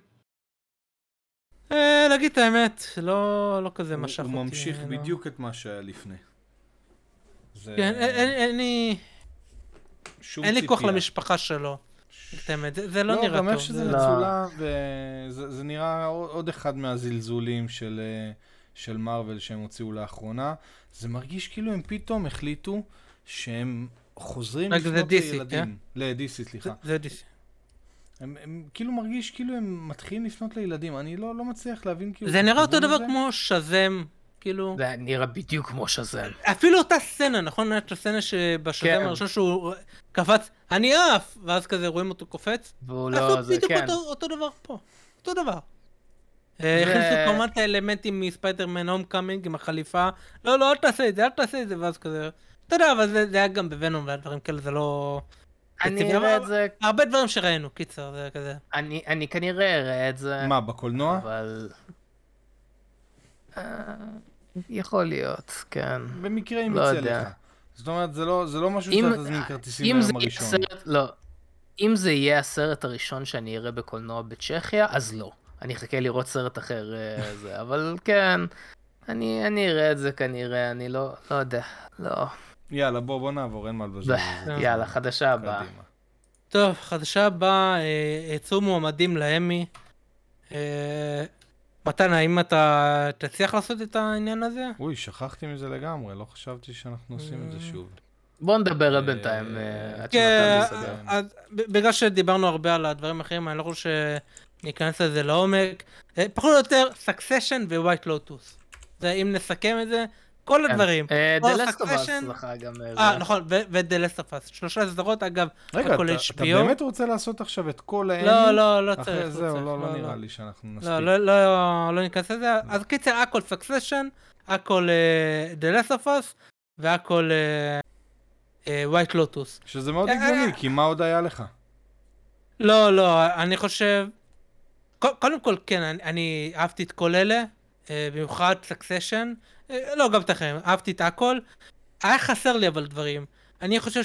להגיד את האמת, לא, לא כזה הוא- משך אותי. הוא ממשיך לא. בדיוק את מה שהיה לפני. זה כן, אין- אין אין שום אין לי כוח ציפייה. למשפחה שלו. זה זה לא נראה גם טוב. איך שזה זה- לא. מצולם, וזה זה נראה עוד אחד מהזלזולים של, אה, של מארוול שהם הוציאו לאחרונה. זה מרגיש כאילו הם פתאום החליטו שהם חוזרים לפנות DC, לילדים. ל-DC, סליחה. זה- דיסי. הם, הם כאילו מרגיש כאילו הם מתחילים לפנות לילדים. אני לא, לא מצליח להבין כאילו... זה נראה אותו דבר. כמו שזם, כאילו. זה נראה בדיוק כמו שזם. אפילו אותה סצנה, נכון? הייתה הסצנה שבשזם כן. הראשון שהוא קפץ, אני עף! ואז כזה רואים אותו קופץ. והוא לא, זה בדיוק כן. אותו, אותו דבר פה, אותו דבר. אה, הכניסו כמובן את האלמנטים מספיידרמן הום קאמינג עם החליפה, לא לא אל תעשה את זה, אל תעשה את זה, ואז כזה, אתה יודע, אבל זה, זה היה גם בוונום והדברים כאלה, זה לא... אני אראה את זה, הרבה דברים שראינו, קיצר, זה כזה. אני אני כנראה אראה את זה, מה, בקולנוע? אבל... אה, יכול להיות, כן. במקרה אם לא יצא יודע. לך. זאת אומרת, זה לא, זה לא משהו אם- שאתה תזמין כרטיסים ביום הראשון. הסרט, לא. אם זה יהיה הסרט הראשון שאני אראה בקולנוע בצ'כיה, אז לא. אני אחכה לראות סרט אחר, אה, זה, אבל כן, אני אני אראה את זה כנראה, אני לא לא יודע, לא. יאללה, בוא, בוא נעבור, אין מה לבזבז. זה. יאללה, חדשה הבאה. טוב, חדשה הבאה, אה, יצאו מועמדים לאמי. אה, מתן, האם אתה תצליח לעשות את העניין הזה? אוי, שכחתי מזה לגמרי, לא חשבתי שאנחנו עושים את זה שוב. בוא נדבר אה, בינתיים, אה, עד כן, שמתן יסדר. אז ב- בגלל שדיברנו הרבה על הדברים האחרים, אני לא חושב שניכנס לזה לעומק. אה, פחות או יותר, Succession ווייט לוטוס. אם נסכם את זה, כל הדברים. אה, The Last of Us. זכה גם אה, אה. נכון, ו-The Last of Us. שלושה סדרות, אגב, הכל אתה, אתה HBO? באמת רוצה לעשות עכשיו את כל האמי? לא, לא, לא אחרי צריך. זהו, צריך, לא, לא נראה לי שאנחנו נספיק. לא, לא, לא, לא ניכנס לזה. אז קיצר, הכל סקסשן, הכל אה, The Last of Us, והכל White Lotus. שזה מאוד הגיוני. כי מה עוד היה לך? לא, לא, אני חושב... קודם כל, כן, אני, אהבתי את כל אלה, במיוחד Succession. לא, גם את האחרים, אהבתי את הכל. היה חסר לי אבל דברים. אני חושב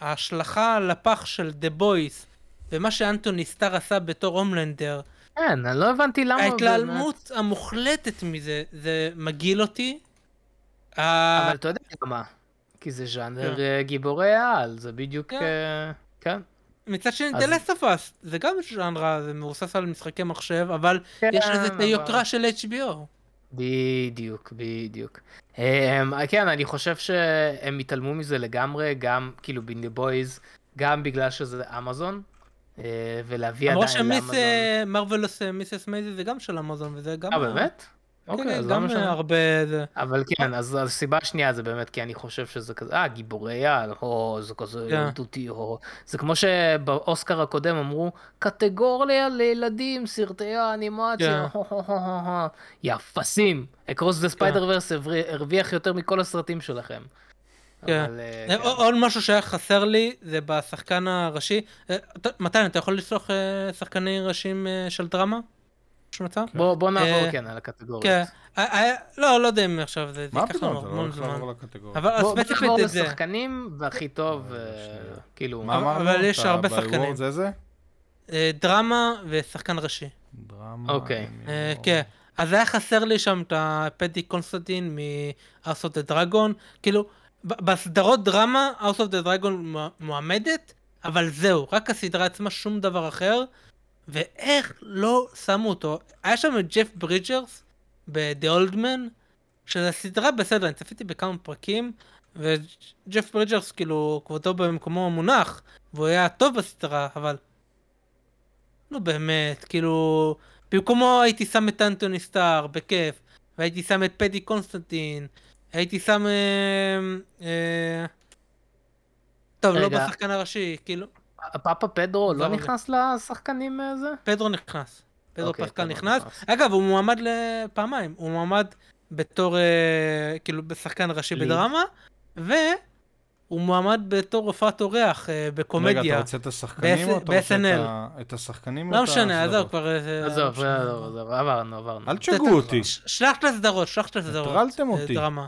שההשלכה לפח של The Boys, ומה שאנטוני סטאר עשה בתור הומלנדר, כן, אני לא הבנתי למה... ההתלהמות המוחלטת מזה, זה מגעיל אותי. אה, אבל אתה יודע למה. כי זה ז'אנר אה, גיבורי העל, זה בדיוק... כן. אה. מצד שני, אז- The Last of Us, זה גם ז'אנרה, זה מבוסס על משחקי מחשב, אבל כן, יש לזה את אבל- היוקרה של HBO. בדיוק, בדיוק. Um, כן, אני חושב שהם התעלמו מזה לגמרי, גם כאילו בינדי בויז, גם בגלל שזה אמזון, uh, ולהביא עדיין שמיס לאמזון. אה, Marvelous אה, Mrs. Maisel זה גם של אמזון, וזה גם... אה, באמת? כן, אוקיי, כן, אז גם למה שם? אה, הרבה... זה- אבל כן, אז הסיבה השנייה זה באמת כי אני חושב שזה כזה, אה, גיבורי על, או זה כזה כן. ילדותי, או... זה כמו שבאוסקר הקודם אמרו, קטגוריה לילדים, סרטי האנימציה, כן. אפסים, Across the Spider-Verse הרוויח יותר מכל הסרטים שלכם. כן. אה, אה, כן. עוד- משהו שהיה חסר לי, זה בשחקן הראשי. אתה- מתן, אתה יכול לסלוח שחקנים ראשיים של דרמה? יש מצב? בוא בוא נעבור אה, כן על הקטגוריות. כן. אה, אה, לא, לא יודע אם עכשיו זה ייקח פתאום, לנו אתה לא המון הולך זמן. אבל ספציפית את זה. לשחקנים, והכי טוב, אה, שנייה. כאילו... מה אבל- אמרנו? אבל יש הרבה שחקנים. זה זה? דרמה ושחקן ראשי. דרמה. אוקיי. לא- כן. אז היה חסר לי שם את הפדי קונסטנטין מ-House of the Dragon. כאילו, ב- בסדרות דרמה, House of the Dragon מ- מועמדת, אבל זהו, רק הסדרה עצמה, שום דבר אחר. ואיך לא שמו אותו? היה שם את ג'ף ברידג'רס ב-The Old Man, שזו סדרה בסדר, אני צפיתי בכמה פרקים, וג'ף ברידג'רס כאילו כבודו במקומו מונח, והוא היה טוב בסדרה, אבל... נו באמת, כאילו... במקומו הייתי שם את אנטוני סטאר, בכיף, והייתי שם את פדי קונסטנטין, הייתי שם... אה, אה... טוב, לא רגע. בשחקן הראשי, כאילו... פאפה פדרו לא. נכנס לשחקנים אה, זה? פדרו נכנס. פדרו אוקיי, פסקל נכנס. אגב, הוא מועמד לפעמיים. הוא מועמד בתור, אה, כאילו, בשחקן ראשי. בדרמה, והוא מועמד בתור הופעת אורח אה, רגע, בקומדיה. אתה רוצה את השחקנים או אתה רוצה את השחקנים לא את משנה? עזוב, כבר... עזוב. עזוב, עברנו, עברנו. אל תשגעו אותי. שלח את הסדרות, שלח את הסדרות. הטרלתם אותי. דרמה.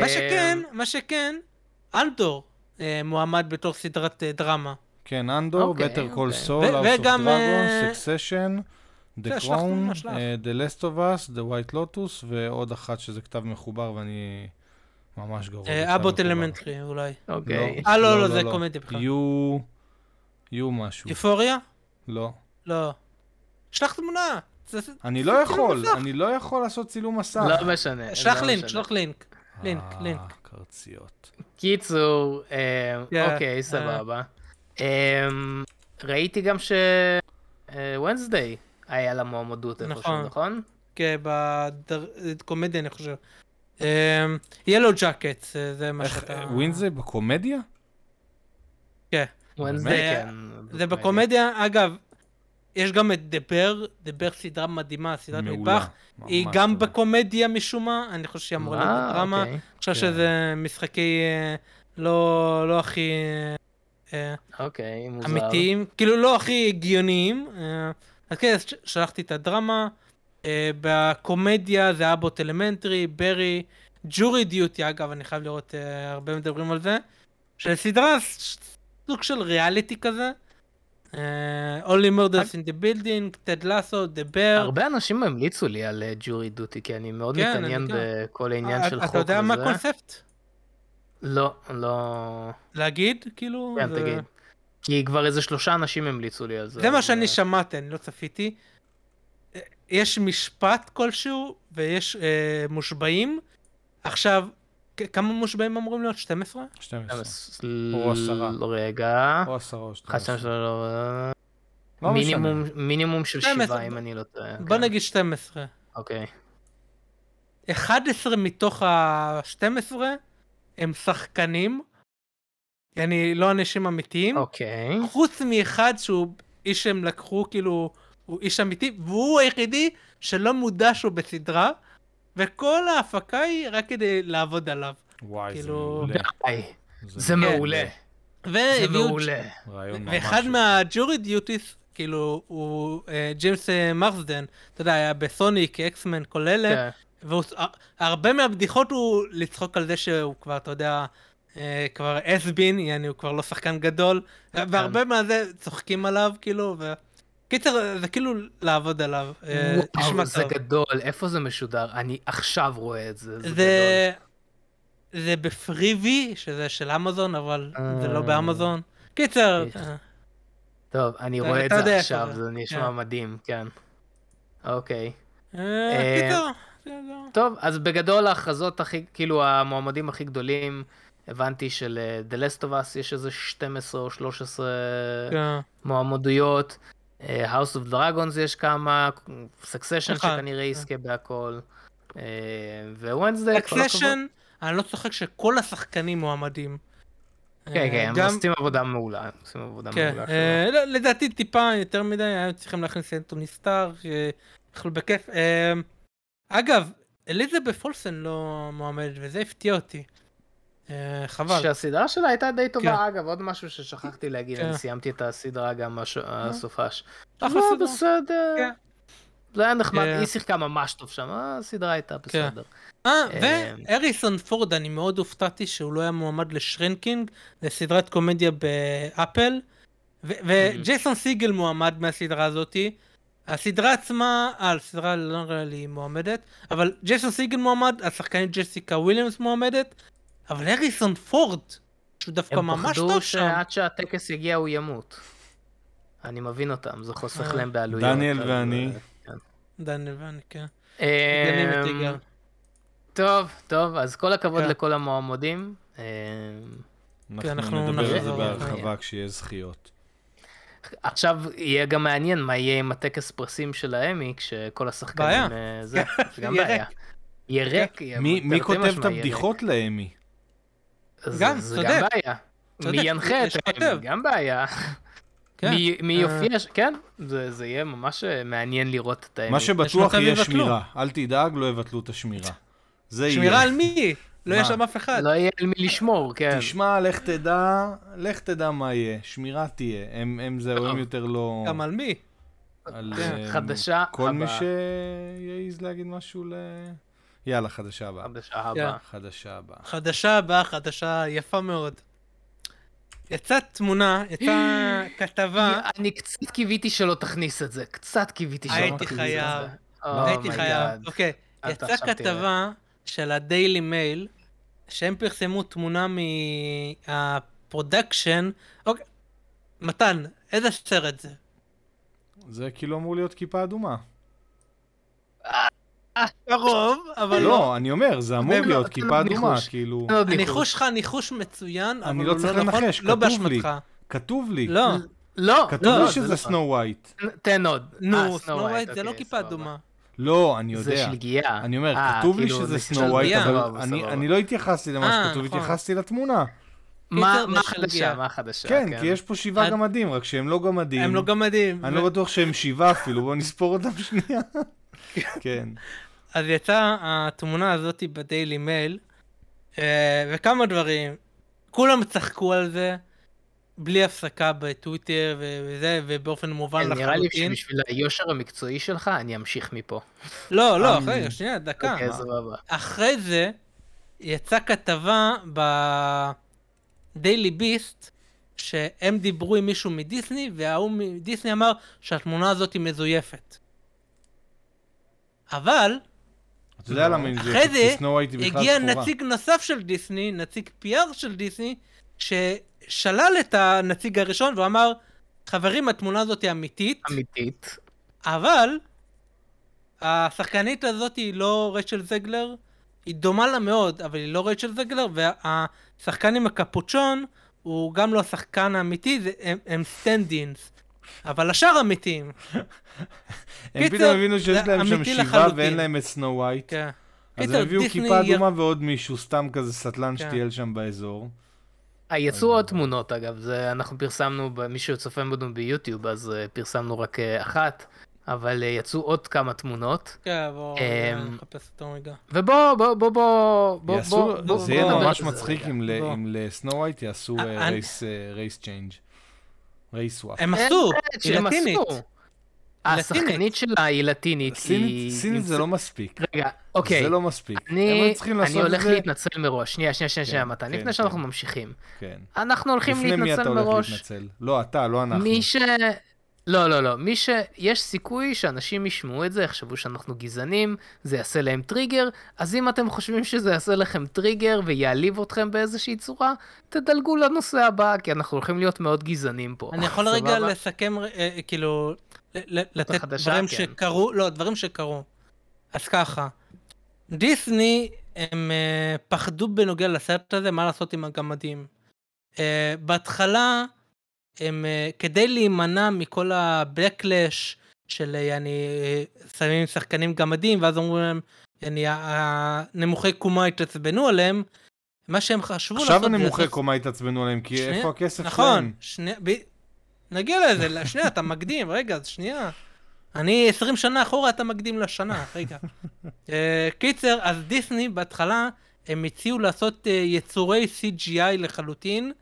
מה שכן, מה שכן, אלדור מועמד בתור סדרת דרמה. כן, אנדור, בטר קול. סול, ו- House of וגם, Dragon, אה, Succession, The שלח תמונה, Crown, שלח. אה, The Last of Us, The White Lotus, ועוד אחת שזה כתב מחובר ואני ממש גרוע. אה, אבוט מחובר. אלמנטרי אולי. אוקיי. אה, לא, לא, זה קומדיה בכלל. יו... יו משהו. יופוריה? לא. לא. שלח תמונה. אני לא יכול. אני לא יכול לעשות צילום מסך. לא משנה. שלח לא לינק. שלח לינק. לינק, אה, לינק. קרציות. קיצור, אה, כן, אוקיי, אה. סבבה. אה, ראיתי גם ש... ונסדיי היה לה מועמדות איפשהו, נכון. נכון? כן, בקומדיה אני חושב. ילו ג'קט, זה מה איך, שאתה... זה בקומדיה? כן. זה- כן. זה בקומדיה, אגב, יש גם את דבר, דבר סדרה מדהימה, סדרת. מטבח. היא גם. בקומדיה משום מה, אני חושב שהיא אמורה להיות אה, בדרמה. אוקיי. אני חושב כן. שזה משחקי אה, לא לא הכי אה, אוקיי, מוזר. אמיתיים, כאילו לא הכי הגיוניים. אה, אז כן, שלחתי את הדרמה. אה, בקומדיה זה אבוט אלמנטרי, ברי, ג'ורי דיוטי, אגב, אני חייב לראות, אה, הרבה מדברים על זה. של סדרה סוג של ריאליטי כזה. אה, Only Murders in the Building, טד לסו, The Bear. הרבה אנשים המליצו לי על ג'ורי דוטי, כי אני מאוד כן, מתעניין. בכל העניין אה, של אתה חוק יודע מה וזה. הקונספט? לא, לא... להגיד? כאילו? כן, זה- תגיד. כי כבר איזה שלושה אנשים המליצו לי על זה. זה מה שאני אה, שמעתי, אני לא צפיתי. אה, יש משפט כלשהו ויש אה, מושבעים. עכשיו, כמה מושבעים אמורים להיות? 12? 12. אז או עשרה. ל- רגע. או עשרה או אחד, 12. שתיים, שלוש, ארבע, לא מינימום. מינימום של 12, שבעה, אם אני לא טועה. בוא כן. נגיד 12. אוקיי. 11 מתוך ה-12 הם שחקנים. יעני, לא אנשים אמיתיים. אוקיי. חוץ מאחד שהוא איש שהם לקחו, כאילו, הוא איש אמיתי, והוא היחידי שלא מודע שהוא בסדרה, וכל ההפקה היא רק כדי לעבוד עליו. וואי, זה כאילו- מעולה. די, זה מעולה. זה והביאו מעולה. ואחד. מהג'ורי דיוטיס, כאילו, הוא אה, ג'יימס אה, מרסדן, אתה יודע, היה בסוניק, אקסמן, כל אלה, כן. והרבה מהבדיחות הוא לצחוק על זה שהוא כבר, אתה יודע, אה, כבר אסבין, יעני הוא כבר לא שחקן גדול, והרבה מהזה צוחקים עליו, כאילו, ו... קיצר, זה כאילו לעבוד עליו. אה, וואו, זה. גדול, איפה זה משודר? אני עכשיו רואה את זה, זה גדול. זה... בפריבי, שזה של אמזון, אבל זה לא אה. באמזון. קיצר, טוב, אני רואה את זה עכשיו, זה. נשמע כן. מדהים, כן. אוקיי. קיצר, טוב, אז בגדול ההכרזות הכי, כאילו המועמדים הכי גדולים, הבנתי של אה, The Last of Us יש איזה 12 או 13 כן. מועמדויות. אה, House of Dragons יש כמה, Succession אחד, שכנראה כן. יזכה בהכל. כל הכבוד. סקסשן, אני לא צוחק שכל השחקנים מועמדים. כן, אה, כן, הם עושים עבודה מעולה, עושים עבודה כן, מעולה. אה, לא, לדעתי טיפה יותר מדי, היו צריכים להכניס אנטוני סטארק, אה, יכלו בכיף. אה, אגב, אליזבת פולסן לא מועמדת, וזה הפתיע אותי. אה, חבל. שהסדרה שלה הייתה די כן. טובה, אגב, עוד משהו ששכחתי להגיד, כן. אני סיימתי את הסדרה גם הש- הסופש. אחלה לא, סדרה. בסדר. כן. זה היה נחמד, כן. היא שיחקה ממש טוב שם, הסדרה הייתה בסדר. אה, אה, והריסון פורד, אני מאוד הופתעתי שהוא לא היה מועמד לשרינקינג, לסדרת קומדיה באפל, וג'ייסון סיגל מועמד מהסדרה הזאתי. הסדרה עצמה, אה, הסדרה לא נראה לי מועמדת, אבל ג'ייסון סיגל מועמד, השחקנית ג'סיקה וויליאמס מועמדת, אבל הריסון פורד, שהוא דווקא הם ממש פחדו טוב שם. שעד שהטקס יגיע הוא ימות. אני מבין אותם, זה חוסך. להם בעלויות. דניאל ואני. אה, דניאל ואני, כן. יגאל. טוב, טוב, אז כל הכבוד כן. לכל המועמדים. אה, כן, אנחנו נדבר על זה. בהרחבה כשיהיה זכיות. עכשיו יהיה גם מעניין מה יהיה עם הטקס פרסים של האמי, כשכל השחקנים... בעיה. אה, זה, זה גם בעיה. יהיה ריק. יהיה מי כותב את ריק. הבדיחות לאמי? זה- גם, זה צודק. גם בעיה. מי ינחה את. האמי? גם בעיה. כן. מי- אה. יופיע? כן, זה זה יהיה ממש אה, מעניין לראות את האמי. מה שבטוח יהיה. שמירה. אל תדאג, לא יבטלו את השמירה. זה. שמירה על מי? לא יהיה? שם אף אחד. לא יהיה על מי לשמור, כן. תשמע, לך תדע, לך תדע מה יהיה. שמירה תהיה. הם הם זהו, הם. יותר לא... גם על מי? על, כן. אה, חדשה כל מי הבאה. שיעז להגיד משהו ל... יאללה, חדשה הבאה. חדשה הבאה. חדשה הבאה. חדשה הבאה, חדשה יפה מאוד. יצאה תמונה, יצאה כתבה, אני קצת קיוויתי שלא תכניס את זה. קצת קיוויתי שלא הייתי תכניס את חייב. זה. הייתי Oh חייב. God. אוקיי, אל יצאה. כתבה של הדיילי מייל, שהם פרסמו תמונה מהפרודקשן. אוקיי, מתן, איזה סרט זה? זה כאילו אמור להיות כיפה אדומה. קרוב, אבל לא. לא, אני אומר, זה אמור באמת, להיות כיפה אדומה. כאילו... הניחוש שלך ניחוש מצוין, אבל אני הוא לא לא צריך נכון, לנחש, לא כתוב לי. באשמתך. כתוב לי. לא, לא, כתוב לא, לי זה שזה לא. סנו ווייט. תן עוד. אה, נו, Snow Snow White White, זה לא אוקיי, כיפה. אדומה. לא, אני זה יודע. שלגיה. אני אומר, אה, כתוב לי כאילו, שזה זה סנו של ווייט. אבל סבבה, אני- סבבה. אני לא התייחסתי למה אה, שכתוב, נכון. התייחסתי לתמונה. מה זה החדשה? מה החדשה? כן, כי יש פה שבעה גמדים, רק שהם לא גמדים. הם לא גמדים. אני ו- לא בטוח שהם שבעה אפילו, בואו נספור אותם שנייה. כן. אז יצאה התמונה הזאת בדיילי מייל, אה, וכמה דברים. כולם צחקו על זה, בלי הפסקה בטוויטר וזה, ובאופן מובן כן, נראה לי לחלוטין. שבשביל היושר המקצועי שלך, אני אמשיך מפה. לא, לא, אמ, רגע, שנייה, דקה. אוקיי, סבבה. אחרי זה, יצאה כתבה בדיילי ביסט, שהם דיברו עם מישהו מדיסני, וההוא מדיסני אמר שהתמונה הזאת היא מזויפת. אבל, אתה יודע למה אם אחרי זה הגיע. נציג נוסף של דיסני, נציג PR של דיסני, ששלל את הנציג הראשון ואמר, חברים, התמונה הזאת היא אמיתית, אמיתית. אבל השחקנית הזאת היא לא רייצ'ל זגלר, היא דומה לה מאוד, אבל היא לא רייצ'ל זגלר, והשחקן עם הקפוצ'ון הוא גם לא השחקן האמיתי, זה- הם, הם stand-ins. אבל השאר אמיתיים. הם פתאום הבינו שיש להם שם שבעה. ואין להם את Snow White. כן. אז הם הביאו כיפה אדומה ועוד מישהו, סתם כזה סטלן כן. שטייל שם באזור. אה, יצאו עוד תמונות אגב, זה אנחנו פרסמנו, מי שצופה בנו ביוטיוב, אז אה, פרסמנו רק אה, אחת, אבל אה, יצאו עוד כמה תמונות. כן, בואו אמ, נחפש אותו רגע. ובוא, בוא, בוא, בוא, בוא, יעשו- בוא, בוא, זה יהיה ממש מצחיק. אם ל- בוא. אם ל-Snow White יעשו אה, race change. Race swap. הם עשו, היא לטינית. השחקנית שלה היא לטינית. סינית היא- סינית זה לא מספיק. רגע, אוקיי. זה לא מספיק. אני, לעשות אני הולך להתנצל מראש. שנייה, שנייה, שנייה, שנייה, מתן. כן, לפני שאנחנו כן. ממשיכים. כן. אנחנו הולכים לפני מי להתנצל אתה הולך מראש. להתנצל? לא, אתה, לא אנחנו. מי ש... לא, לא, לא. מי ש... יש סיכוי שאנשים ישמעו את זה, יחשבו שאנחנו גזענים, זה יעשה להם טריגר, אז אם אתם חושבים שזה יעשה לכם טריגר ויעליב אתכם באיזושהי צורה, תדלגו לנושא הבא, כי אנחנו הולכים להיות מאוד גזענים פה. אני יכול רגע סבבה? לסכם, אה, כאילו, ל- ל- לתת דברים כן. שקרו, לא, דברים שקרו. אז ככה, דיסני, הם אה, פחדו בנוגע לסרט הזה, מה לעשות עם הגמדים. אה, בהתחלה, הם, אה, כדי להימנע מכל ה-Backlash של אה, יעני, אה, שמים שחקנים גמדים, ואז אומרים להם, יעני, הנמוכי קומה התעצבנו עליהם, מה שהם חשבו לעשות... עכשיו הנמוכי קומה התעצבנו עליהם, כי שנייה, איפה הכסף נכון, שלהם? שנייה, ב... נגיע לזה, שנייה, אתה מקדים, רגע, שנייה. אני 20 שנה אחורה, אתה מקדים לשנה, רגע. אה, קיצר, אז דיסני בהתחלה, הם הציעו לעשות אה, יצורי CGI לחלוטין,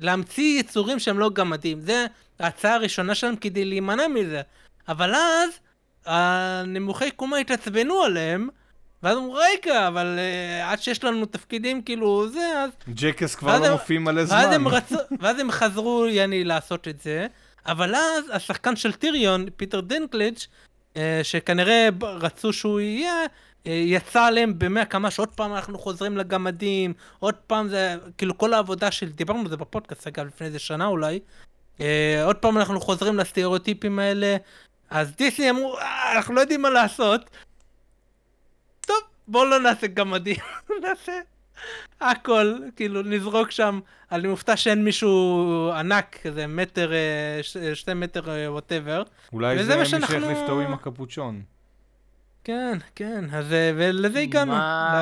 להמציא יצורים שהם לא גמדים. זה ההצעה הראשונה שלהם כדי להימנע מזה. אבל אז, הנמוכי קומה התעצבנו עליהם, ואז אמרו, רגע, אבל אה, עד שיש לנו תפקידים כאילו זה, אז ג'קס כבר לא הם- מופיעים מלא ואז הם, זמן. רצו, ואז הם חזרו, יעני, לעשות את זה, אבל אז השחקן של טיריון, פיטר דינקליג', אה, שכנראה רצו שהוא יהיה, יצא עליהם במאה כמה שעוד פעם אנחנו חוזרים לגמדים, עוד פעם זה, כאילו כל העבודה של, דיברנו על זה בפודקאסט אגב לפני איזה שנה אולי, אה, עוד פעם אנחנו חוזרים לסטריאוטיפים האלה, אז דיסני אמרו, "אה, אנחנו לא יודעים מה לעשות. טוב, בואו לא נעשה גמדים, נעשה הכל, כאילו נזרוק שם, אני מופתע שאין מישהו ענק, כזה מטר, אה, ש- שתי מטר ווטאבר. אולי זה מי שהחליף ההוא עם הקפוצ'ון. כן, כן, אז אה, ולזה הגענו,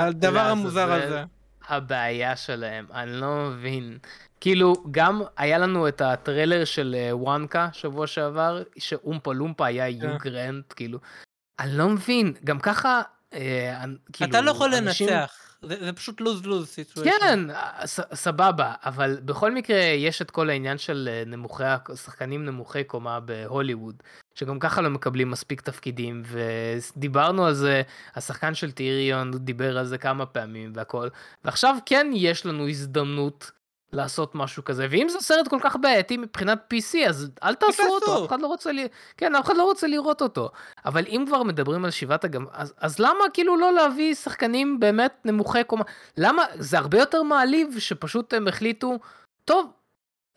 לדבר המוזר הזה. הבעיה שלהם, אני לא מבין. כאילו, גם היה לנו את הטריילר של אה, וואנקה שבוע שעבר, שאומפה לומפה היה יו כן. גרנט, כאילו. אני לא מבין, גם ככה, אה, כאילו, אתה לא יכול אנשים- לנצח, זה זה פשוט lose-lose situation. כן, אה, ס- סבבה, אבל בכל מקרה יש את כל העניין של אה, נמוכי, שחקנים נמוכי קומה בהוליווד, שגם ככה לא מקבלים מספיק תפקידים, ודיברנו על זה, השחקן של טיריון דיבר על זה כמה פעמים והכל, ועכשיו כן יש לנו הזדמנות לעשות משהו כזה, ואם זה סרט כל כך בעייתי מבחינת PC, אז אל תעשו. אותו, אף אחד לא רוצה, לי... כן, אף אחד לא רוצה לראות אותו. אבל אם כבר מדברים על שבעת הגמ... אז, אז למה כאילו לא להביא שחקנים באמת נמוכי קומה? למה? זה הרבה יותר מעליב שפשוט הם החליטו, טוב,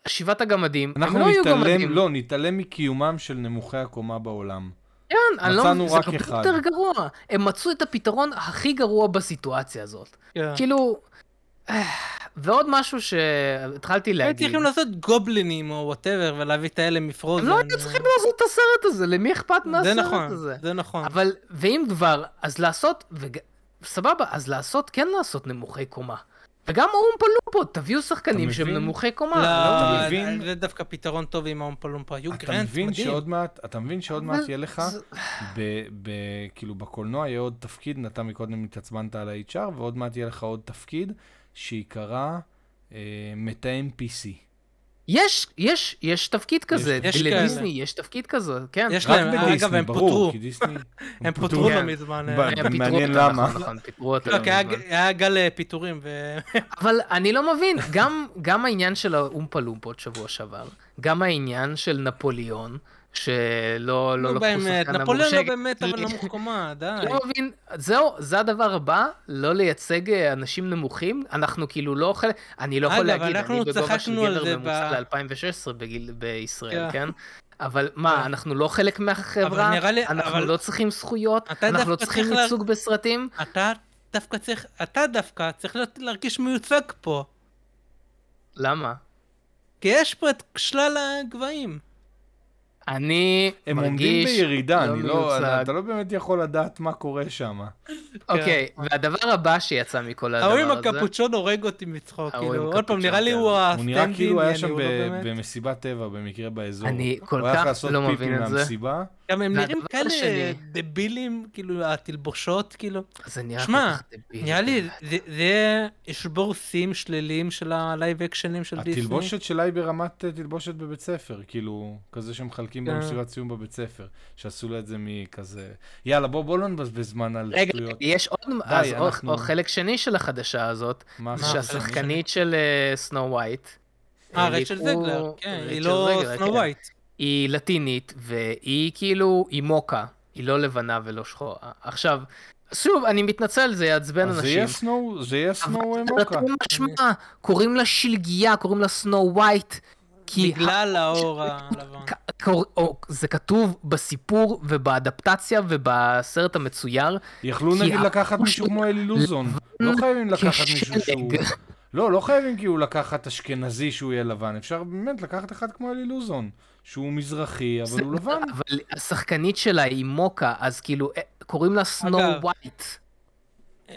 שבעת הגמדים, הם אנחנו לא יהיו גמדים. לא, נתעלם מקיומם של נמוכי הקומה בעולם. כן, אני לא מצאנו זה אחד. יותר גרוע. הם מצאו את הפתרון הכי גרוע בסיטואציה הזאת. כן. כאילו, ועוד משהו שהתחלתי הם להגיד. צריכים לעשות גובלינים או whatever ולהביא את האלה מפרוזן. הם לא היו צריכים לעשות את הסרט הזה, למי אכפת זה מהסרט נכון, הזה? זה נכון. אבל, ואם כבר, אז לעשות, וג... סבבה, אז לעשות, כן לעשות נמוכי קומה. וגם אומפה לומפות, תביאו שחקנים שהם מבין? נמוכי קומה. לא, אתה מבין? זה דווקא פתרון טוב עם האומפלומפה. יו אתה גרנט, מבין מדהים. שעוד מעט, אתה מבין שעוד מעט יהיה לך, זה- כאילו בקולנוע יהיה עוד תפקיד, אתה מקודם התעצבנת על ה-HR, ועוד מעט יהיה לך עוד תפקיד, שייקרא אה, מתאם PC. יש, יש, יש תפקיד כזה, יש לדיסני כאלה. יש תפקיד כזה, כן. יש להם, אגב, בדיסני, הם ברור, פוטרו. כי דיסני... הם פוטרו כן. לא מזמן. ב- אה, מעניין למה. נכון, פיטרו אותם. לא, כי היה- גל אה, פיטורים, ו... אבל אני לא מבין, גם, גם העניין של האומפה לומפות שבוע שעבר, גם העניין של נפוליאון, שלא לא לקחו באמת, שחקן נפוליאון לא. באמת, אבל נמוך קומה, די. לא מבין, זהו, זה הדבר הבא, לא לייצג אה, אנשים נמוכים, אנחנו כאילו לא חלק, אני לא יכול להגיד, אני בגובה של גבר ממוצע ב- ל-2016 בגיל, בישראל, כן. כן? אבל מה, כן. אנחנו לא חלק מהחברה, אנחנו לא צריכים זכויות, אנחנו לא צריכים ייצוג בסרטים, אתה דווקא צריך, אתה דווקא צריך להרגיש מיוצג פה. למה? כי יש פה את שלל הגבהים. אני הם עומדים מרגיש בירידה, לא אני לא, מיוצג. אתה לא באמת יכול לדעת מה קורה שם. אוקיי, והדבר הבא שיצא מכל ההוא עם הדבר הזה, הקפוצ'ון הורג אותי מצחוק, ההוא עם כאילו, עוד פעם, נראה לי כן. הוא הוא ה stand-in, נראה כאילו היה שם הוא ב- לא. במסיבת טבע במקרה באזור. אני כל הוא היה כך לעשות לא מבין את זה. מהמסיבה. גם הם נראים כאלה השני- דבילים, כאילו, התלבושות, כאילו. זה נראה שמע, כל כך דבילי. נראה לי, זה- זה ישבור שיאים שליליים של הלייב אקשנים של דיסני. התלבושת שלה היא ברמת אה, תלבושת בבית ספר, כאילו, כזה שמחלקים כן. במסיבת סיום בבית ספר, שעשו לה את זה מכזה, יאללה, בוא, בוא לא נבזבז זמן על רגע, שטויות. יש עוד, אז עוד- אנחנו- עוד חלק שני של החדשה הזאת, מה? שהשחקנית של Snow White, אה, רייצ'ל זגלר, כן, היא לא Snow White. היא לטינית, והיא כאילו, היא מוקה, היא לא לבנה ולא שחורה. עכשיו, שוב, אני מתנצל, זה יעצבן אז זה אנשים. יהיה סנואו, זה יהיה סנואו אבל מוקה. תרתי משמע, קוראים לה שלגיה, קוראים לה Snow White. כי בגלל האור הלבן. זה כתוב בסיפור ובאדפטציה ובסרט המצויר. יכלו נגיד לקחת מישהו כמו אלי לוזון. לא חייבים לקחת מישהו שהוא... לא, לא חייבים כאילו לקחת אשכנזי שהוא יהיה לבן. אפשר באמת לקחת אחד כמו אלי לוזון. שהוא מזרחי, אבל הוא לבן. אבל השחקנית שלה היא מוקה, אז כאילו, אה, קוראים לה סנו אגב, ווייט.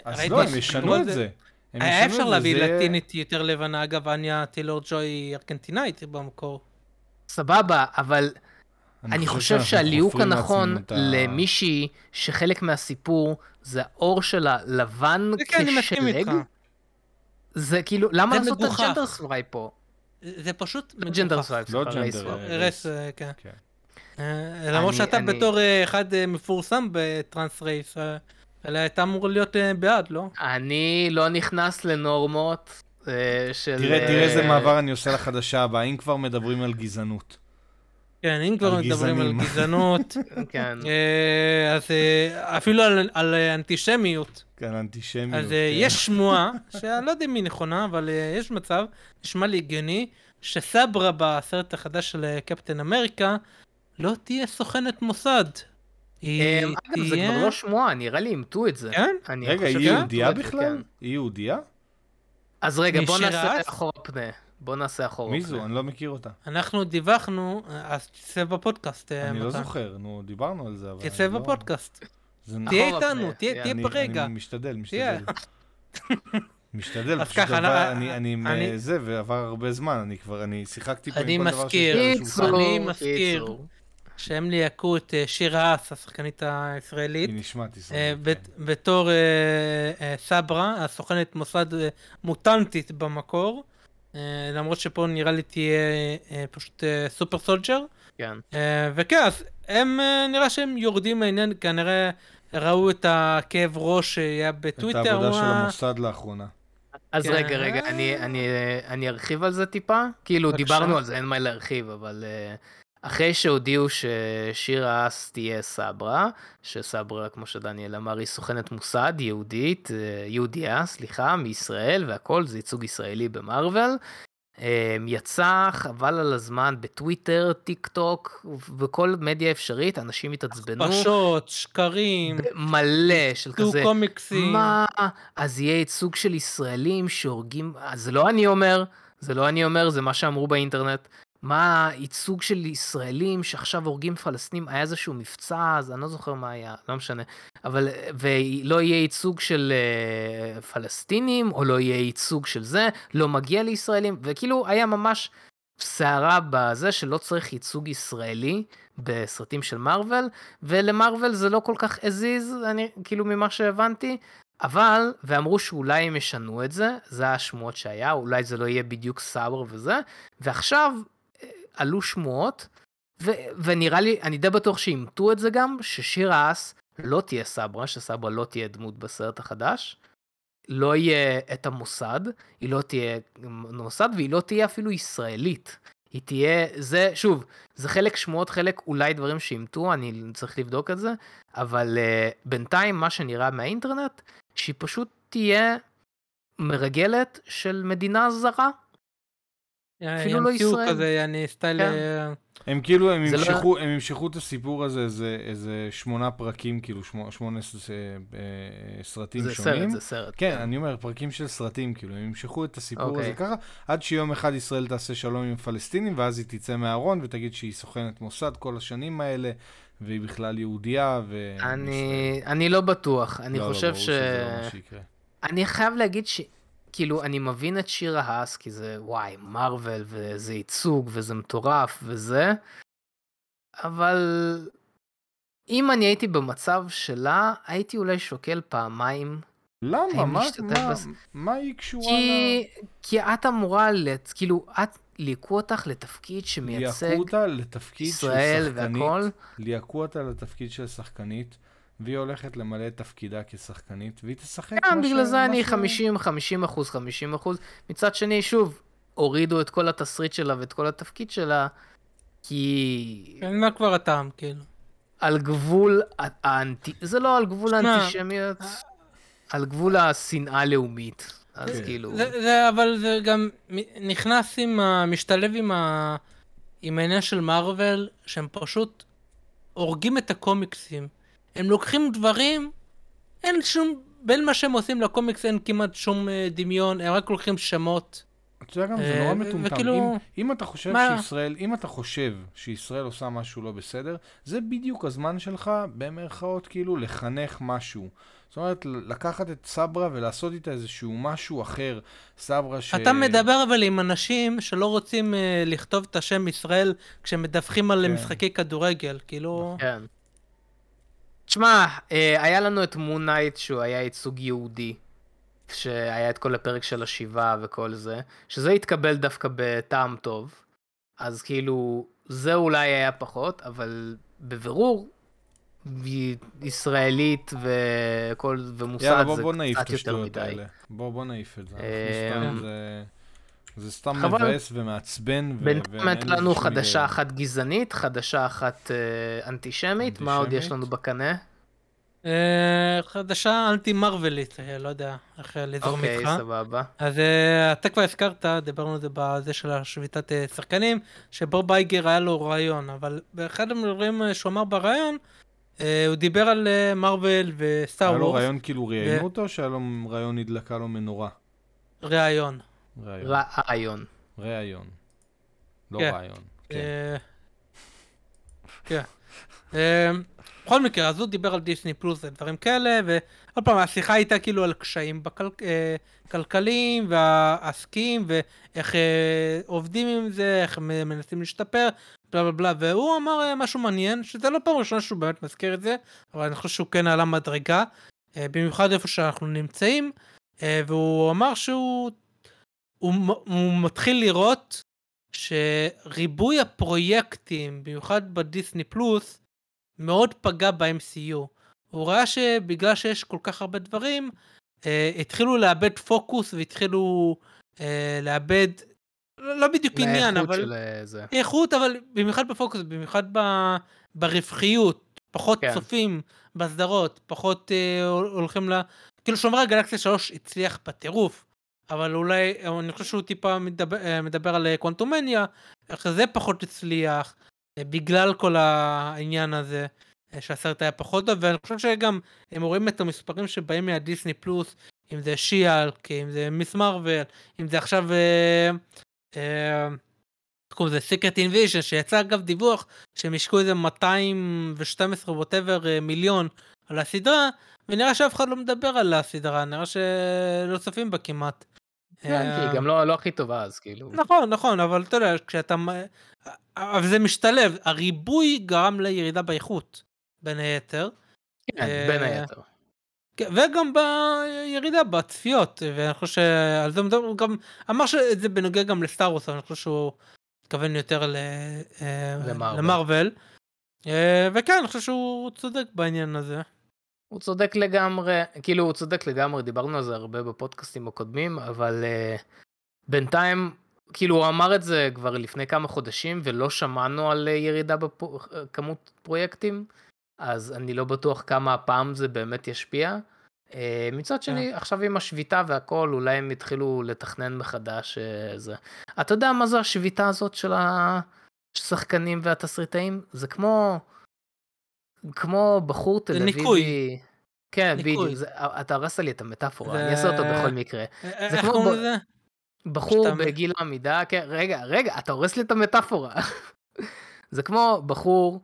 אז לא, הם ישנו את זה. היה ישנו אפשר להביא לטינית יותר לבנה, אגב, אניה טיילור ג'וי היא ארגנטינאית במקור. סבבה, אבל אני חושב שהליהוק הנכון למישהי שחלק מהסיפור זה העור שלה לבן כן, מסכים כשלג. זה כאילו, למה זה לעשות את. הג'נדר סוואי פה? זה פשוט ג'נדר. סוואי, לא רייס ג'נדר, אה, כן. למרות שאתה בתור אחד מפורסם בטרנס רייס, אה, אלא הייתה אמור להיות אה, בעד, לא? אני לא נכנס לנורמות אה, של... תראה, תראה איזה מעבר אני עושה לחדשה הבאה, אם כבר מדברים על גזענות. כן, אם כבר מדברים על. גזענות, כן. אז אפילו על- על אנטישמיות, כן, אנטישמיות. אז אה, כן. יש שמועה, שאני לא יודע אם היא נכונה, אבל אה, יש מצב, נשמע לי הגיוני, שסברה בסרט החדש של אה, קפטן אמריקה לא תהיה סוכנת מוסד. היא אגב, זה כבר לא שמועה, נראה לי אימתו את זה. כן? אני רגע, היא יהודייה בכלל? כן. היא יהודייה? אז רגע, בוא נעשה? אחורה פנה. בוא נעשה אחורה פנה. מי זו? אני לא מכיר אותה. אנחנו דיווחנו, אז תצא בפודקאסט. אני לא. זוכר, נו, דיברנו על זה, אבל... תצא לא- בפודקאסט. תהיה איתנו, תהיה אני- ברגע. אני משתדל. משתדל. משתדל, אז פשוט ככה, אני- אני, אני, עם אה, זה, ועבר הרבה זמן, אני כבר, אני שיחקתי פה אני עם כל דבר מזכיר. שיש על קיצור, השולחן. אני מזכיר. שהם ליהקו את אה, שירה האס, השחקנית הישראלית, היא נשמעת אה, ישראלית. כן. בתור אה, אה, סברה, הסוכנת מוסד אה, מוטנטית במקור. אה, למרות שפה נראה לי תהיה אה, פשוט אה, סופר סולג'ר. כן. אה, וכן, אז הם אה, נראה שהם יורדים מהעניין, כנראה ראו את הכאב ראש שהיה את בטוויטר. העבודה של הוא ה- המוסד לאחרונה. אז כן. רגע, רגע, אני, אני, אני ארחיב על זה טיפה. כאילו, בבקשה. דיברנו על זה, אין מה להרחיב, אבל uh, אחרי שהודיעו ששירה אס תהיה סברה, שסברה, כמו שדניאל אמר, היא סוכנת מוסד יהודית, uh, יהודייה, סליחה, מישראל והכל, זה ייצוג ישראלי במארוול. Um, יצא חבל על הזמן בטוויטר, טיק טוק, בכל מדיה אפשרית, אנשים התעצבנו. הכפשות, שקרים, מלא של כזה. קומיקסים. מה? אז יהיה ייצוג של ישראלים שהורגים... אז זה לא אני אומר, זה לא אני אומר, זה מה שאמרו באינטרנט. מה ייצוג של ישראלים שעכשיו הורגים פלסטינים, היה איזשהו מבצע, אז אני לא זוכר מה היה, לא משנה. אבל, ולא יהיה ייצוג של uh, פלסטינים, או לא יהיה ייצוג של זה, לא מגיע לישראלים, וכאילו היה ממש סערה בזה שלא צריך ייצוג ישראלי בסרטים של מארוול, ולמארוול זה לא כל כך הזיז, אני, כאילו ממה שהבנתי, אבל, ואמרו שאולי הם ישנו את זה, זה השמועות שהיה, אולי זה לא יהיה בדיוק סאבר וזה, ועכשיו עלו שמועות, ו, ונראה לי, אני די בטוח שאימתו את זה גם, ששירה אס לא תהיה סברה, שסברה לא תהיה דמות בסרט החדש, לא יהיה את המוסד, היא לא תהיה מוסד והיא לא תהיה אפילו ישראלית. היא תהיה, זה, שוב, זה חלק שמועות, חלק אולי דברים שאימתו, אני צריך לבדוק את זה, אבל uh, בינתיים מה שנראה מהאינטרנט, שהיא פשוט תהיה מרגלת של מדינה זרה. אפילו לא ישראל. כזה, יעני סטייל... כן. אה, הם כאילו, הם זה לא- הם ימשכו את הסיפור הזה איזה, איזה שמונה פרקים, כאילו שמו- שמונה ס- אה, סרטים זה שונים. סרט, זה סרט. כן, אני אומר, פרקים של סרטים, כאילו, הם ימשכו את הסיפור אוקיי. הזה ככה, עד שיום אחד ישראל תעשה שלום עם הפלסטינים, ואז היא תצא מהארון ותגיד שהיא סוכנת מוסד כל השנים האלה, והיא בכלל יהודייה, ו... אני, אני לא בטוח, אני לא, לא, חושב ברור ש... שזה לא מה שיקרה. אני חייב להגיד ש... כאילו, אני מבין את שיר ההאס, כי זה, וואי, מארוול, וזה ייצוג, וזה מטורף, וזה, אבל אם אני הייתי במצב שלה, הייתי אולי שוקל פעמיים, למה? מה, מה, בס- מה היא קשורה כי, כי את אמורה, לת... כאילו, את, ליהקו אותך לתפקיד שמייצג ישראל והכל. ליהקו אותה לתפקיד של שחקנית, והיא הולכת למלא את תפקידה כשחקנית, והיא תשחק מה בגלל זה אני ש- 50, 50 אחוז, 50 אחוז. מצד שני, שוב, הורידו את כל התסריט שלה ואת כל התפקיד שלה. כי כן, מה כבר הטעם, כאילו? על גבול האנטי... זה לא על גבול האנטישמיות, על גבול השנאה הלאומית. אז כן. כאילו... זה, זה, אבל זה גם נכנס עם ה... משתלב עם ה... עם העניין של מארוול, שהם פשוט הורגים את הקומיקסים. הם לוקחים דברים, אין שום... בין מה שהם עושים לקומיקס אין כמעט שום אה, דמיון, הם רק לוקחים שמות. אתה יודע גם, זה אה, נורא מטומטם. וכאילו- אם- אם אתה חושב מה? שישראל, אם אתה חושב שישראל עושה משהו לא בסדר, זה בדיוק הזמן שלך, במרכאות, כאילו, לחנך משהו. זאת אומרת, לקחת את סברה ולעשות איתה איזשהו משהו אחר. סברה ש... אתה מדבר אבל עם אנשים שלא רוצים אה, לכתוב את השם ישראל כשהם מדווחים על כן. משחקי כדורגל, כאילו... כן. תשמע, אה, היה לנו את מונייט שהוא היה ייצוג יהודי, שהיה את כל הפרק של השבעה וכל זה, שזה התקבל דווקא בטעם טוב, אז כאילו, זה אולי היה פחות, אבל בבירור, ישראלית וכל, ומוסד יאללה, בוא, זה בוא נעיף את קצת יותר מדי. האלה. בוא, בוא נעיף את זה. אה, זה... סתם חבל. מבאס ומעצבן. ו- בינתיים הייתה לנו חדשה היגיון. אחת גזענית, חדשה אחת אה, אנטישמית, מה עוד יש אנטישמית? לנו בקנה? אה, חדשה אנטי מרווילית, אה, לא יודע איך אה, לזרום אוקיי, איתך. סבבה. אז אה, אתה כבר הזכרת, דיברנו על זה בזה של השביתת אה, שחקנים, שבוב בייגר היה לו רעיון, אבל באחד הדברים אה, שהוא אמר ברעיון, אה, הוא דיבר על אה, מארוול וסטאר היה לו וורס. רעיון כאילו ראיינו אותו, או שהיה לו רעיון נדלקה לו מנורה? רעיון. רעיון. רעיון. לא כן. רעיון. כן. אה, כן. אה, בכל מקרה, אז הוא דיבר על דיסני פלוס ודברים כאלה, ועוד פעם, השיחה הייתה כאילו על קשיים כלכליים והעסקים, ואיך אה, עובדים עם זה, איך מנסים להשתפר, בלה בלה בלה, והוא אמר אה, משהו מעניין, שזה לא פעם ראשונה שהוא באמת מזכיר את זה, אבל אני חושב שהוא כן עלה מדרגה, אה, במיוחד איפה שאנחנו נמצאים, אה, והוא אמר שהוא הוא, הוא מתחיל לראות שריבוי הפרויקטים, במיוחד בדיסני פלוס, מאוד פגע ב-MCU. הוא ראה שבגלל שיש כל כך הרבה דברים, אה, התחילו לאבד פוקוס והתחילו אה, לאבד, לא לא בדיוק עניין, אבל... של אה, זה. איכות, אבל במיוחד בפוקוס, במיוחד ב... ברווחיות, פחות כן. צופים בסדרות, פחות אה, הול- הולכים ל... כאילו שומרי הגלקסיה 3 הצליח בטירוף, אבל אולי, אני חושב שהוא טיפה מדבר, אה, מדבר על אה, Quantumania, איך זה פחות הצליח, אה, בגלל כל העניין הזה, אה, שהסרט היה פחות טוב, ואני חושב שגם הם רואים את המספרים שבאים מהדיסני פלוס, אם זה She-Hulk, אם זה Ms. Marvel, אם זה עכשיו... אה, אה, קוראים לזה? Secret Invasion, שיצא אגב דיווח שהם השקעו איזה 212 ווטאבר אה, מיליון על הסדרה, ונראה שאף אחד לא מדבר על הסדרה, נראה שלא צופים בה כמעט. כן, אה, כי היא גם לא לא הכי טובה אז, כאילו. נכון, נכון, אבל אתה יודע, כשאתה... אבל זה משתלב, הריבוי גרם לירידה באיכות, בין היתר. כן, בין אה, היתר. כן, וגם בירידה בצפיות, ואני חושב שעל זה מדבר, הוא גם אמר שזה בנוגע גם לסטאר וורס, אני חושב שהוא התכוון יותר ל- אה, למרוויל. אה, וכן, אני חושב שהוא צודק בעניין הזה. הוא צודק לגמרי, כאילו הוא צודק לגמרי, דיברנו על זה הרבה בפודקאסטים הקודמים, אבל uh, בינתיים, כאילו הוא אמר את זה כבר לפני כמה חודשים ולא שמענו על uh, ירידה בכמות פרויקטים, אז אני לא בטוח כמה הפעם זה באמת ישפיע. Uh, מצד שני, עכשיו עם השביתה והכל, אולי הם יתחילו לתכנן מחדש uh, זה. אתה יודע מה זו השביתה הזאת של השחקנים והתסריטאים? זה כמו... כמו בחור תל אביבי. ניקוי. כן. בדיוק, זה- אתה הרסת לי את המטאפורה, זה- אני אעשה אותו בכל מקרה. אה, זה איך כמו קוראים ב- לזה? בחור שאתה- בגיל העמידה, כן, רגע, רגע, אתה הורס לי את המטאפורה. זה כמו בחור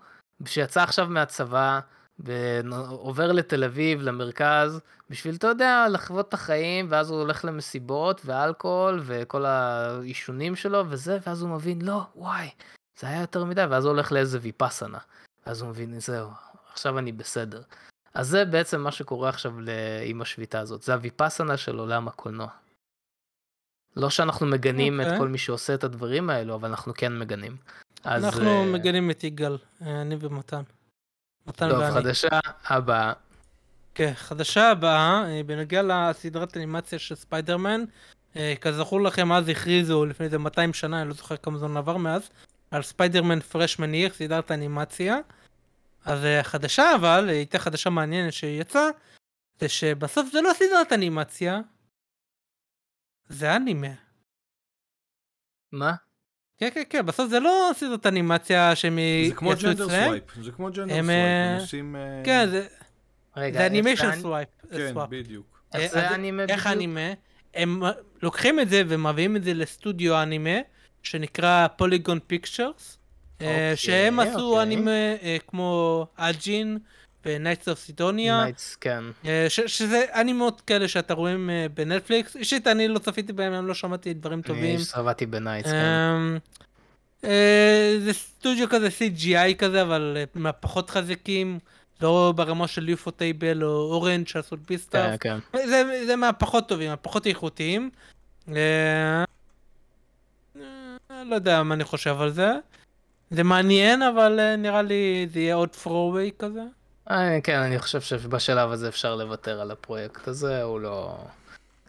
שיצא עכשיו מהצבא ועובר לתל אביב, למרכז, בשביל, אתה יודע, לחוות את החיים, ואז הוא הולך למסיבות ואלכוהול וכל העישונים שלו וזה, ואז הוא מבין, לא, וואי, זה היה יותר מדי, ואז הוא הולך לאיזה ויפאסנה. אז הוא מבין, זהו, עכשיו אני בסדר. אז זה בעצם מה שקורה עכשיו עם השביתה הזאת, זה הוויפאסנה של עולם הקולנוע. לא שאנחנו מגנים את אוקיי. כל מי שעושה את הדברים האלו, אבל אנחנו כן מגנים. אז אנחנו אה, מגנים את יגאל, אה, אני ומתן. מתן טוב, ואני. חדשה הבאה. כן, חדשה הבאה, אה, בנוגע לסדרת אנימציה של ספיידרמן, כזכור לכם אז הכריזו לפני איזה 200 שנה, אני לא זוכר כמה זמן עבר מאז, על ספיידרמן Freshman Year, סדרת אנימציה. אז אה, החדשה אבל, אה, הייתה חדשה מעניינת שיצאה, זה שבסוף זה לא סדרת אנימציה, זה אנימה. מה? כן, כן, כן, בסוף זה לא סדרת אנימציה שהם זה כמו יצאו gender אצלם. swipe, זה כמו gender swipe, הם אה, עושים... אה, כן, זה- רגע, זה איך animation swipe. כן, swap. בדיוק. איך אה, זה אנימה איך בדיוק? אנימה? הם לוקחים את זה ומביאים את זה לסטודיו אנימה, שנקרא Polygon Pictures, אוקיי, שהם עשו אוקיי. אנימה אה, כמו Ajin ו Knights of Sidonia, Knights, כן. אה, שזה אנימות כאלה שאתה רואים אה, בנטפליקס, אישית אני לא צפיתי בהם, אני לא שמעתי דברים טובים. אני צפיתי ב Knights, כן. אמ, אה, זה סטודיו כזה CGI כזה, אבל אה, מהפחות חזקים, לא ברמה של ufotable או Orange שעשו את Beastars. כן, כן. זה, זה מהפחות טובים, הפחות איכותיים. אה, אה, לא יודע מה אני חושב על זה. זה מעניין, אבל אה, נראה לי זה יהיה עוד throwaway כזה. אה, כן, אני חושב שבשלב הזה אפשר לוותר על הפרויקט הזה, הוא לא...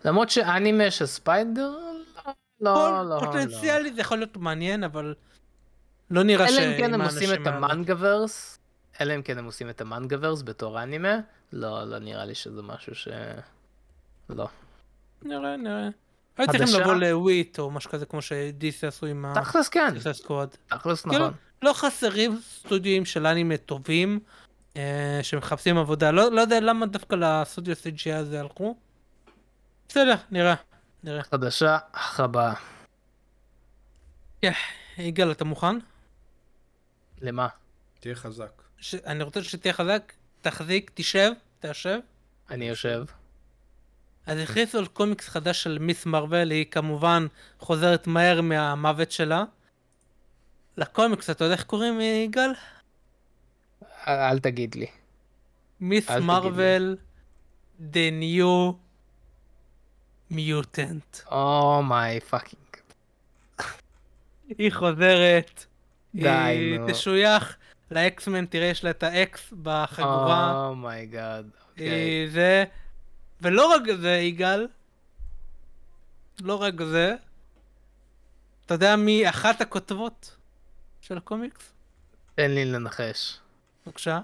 למרות שאנימה של ספיידר, לא, לא, לא. פוטנציאלי זה יכול להיות מעניין, אבל לא נראה אלא שעם אם כן הם עושים את המנגוורס, אלא אם כן הם עושים את המנגוורס בתור אנימה, לא, לא נראה לי שזה משהו ש... לא. נראה, נראה. היו צריכים? לבוא לוויט או משהו כזה כמו שדיסי עשו עם תכלס כן. תכלס כאילו, נכון. לא חסרים סטודיו של אנימה טובים אה, שמחפשים עבודה. לא, לא יודע למה דווקא לסטודיו CGI הזה הלכו. בסדר, נראה. נראה. חדשה הבאה. יגאל, אתה מוכן? למה? תהיה חזק. ש... אני רוצה שתהיה חזק, תחזיק, תשב, תשב. אני יושב. אז הכריזו על קומיקס חדש של מיס מרוויל, היא כמובן חוזרת מהר מהמוות שלה. לקומיקס, אתה יודע איך קוראים, יגאל? אל אל תגיד לי. מיס. מרוויל, The New Mutant. Oh my fucking. היא חוזרת. די, היא נו. תשוייך לאקסמן, תראה, יש לה את ה X בחגורה. Oh my god. אוקיי. היא זה. ולא רק זה, יגאל. לא רק זה. אתה יודע מי אחת הכותבות של הקומיקס? תן לי לנחש. בבקשה.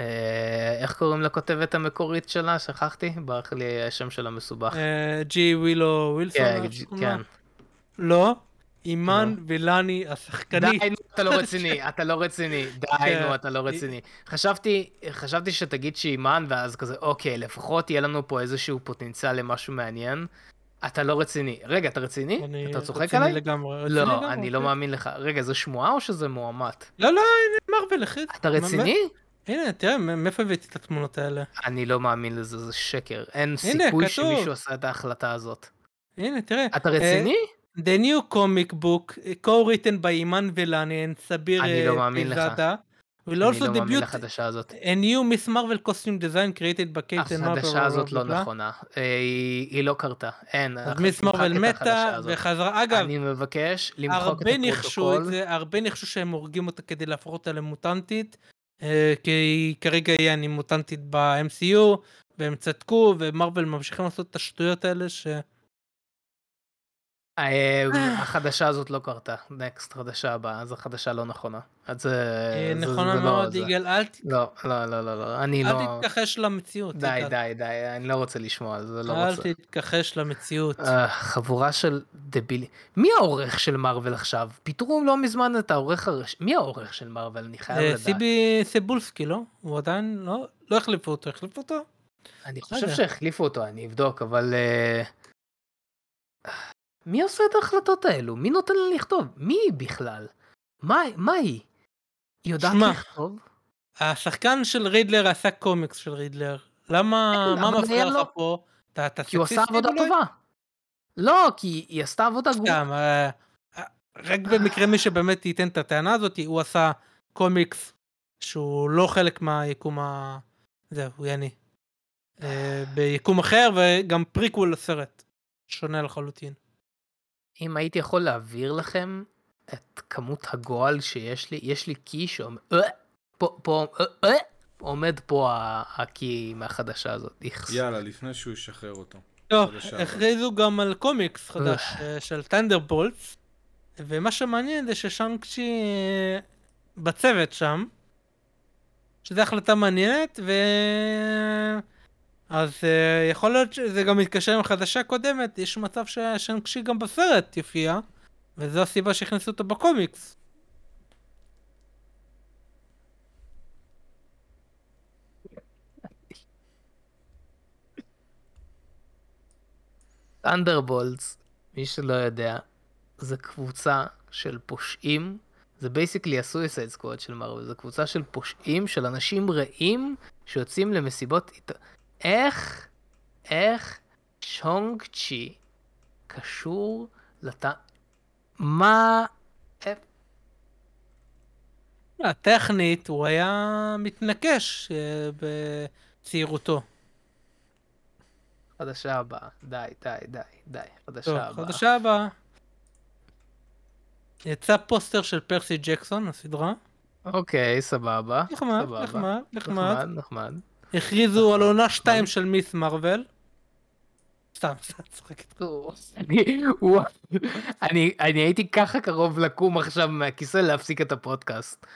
אה, איך קוראים לכותבת המקורית שלה? שכחתי? ברח לי השם שלה מסובך. אה, ג'י ווילו ווילסון. כן? כן. לא. אימן וילני השחקנית. די, נו, אתה לא רציני, אתה לא רציני. די, כן. נו, אתה לא רציני. חשבתי, חשבתי שתגיד שאימן, ואז כזה, אוקיי, לפחות יהיה לנו פה איזשהו פוטנציאל למשהו מעניין. אתה לא רציני. רגע, אתה רציני? אני אתה צוחק עליי? לגמרי. רציני לגמרי, לא, אני לא כן. מאמין לך. רגע, זו שמועה או שזה מועמד? לא, לא, הנה מרוויל החליט. אתה רציני? הנה, תראה, מאיפה הבאתי את התמונות האלה? אני לא מאמין לזה, זה שקר. אין סיכוי. שמישהו עשה את ההחלטה הזאת. הנה, תראה. אתה אה, רציני? The new comic book, co-written by אימן ולני and סביר אני לא אה, מאמין לך. אני also לא מאמין לחדשה הזאת. a new Miss Marvel costume design created by קייטן מרוויל. החדשה הזאת לא נכונה. אה, היא לא קרתה. אין. מיס מרוויל את מתה. וחזרה. אגב, אני מבקש למחוק את הפרוטוקול. הרבה ניחשו שהם הורגים אותה כדי להפוך אותה למוטנטית, אה, כי כרגע היא אני מוטנטית ב-MCU, והם צדקו, ומרוויל ממשיכים לעשות את השטויות האלה, ש... אה, החדשה הזאת לא קרתה. נקסט, חדשה הבאה. זו חדשה לא נכונה. אז זה... אה, נכונה לא מאוד. יגאל, אל ת- לא, לא, לא, לא, לא. אני אל לא... תתכחש למציאות. די. די, די. אני לא רוצה לשמוע על זה. לא אל רוצה. תתכחש למציאות. אה, חבורה של דבילים. מי העורך של מארוול עכשיו? פיטרו לא מזמן את העורך הראש... מי העורך של מארוול? אני חייב אה, לדעת. סיבי סבולסקי, לא? הוא עדיין לא? לא החליפו אותו, החליפו אותו? אני לא חושב. שהחליפו אותו, אני אבדוק, אבל... מי עושה את ההחלטות האלו? מי נותן לה לכתוב? מי היא בכלל? מה, מה היא? היא יודעת שמע, לכתוב? השחקן של רידלר עשה קומיקס של רידלר. למה, כן, מה מפריע לך פה? אתה אתה כי הוא עשה סקסיסטי עבודה אולי? טובה. לא, כי היא עשתה עבודה גרועה. סתם, אה, אה, רק במקרה מי שבאמת ייתן את הטענה הזאת, הוא עשה קומיקס שהוא לא חלק מהיקום ה... זהו, יעני. אה, ביקום אחר וגם פריקוול לסרט. שונה לחלוטין. אם הייתי יכול להעביר לכם את כמות הגועל שיש לי, יש לי קיא שעומד... אה, פה, פה, אה, אה, עומד פה ה- הקיא מהחדשה הזאת. יאללה, לפני שהוא ישחרר אותו. טוב, אבל. הכריזו גם על קומיקס חדש של טנדר בולטס. ומה שמעניין זה ששאנג צ'י בצוות שם, שזו החלטה מעניינת, ו... אז uh, יכול להיות שזה גם מתקשר עם החדשה הקודמת, יש מצב ששאנג צ'י גם בסרט יופיע, וזו הסיבה שהכניסו אותו בקומיקס. ת'אנדרבולטס, מי שלא יודע, זה קבוצה של פושעים, זה basically ה Suicide Squad של מרוויל, זה קבוצה של פושעים, של אנשים רעים שיוצאים למשימות... איך, איך שאנג צ'י קשור לת... מה... אה, טכנית הוא היה מתנקש אה, בצעירותו. חדשה הבאה, די, די, די, די, טוב, חדשה הבאה. חדשה הבאה. יצא פוסטר של פרסי ג'קסון, הסדרה. אוקיי, סבבה. נחמד, סבבה. נחמד, נחמד. נחמד, נחמד. הכריזו על עונה 2 של מיס מרוויל. סתם, סתם, צוחק איתך. אני, הייתי ככה קרוב לקום עכשיו מהכיסא להפסיק את הפודקאסט.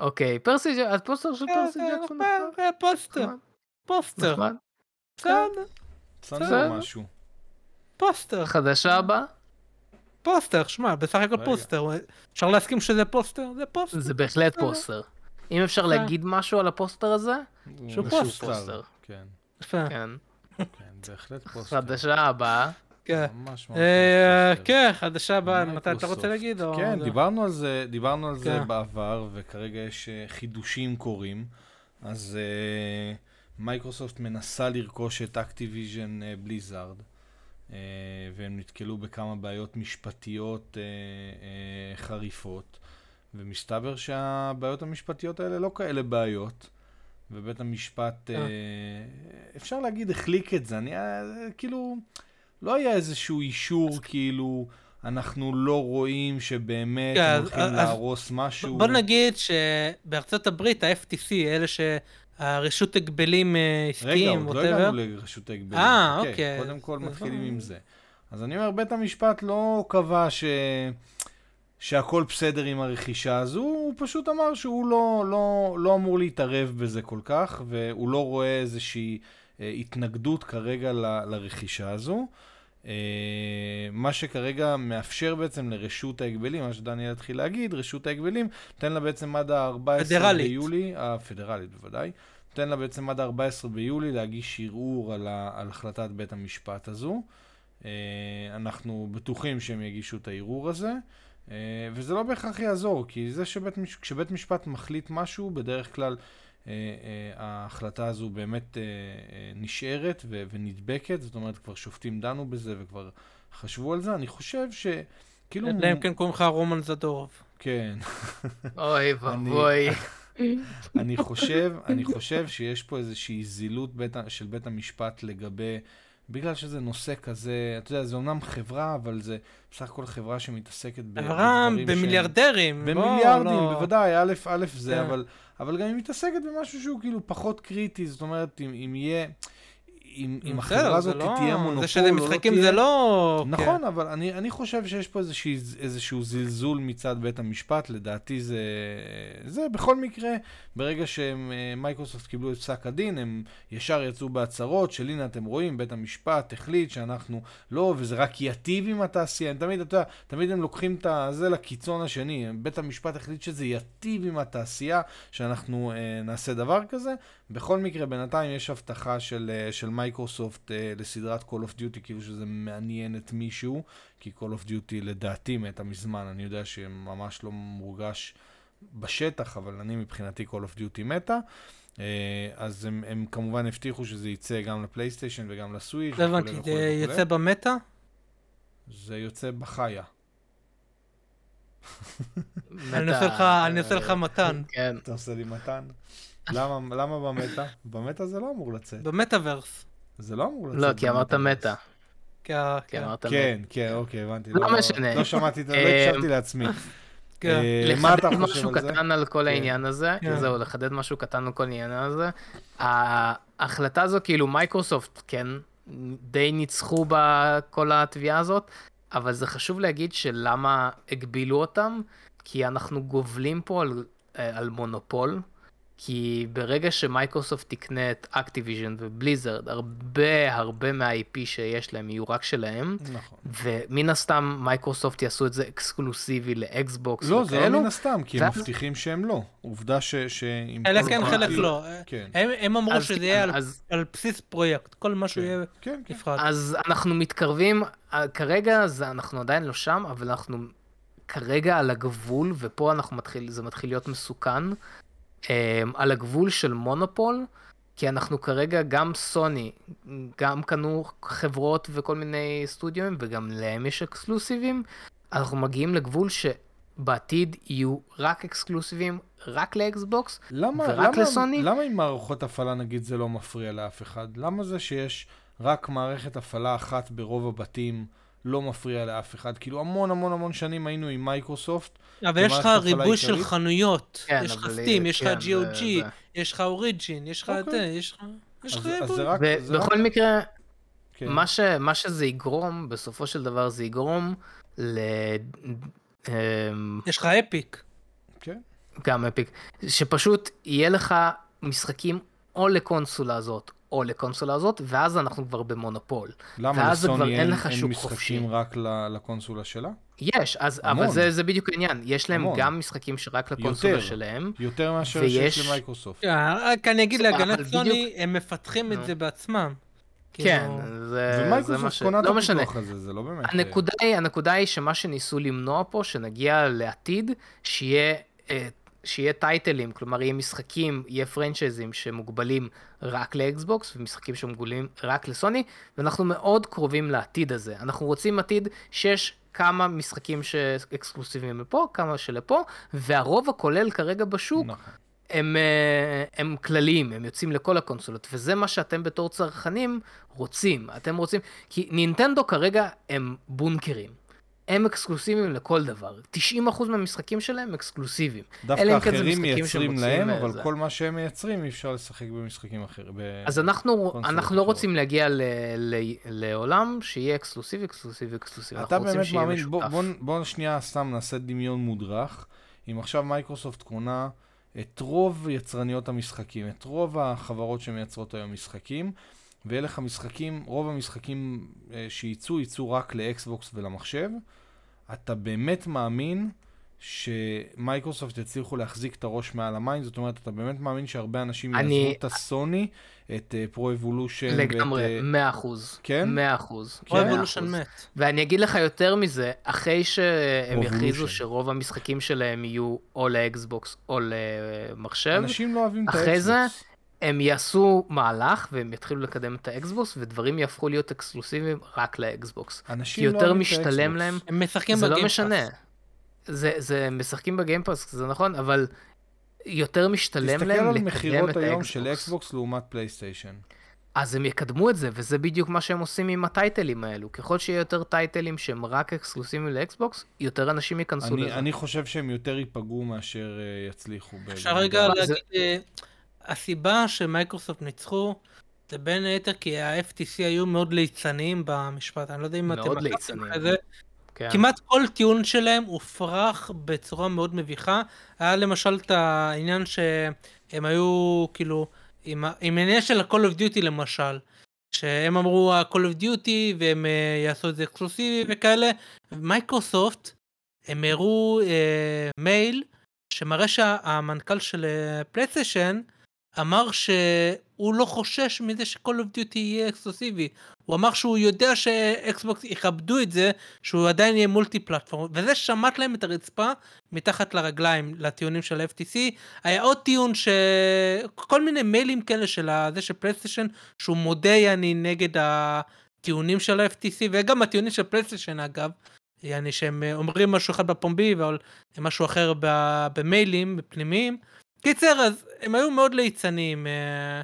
אוקיי, פרסי, ג'- הפוסטר של פרסי ג'קסון אה, אה, פוסטר, נחמד, פוסטר. בסדר, צנזור בסדר. משהו. פוסטר, חדשה הבאה, פוסטר, שמע, בסך הכל. פוסטר. אפשר להסכים שזה פוסטר? זה פוסטר. זה בהחלט. פוסטר. אם אפשר להגיד משהו על הפוסטר הזה, שהוא הוא פוסטר. כן. כן. כן, בהחלט פוסטר. חדשה הבאה, כן. אה. כן, חדשה הבאה, מתי אתה. רוצה להגיד? כן? דיברנו על זה, דיברנו על זה כן. בעבר, וכרגע יש אה, חידושים קורים. אז אה, מייקרוסופט מנסה לרכוש את אקטיביז'ן בליזארד, והם נתקלו בכמה בעיות משפטיות חריפות, ומסתבר שהבעיות המשפטיות האלה לא כאלה בעיות. ובית המשפט, אה, אה. אפשר להגיד, החליק את זה. אני, אה, כאילו, לא היה איזשהו אישור, כאילו, אנחנו לא רואים שבאמת כן, אז- הולכים אז- להרוס משהו. בוא נגיד שבארצות הברית ה-FTC, אלה שהרשות הגבלים אה, רגע, עסקיים, עוד לא הגענו לרשות ההגבלים. אה, חכה, אוקיי. קודם כל אז מתחילים עם זה. אז אני אומר, בית המשפט לא קבע ש... שהכל בסדר עם הרכישה הזו, הוא פשוט אמר שהוא לא, לא, לא אמור להתערב בזה כל כך, והוא לא רואה איזושהי אה, התנגדות כרגע ל, לרכישה הזו. אה, מה שכרגע מאפשר בעצם לרשות ההגבלים, מה שדניאל התחיל להגיד, רשות ההגבלים, נותן לה בעצם עד ה-14 פדרלית. ביולי, הפדרלית בוודאי, נותן לה בעצם עד ה-14 ביולי להגיש ערעור על, על החלטת בית המשפט הזו. אה, אנחנו בטוחים שהם יגישו את הערעור הזה, אה, וזה לא בהכרח יעזור, כי זה שבית, מש- כשבית משפט מחליט משהו, בדרך כלל אה, אה, ההחלטה הזו באמת אה, אה, נשארת ונדבקת, זאת אומרת, כבר שופטים דנו בזה וכבר חשבו על זה. אני חושב ש... כאילו... אלא אם כן קוראים לך רומן זדורוב. כן. אוי ואבוי. אני חושב, אני חושב שיש פה איזושהי זילות בית, של בית המשפט לגבי, בגלל שזה נושא כזה, אתה יודע, זה אומנם חברה, אבל זה בסך הכל חברה שמתעסקת אברהם, בדברים שהם- במיליארדרים. בוא, במיליארדים, לא- בוודאי, א', א', זה, כן. אבל, אבל גם היא מתעסקת במשהו שהוא כאילו פחות קריטי, זאת אומרת, אם, אם יהיה, אם, אם בסדר, החברה זה הזאת לא- תהיה מונופול, זה שזה לא משחקים תהיה... זה לא... נכון, אבל אני, אני חושב שיש פה איזושהי, איזשהו זלזול מצד בית המשפט, לדעתי זה, זה בכל מקרה, ברגע שמייקרוסופט קיבלו את פסק הדין, הם ישר יצאו בהצהרות של הנה אתם רואים, בית המשפט החליט שאנחנו לא, וזה רק ייטיב עם התעשייה, הם תמיד, אתה יודע, תמיד הם לוקחים את זה לקיצון השני, בית המשפט החליט שזה ייטיב עם התעשייה, שאנחנו אה, נעשה דבר כזה, בכל מקרה, בינתיים יש הבטחה של, אה, של מייקרוסופט אה, לסדרת Call of Duty, כאילו שזה מעניין את מישהו, כי Call of Duty לדעתי מתה מזמן, אני יודע שממש לא מורגש בשטח, אבל אני מבחינתי Call of Duty מתה. אה, אז הם, הם כמובן הבטיחו שזה יצא גם לפלייסטיישן וגם לסוויץ'. לא וכולי הבנתי, וכולי זה. יוצא במטה? זה יוצא בחיה. אני עושה לך מתן. כן. אתה עושה לי מתן? למה, למה במטה? במטה זה לא אמור לצאת. במטאוורס. זה לא אמור לצאת. לא, כי אמרת. מטה. כי כן. כן. כן, אוקיי, הבנתי. לא משנה. לא שמעתי, את זה, לא אה, הקשבתי לעצמי. כן. אה, מה אתה לחדד חושב משהו על זה? קטן על כל העניין הזה, כן. זהו, לחדד משהו קטן על כל העניין הזה. ההחלטה הזו, כאילו מייקרוסופט, כן, די ניצחו בכל התביעה הזאת, אבל זה חשוב להגיד שלמה הגבילו אותם, כי אנחנו גובלים פה על, אה, על מונופול, כי ברגע שמייקרוסופט תקנה את אקטיביז'ן ובליזרד, הרבה הרבה מה-IP שיש להם יהיו רק שלהם, נכון. ומן הסתם מייקרוסופט יעשו את זה אקסקלוסיבי לאקסבוקס לא, זה לא. מן הסתם, כי הם ואז- מבטיחים שהם לא. עובדה ש... חלק כל כן, חלק לא. כן, הם הם אמרו אז שזה כן, יהיה על- אז- על בסיס פרויקט, כל משהו כן. יהיה כן, כן. נפרד. אז אנחנו מתקרבים, אה, כרגע זה, אנחנו עדיין לא שם, אבל אנחנו כרגע על הגבול, ופה אנחנו מתחיל, זה מתחיל להיות מסוכן, על הגבול של מונופול, כי אנחנו כרגע, גם סוני, גם קנו חברות וכל מיני סטודיואים, וגם להם יש אקסקלוסיבים, אנחנו מגיעים לגבול שבעתיד יהיו רק אקסקלוסיבים, רק לאקסבוקס, למה, ורק למה, לסוני? למה עם מערכות הפעלה נגיד זה לא מפריע לאף אחד? למה זה שיש רק מערכת הפעלה אחת ברוב הבתים לא מפריע לאף אחד? כאילו המון המון המון שנים היינו עם מייקרוסופט. אבל יש לך ריבוי של? חנויות, כן, יש לך סטים, יש לך כן, GOG, זה- יש לך אוריג'ין, יש לך את אוקיי. זה, יש לך... יש לך ריבוי. זה ובכל. מקרה, כן. מה, ש, מה שזה יגרום, בסופו של דבר זה יגרום ל... אמ, יש לך אפיק. כן. גם אפיק, שפשוט יהיה לך משחקים או לקונסולה הזאת או לקונסולה הזאת, ואז אנחנו כבר במונופול. למה לסוני אין אין, אין משחקים חופשי. רק ל- לקונסולה שלה? יש, אז, המון. אבל זה, זה בדיוק העניין, יש להם המון. גם משחקים שרק לקונסולה יותר. שלהם, יותר מאשר ויש- שיש למייקרוסופט. אה, רק אני אגיד להגנת בדיוק- סוני, הם מפתחים את. זה בעצמם. כן, כאילו, זה, זה מה ומייקרוסופט ש... קונה את לא משנה. הפיתוח הזה, זה לא באמת... אה, הנקודה היא, הנקודה היא שמה שניסו למנוע פה, שנגיע לעתיד, שיהיה, אה, שיהיה טייטלים, כלומר יהיה משחקים, יהיה פרנצ'ייזים שמוגבלים רק לאקסבוקס, ומשחקים שמוגבלים רק לסוני, ואנחנו מאוד קרובים לעתיד הזה. אנחנו רוצים עתיד שיש כמה משחקים שאקסקלוסיביים לפה, כמה שלפה, והרוב הכולל כרגע בשוק נכון. הם, אה, הם כלליים, הם יוצאים לכל הקונסולות, וזה מה שאתם בתור צרכנים רוצים. אתם רוצים, כי נינטנדו כרגע הם בונקרים. הם אקסקלוסיביים לכל דבר. 90% מהמשחקים שלהם אקסקלוסיביים. דווקא כן אחרים מייצרים להם, אבל זה. כל מה שהם מייצרים אי אפשר לשחק במשחקים אחרים. אז אנחנו, אנחנו לא. רוצים להגיע ל, ל, לעולם שיהיה אקסקלוסיבי, אקסקלוסיבי, אקסקלוסיבי. אתה באמת מאמין, בוא. בוא, בוא שנייה סתם נעשה דמיון מודרך. אם עכשיו מייקרוסופט קונה את רוב יצרניות המשחקים, את רוב החברות שמייצרות היום משחקים, ויהיה לך משחקים, רוב המשחקים אה, שייצאו, ייצאו רק לאקסבוקס ולמחשב, אתה באמת מאמין שמייקרוסופט יצליחו להחזיק את הראש מעל המים? זאת אומרת, אתה באמת מאמין שהרבה אנשים אני- יעזבו את הסוני, את Pro Evolution, לגמרי, 100 אחוז. כן? 100 אחוז. או Evolution מת. ואני אגיד לך יותר מזה, אחרי שהם. יכריזו שרוב המשחקים שלהם יהיו או לאקסבוקס או למחשב, אנשים לא אוהבים את האקסבוקס. אחרי זה הם יעשו מהלך והם יתחילו לקדם את האקסבוקס, ודברים יהפכו להיות אקסקלוסיביים רק לאקסבוקס. כי אנשים לא יותר את משתלם. להם, הם משחקים זה לא. משנה. זה, זה משחקים ב Game Pass, זה נכון, אבל יותר משתלם תסתכל להם על לקדם מכירות את היום האקסבוקס. של אקסבוקס לעומת פלייסטיישן. אז הם יקדמו את זה, וזה בדיוק מה שהם עושים עם הטייטלים האלו. ככל שיהיה יותר טייטלים שהם רק אקסקלוסיביים לאקסבוקס, יותר אנשים ייכנסו אני, לזה. אני חושב שהם יותר ייפגעו מאשר אה, יצליחו. אפשר. רגע זה- להגיד, אה, הסיבה שמייקרוסופט ניצחו, זה בין היתר כי ה-FTC היו מאוד ליצניים במשפט, אני לא יודע אם אתם מאוד ליצניים. אחרי זה, כן. כמעט כל טיעון שלהם הופרך בצורה מאוד מביכה. היה למשל את העניין שהם היו כאילו, עם עם העניין של ה-call of duty למשל, שהם אמרו ה-call of duty והם אה, יעשו את זה אקסקלוסיבי וכאלה, מייקרוסופט, הם הראו אה, מייל שמראה שהמנכ"ל של אה, פלייסטיישן אמר שהוא לא חושש מזה ש-call of duty יהיה אקסקלוסיבי. הוא אמר שהוא יודע שאקסבוקס יכבדו את זה, שהוא עדיין יהיה multi platform, וזה שמט להם את הרצפה מתחת לרגליים לטיעונים של ה-FTC. היה עוד טיעון ש... כל מיני מיילים כאלה של זה של פלייסטיישן, שהוא מודה יעני נגד הטיעונים של ה-FTC, וגם הטיעונים של פלייסטיישן אגב, יעני שהם אומרים משהו אחד בפומבי, אבל משהו אחר במיילים פנימיים. קיצר, אז הם היו מאוד ליצניים אה,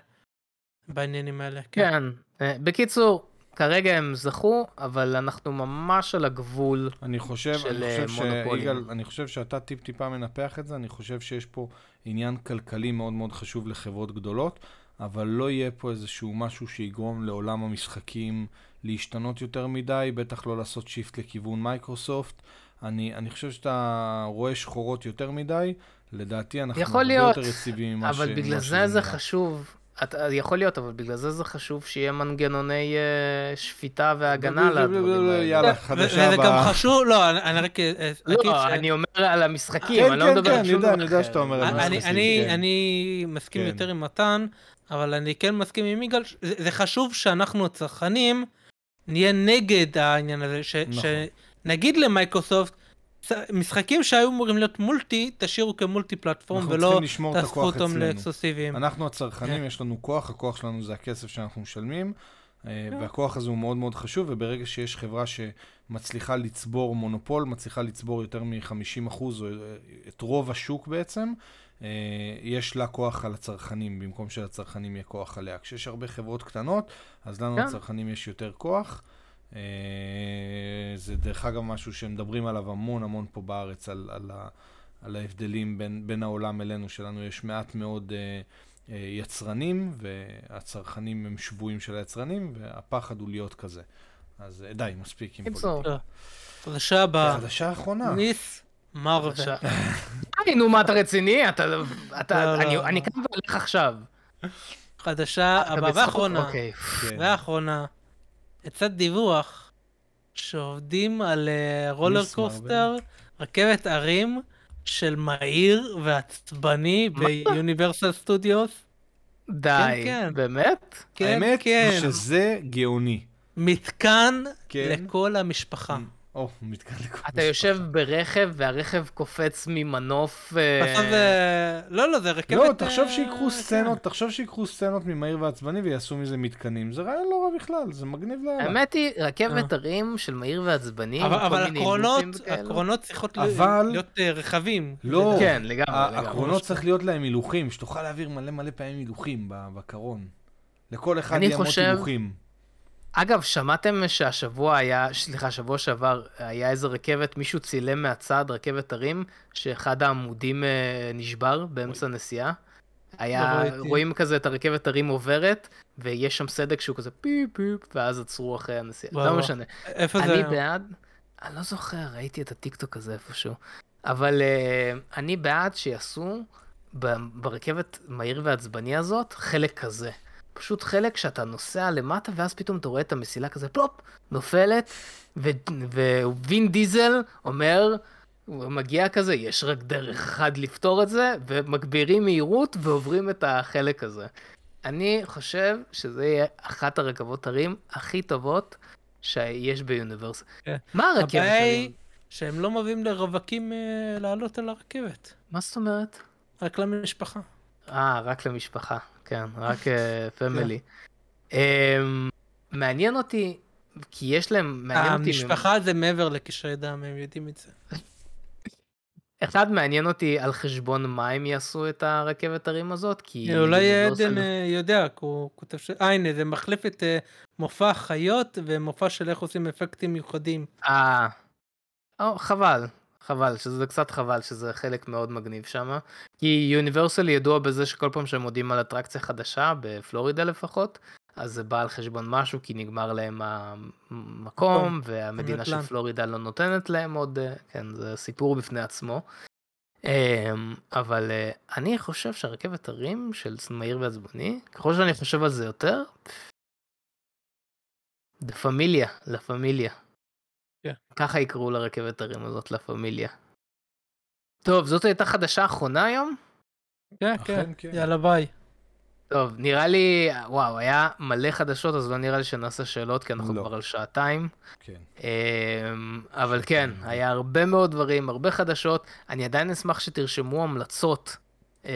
בעניינים האלה. כן. אה, בקיצור, כרגע הם זכו, אבל אנחנו ממש על הגבול. אני חושב, של, אני אה, חושב מונופולים. שיגאל, אני חושב שאתה טיפ-טיפה מנפח את זה, אני חושב שיש פה עניין כלכלי מאוד מאוד חשוב לחברות גדולות. אבל לא יהיה פה איזשהו משהו שיגרום לעולם המשחקים להשתנות יותר מדי, בטח לא לעשות shift לכיוון מייקרוסופט. אני, אני חושב שאתה רואה שחורות יותר מדי, לדעתי אנחנו הרבה להיות, יותר יציבים ממה ש... אבל בגלל זה זה. חשוב. אתה, יכול להיות, אבל בגלל זה זה חשוב שיהיה מנגנוני אה, שפיטה והגנה לדברים האלה. יאללה, ו- חדשה וזה גם הבאה. חשוב, לא, אני אני רק אה, לא, ש- אני אומר על המשחקים, כן, אני לא כן, מדבר כן, על שום דבר אני יודע אחר. שאתה אומר על אני, משחקים, אני, כן. אני מסכים כן. יותר עם מתן, אבל אני כן מסכים עם יגאל, זה, זה חשוב שאנחנו הצרכנים נהיה נגד העניין הזה, ש, נכון. שנגיד למייקרוסופט, משחקים שהיו אמורים להיות מולטי, תשאירו כמולטי פלטפורם ולא הכוח אותם אצלנו. לאקסקוסיביים. אנחנו הצרכנים, כן. יש לנו כוח, הכוח שלנו זה הכסף שאנחנו משלמים, אה, כן. והכוח הזה הוא מאוד מאוד חשוב, וברגע שיש חברה שמצליחה לצבור מונופול, מצליחה לצבור יותר מ-50% או אה, את רוב השוק בעצם, אה, יש לה כוח על הצרכנים, במקום שלצרכנים יהיה כוח עליה. כשיש הרבה חברות קטנות, אז לנו כן. הצרכנים יש יותר כוח. אה, זה דרך אגב משהו שמדברים עליו המון המון פה בארץ, על, על, ה, על ההבדלים בין, בין העולם אלינו, שלנו יש מעט מאוד אה, אה, יצרנים, והצרכנים הם שבויים של היצרנים, והפחד הוא להיות כזה. אז אה, די, מספיק עם פוליטיקה. חדשה הבאה, חדשה האחרונה. Ms. Marvel. בבקשה. היי, נו, מה אתה רציני? אתה, אתה, לא, לא, אני. אני כאן והולך עכשיו. חדשה הבאה בצחוק? והאחרונה. אוקיי. כן. והאחרונה, יצא דיווח שעובדים על אה, roller coaster, רכבת הרים של מהיר ועצבני? ב Universal Studios. די, כן. באמת? כן, האמת כן. שזה גאוני. מתקן כן. לכל המשפחה. או, מתקן לכל אתה יושב ברכב והרכב קופץ ממנוף... אה, בסוף זה... לא, לא, זה רכבת... לא, תחשוב אה, שיקחו כן. סצנות, תחשוב שיקחו סצנות ממהיר ועצבני ויעשו מזה מתקנים. זה רעיון לא רע בכלל, זה מגניב לאללה. האמת היא, רכבת הרים של מהיר ועצבני, אבל הקרונות. הקרונות צריכות אבל- להיות אה, רחבים. לא. כן, לגמרי, לגמרי. הקרונות צריך להיות להם הילוכים, שתוכל להעביר מלא מלא פעמים הילוכים בקרון. לכל אחד אני יהיה מוט חושב- הילוכים. אגב, שמעתם שהשבוע היה, סליחה, שבוע שעבר היה איזה רכבת, מישהו צילם מהצד רכבת הרים, שאחד העמודים אה, נשבר באמצע נסיעה. היה, לא. רואים כזה את הרכבת הרים עוברת, ויש שם סדק שהוא כזה פיפ פיפ, ואז עצרו אחרי הנסיעה. לא משנה. איפה זה? אני היה? בעד, אני לא זוכר, ראיתי את הטיקטוק הזה איפשהו, אבל uh, אני בעד שיעשו ברכבת מהיר ועצבני הזאת חלק כזה. פשוט חלק שאתה נוסע למטה ואז פתאום אתה רואה את המסילה כזה פלופ, נופלת, ווין דיזל אומר, הוא מגיע כזה, יש רק דרך אחת לפתור את זה, ומגבירים מהירות ועוברים את החלק הזה. אני חושב שזה יהיה אחת הרכבות הרים הכי טובות שיש ביוניברס. כן. מה הרכבת הבעיה היא הרים? שהם לא מביאים לרווקים אה, לעלות על הרכבת. מה זאת אומרת? רק למשפחה. אה, רק למשפחה, כן, רק פמילי. כן. מעניין אותי, כי יש להם, מעניין אותי, המשפחה זה מעבר לקשרי דם, הם יודעים את זה. אחד מעניין אותי על חשבון מה הם יעשו את הרכבת הרים הזאת, כי... אולי יוניברסל- עדן אה, יודע, הוא כותב ש... אה, הנה, זה מחליף את אה, מופע החיות ומופע של איך עושים אפקטים מיוחדים. אה, חבל, חבל, שזה קצת חבל שזה חלק מאוד מגניב שם. כי יוניברסל ידוע בזה שכל פעם שהם מודיעים על אטרקציה חדשה, בפלורידה לפחות, אז זה בא על חשבון משהו, כי נגמר להם המקום, והמדינה של נדל"ן. פלורידה לא נותנת להם עוד, אה, כן, זה סיפור בפני עצמו. אמ, אבל אה, אני חושב שהרכבת הרים של מהיר ועצבני, ככל שאני חושב על זה יותר, דה פמיליה, לה פמיליה. כן. ככה יקראו לרכבת הרים הזאת, לה פמיליה. טוב, זאת הייתה חדשה אחרונה היום? כן, כן, כן. יאללה ביי. טוב, נראה לי, וואו, היה מלא חדשות, אז לא נראה לי שנעשה שאלות, כי אנחנו לא. כבר על שעתיים. כן. אמ, אבל כן, היה הרבה מאוד דברים, הרבה חדשות. אני עדיין אשמח שתרשמו המלצות אמ,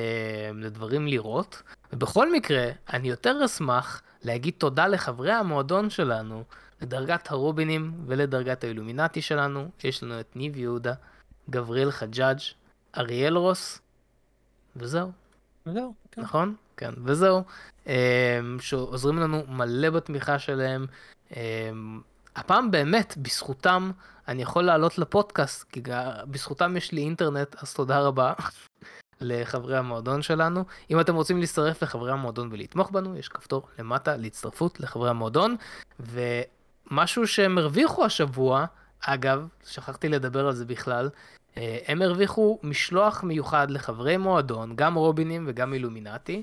לדברים לראות. ובכל מקרה, אני יותר אשמח להגיד תודה לחברי המועדון שלנו, לדרגת הרובינים ולדרגת האילומינטי שלנו. יש לנו את ניב יהודה, גבריאל חג'אג', אריאל רוס, וזהו. זהו, כן. נכון? כן, וזהו. אמ, שעוזרים לנו מלא בתמיכה שלהם. אמ, הפעם באמת, בזכותם, אני יכול לעלות לפודקאסט, כי בזכותם יש לי אינטרנט, אז תודה רבה. לחברי המועדון שלנו. אם אתם רוצים להצטרף לחברי המועדון ולתמוך בנו, יש כפתור למטה להצטרפות לחברי המועדון. ומשהו שהם הרוויחו השבוע, אגב, שכחתי לדבר על זה בכלל, אה, הם הרוויחו משלוח מיוחד לחברי מועדון, גם רובינים וגם אילומינטי.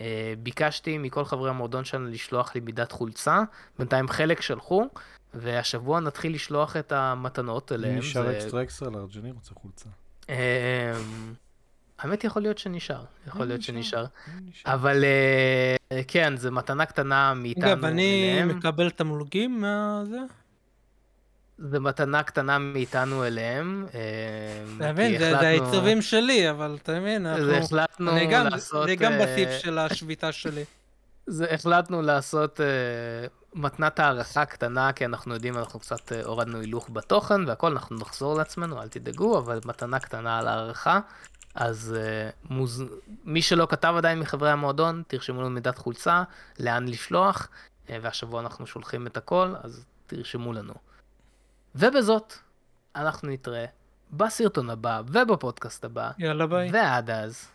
אה, ביקשתי מכל חברי המועדון שלנו לשלוח לי מידת חולצה, בינתיים חלק שלחו, והשבוע נתחיל לשלוח את המתנות אליהם. נשאר זה- אקסטרה אקסטרה לארג' אני רוצה חולצה. אמ, האמת יכול להיות שנשאר, יכול להיות נשאר. שנשאר. נשאר. אבל אה, כן, זו מתנה קטנה מאיתנו אגב, אני. מקבל תמלוגים מהזה? זו מתנה קטנה מאיתנו אליהם. אתה מבין? זה- העיצובים שלי, אבל אתה מבין, אנחנו... זה גם, לעשות... אני גם אה, בסעיף של השביתה שלי. זה החלטנו לעשות אה, מתנת הערכה קטנה, כי אנחנו יודעים, אנחנו קצת אה, הורדנו הילוך בתוכן והכל, אנחנו נחזור לעצמנו, אל תדאגו, אבל מתנה קטנה על הערכה. אז אה, מוז... מי שלא כתב עדיין מחברי המועדון, תרשמו לנו מידת חולצה, לאן לשלוח, אה, והשבוע אנחנו שולחים את הכל, אז תרשמו לנו. ובזאת, אנחנו נתראה בסרטון הבא ובפודקאסט הבא, יאללה ביי. ועד אז,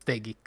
סטי גיק.